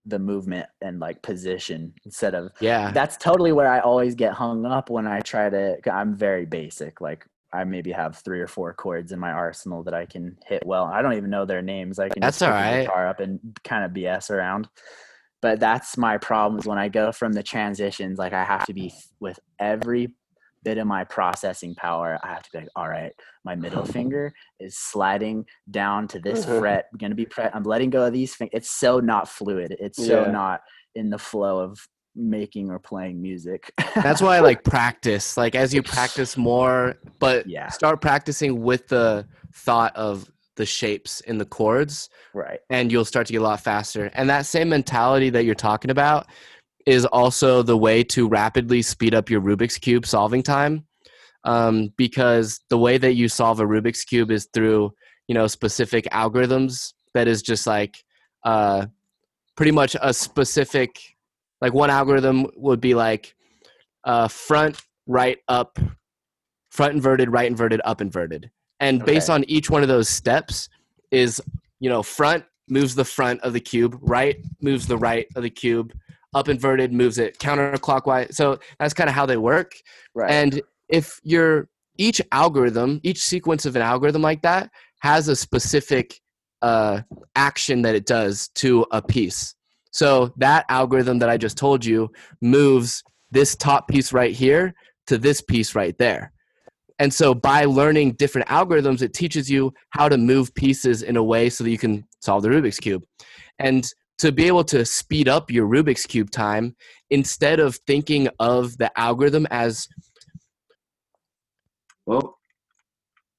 the movement and like position instead of Yeah. that's totally where I always get hung up when I try to. I'm very basic. Like I maybe have three or four chords in my arsenal that I can hit well. I don't even know their names. I can That's just pick the alright. guitar up and kind of BS around. But that's my problem is when I go from the transitions. Like I have to be with every bit of my processing power. I have to be like, all right, my middle finger is sliding down to this mm-hmm. fret. Going to be pre- I'm letting go of these. Fin- it's so not fluid. It's so Yeah. not in the flow of making or playing music. That's why I like practice. Like as you practice more, but Yeah. start practicing with the thought of the shapes in the chords right. and you'll start to get a lot faster. And that same mentality that you're talking about is also the way to rapidly speed up your Rubik's Cube solving time. Um, because the way that you solve a Rubik's Cube is through, you know, specific algorithms that is just like uh, pretty much a specific, like one algorithm would be like uh, front, right, up, front inverted, right inverted, up inverted. And based on each one of those steps is, you know, front moves the front of the cube, right moves the right of the cube, up inverted moves it counterclockwise. So that's kind of how they work. Right. And if you're each algorithm, each sequence of an algorithm like that has a specific uh, action that it does to a piece. So that algorithm that I just told you moves this top piece right here to this piece right there. And so by learning different algorithms, it teaches you how to move pieces in a way so that you can solve the Rubik's Cube. And to be able to speed up your Rubik's Cube time, instead of thinking of the algorithm as well,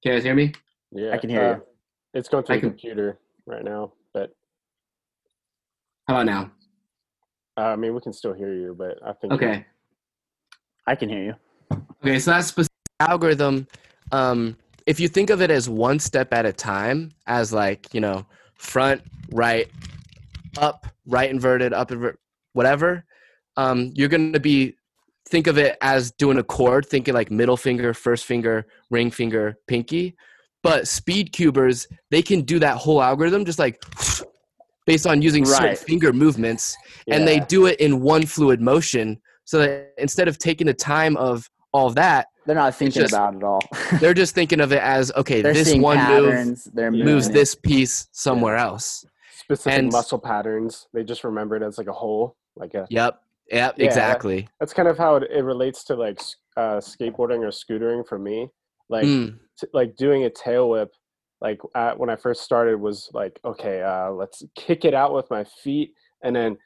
can you guys hear me? yeah I can hear uh, you. it's going through I the can- computer right now but How about now? uh, i mean we can still hear you but i think Okay. I can hear you. Okay, so that's specific algorithm, um, if you think of it as one step at a time, as like, you know, front, right, up, right inverted, up invert, whatever, um, you're going to be, think of it as doing a chord, thinking like middle finger, first finger, ring finger, pinky. But speed cubers, they can do that whole algorithm just like based on using certain finger movements and they do it in one fluid motion so that instead of taking the time of all that They're not thinking just- about it all. they're just thinking of it as okay They're this seeing one patterns. They're moves moving it. this piece somewhere else specific And- muscle patterns. They just remember it as like a whole, like a. Yep. Yep. Yeah. Exactly. That's kind of how it, it relates to like uh, skateboarding or scootering for me. Like Mm, t- like doing a tail whip like at, when i first started was like okay uh, let's kick it out with my feet and then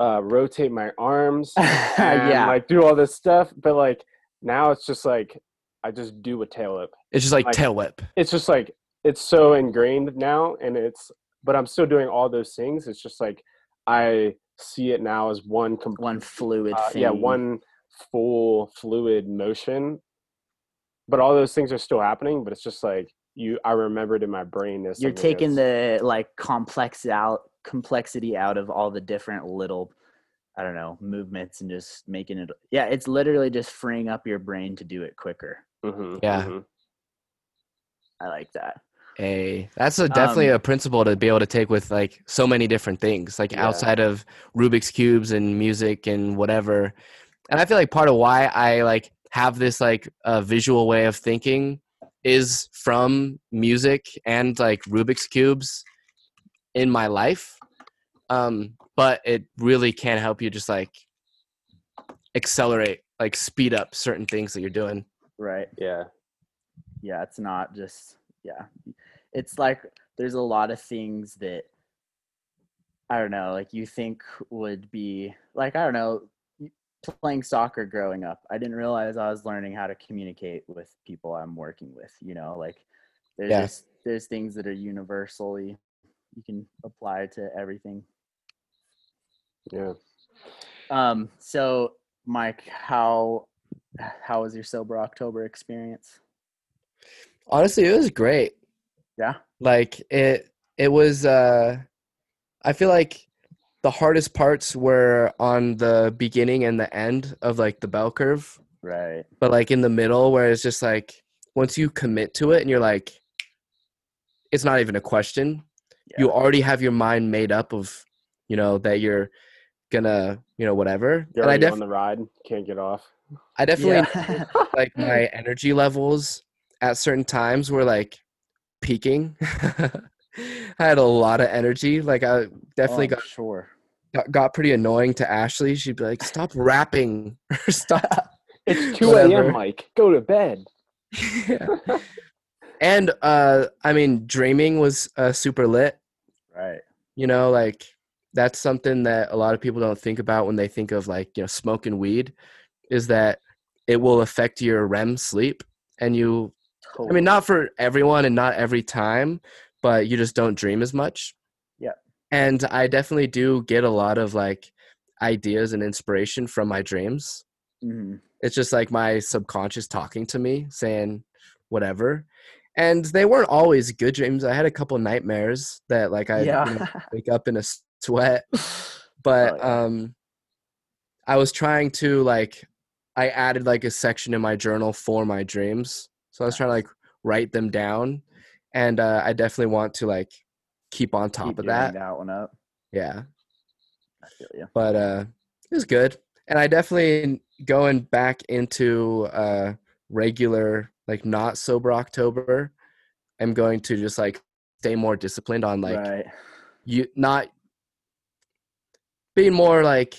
uh, rotate my arms and yeah. like do all this stuff but like now it's just like i just do a tail whip it's just like, Like- tail whip. it's just like it's so ingrained now and it's but i'm still doing all those things it's just like i see it now as one complete one fluid uh, thing. yeah one full fluid motion but all those things are still happening but it's just like you i remembered in my brain this. You're taking the like complex out complexity out of all the different little I don't know movements and just making it. Yeah, it's literally just freeing up your brain to do it quicker. Mhm, Yeah. mhm. I like that. a that's a definitely Um, a principle to be able to take with like so many different things like Yeah. outside of rubik's cubes and music and whatever and i feel like part of why i like have this like uh, visual way of thinking is from music and like rubik's cubes in my life um but it really can help you just like accelerate like speed up certain things that you're doing Right. yeah yeah it's not just yeah it's like there's a lot of things that i don't know like you think would be like i don't know playing soccer growing up i didn't realize i was learning how to communicate with people i'm working with you know like there's Yeah. just there's things that are universally you can apply to everything yeah. Um so mike how how was your sober october experience? Honestly it was great. Yeah? Like it it was uh i feel like the hardest parts were on the beginning and the end of like the bell curve. Right. But like in the middle where it's just like once you commit to it and you're like it's not even a question. Yeah. you already have your mind made up of you know that you're gonna you know whatever you're and i already def- on the ride can't get off i definitely yeah. like my energy levels at certain times were like peaking. I had a lot of energy. Like I definitely Oh, got, sure. got got pretty annoying to Ashley. She'd be like, "Stop rapping or stop." it's 2 Whatever. a.m mike go to bed Yeah. And uh, I mean, dreaming was uh, super lit. Right. You know, like that's something that a lot of people don't think about when they think of like you know smoking weed, is that it will affect your REM sleep, and you I mean, not for everyone and not every time, but you just don't dream as much. Yeah. And I definitely do get a lot of like ideas and inspiration from my dreams. hmm It's just like my subconscious talking to me, saying whatever. And they weren't always good dreams. I had a couple nightmares that like I yeah. you know, wake up in a sweat. But Oh, yeah. um I was trying to like I added like a section in my journal for my dreams. So I was trying to like write them down and uh I definitely want to like keep on top Keep of that. that one up. Yeah. I feel you. But uh it was good. And I definitely going back into uh regular like not sober October, I'm going to just like stay more disciplined on like right. you not being more like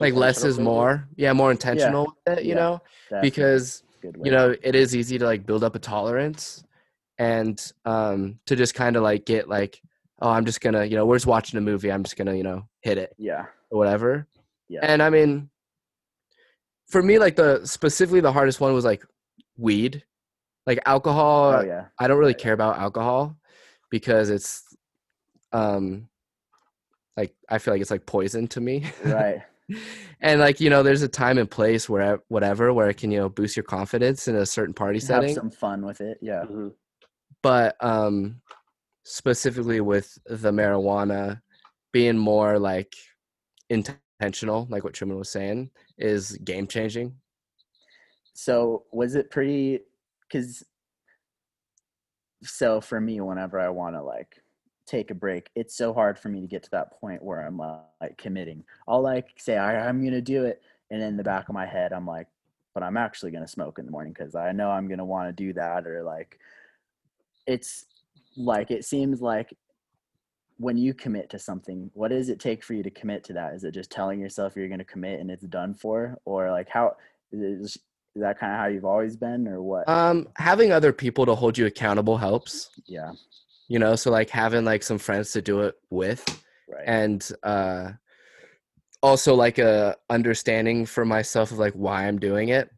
like less is more. Yeah more intentional with it you Yeah, know? Because you know it is easy to like build up a tolerance and um to just kind of like get like oh i'm just gonna you know we're just watching a movie. I'm just gonna you know hit it Yeah. or whatever. Yeah. and i mean for me like the specifically the hardest one was like weed. Like alcohol oh yeah. I don't really care about alcohol because it's um like I feel like it's like poison to me. Right. and like, you know, there's a time and place where whatever where it can, you know, boost your confidence in a certain party Have setting. some fun with it. Yeah. Mhm. But um specifically with the marijuana being more like intentional, like what Truman was saying, is game changing. So was it pretty? Because so for me, whenever I want to like take a break, it's so hard for me to get to that point where I'm uh, like committing. I'll like say I, I'm gonna do it, and in the back of my head, I'm like, but I'm actually gonna smoke in the morning because I know I'm gonna want to do that, or like, it's like it seems like when you commit to something, what does it take for you to commit to that? Is it just telling yourself you're to commit and it's done for, or like how is, is that kind of how you've always been, or what? Um, having other people to hold you accountable helps. yeah, You know, so like having like some friends to do it with, right. and uh, also like a understanding for myself of like why I'm doing it,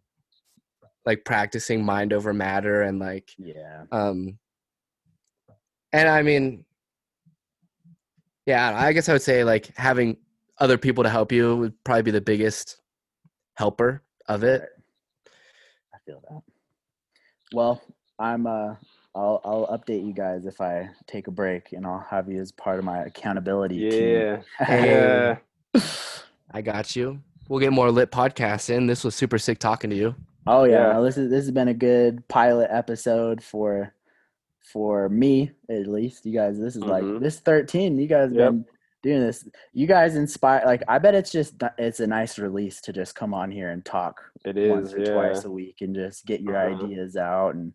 like practicing mind over matter and like yeah, um, and I mean, yeah, I guess I would say like having other people to help you would probably be the biggest helper of it. Right. I feel that. Well, I'm uh I'll I'll update you guys if I take a break and I'll have you as part of my accountability. Yeah. Hey. Yeah. I got you. We'll get more lit podcasts in. This was super sick talking to you. Oh yeah, Yeah. this is this has been a good pilot episode for for me at least. You guys, this is like Mhm. this 13. You guys have Yep. been doing this. You guys inspire like I bet it's just it's a nice release to just come on here and talk It once or Yeah. twice a week and just get your Uh-huh. ideas out and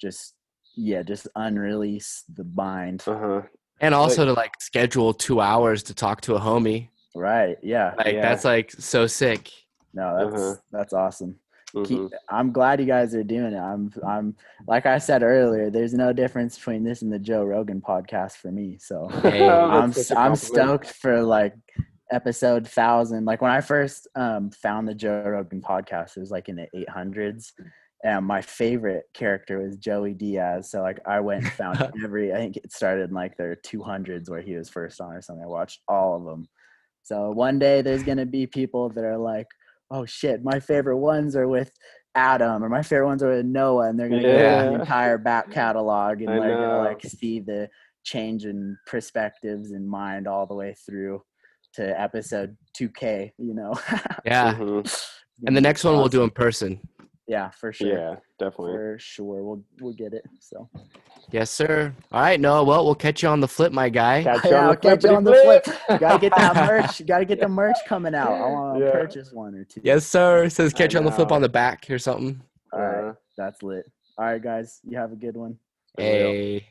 just yeah, just unrelease the mind. Uh huh. And also to like schedule two hours to talk to a homie. Right. Yeah. Like Yeah. that's like so sick. No, that's Uh-huh. that's awesome. keep Mhm. I'm glad you guys are doing it. I'm I'm like I said earlier, there's no difference between this and the Joe Rogan podcast for me. So Hey, I'm that's s- such a I'm stoked for like episode thousand. Like when I first um found the Joe Rogan podcast, it was like in the eight hundreds. And my favorite character was Joey Diaz. So like I went and found every I think it started in like their two hundreds where he was first on or something. I watched all of them. So one day there's gonna be people that are like, oh shit, my favorite ones are with Adam or my favorite ones are with Noah, and they're gonna go through the entire back catalog and I they're gonna like see the change in perspectives and mind all the way through to episode 2K. You know. Yeah. Mhm. And the be next one we'll do in person. Yeah, for sure. Yeah. Definitely. For sure, we'll we'll get it. So Yes, sir. All right, Noah. Well, we'll catch you on the flip, my guy. Catch you Yeah, on I'll the catch you on the flip. flip. You gotta get that merch. You gotta get the merch coming out. I want to Yeah. purchase one or two. Yes, sir. It says catch you on the flip on the back or something. All right, Uh, that's lit. All right, guys, you have a good one. For real. Hey.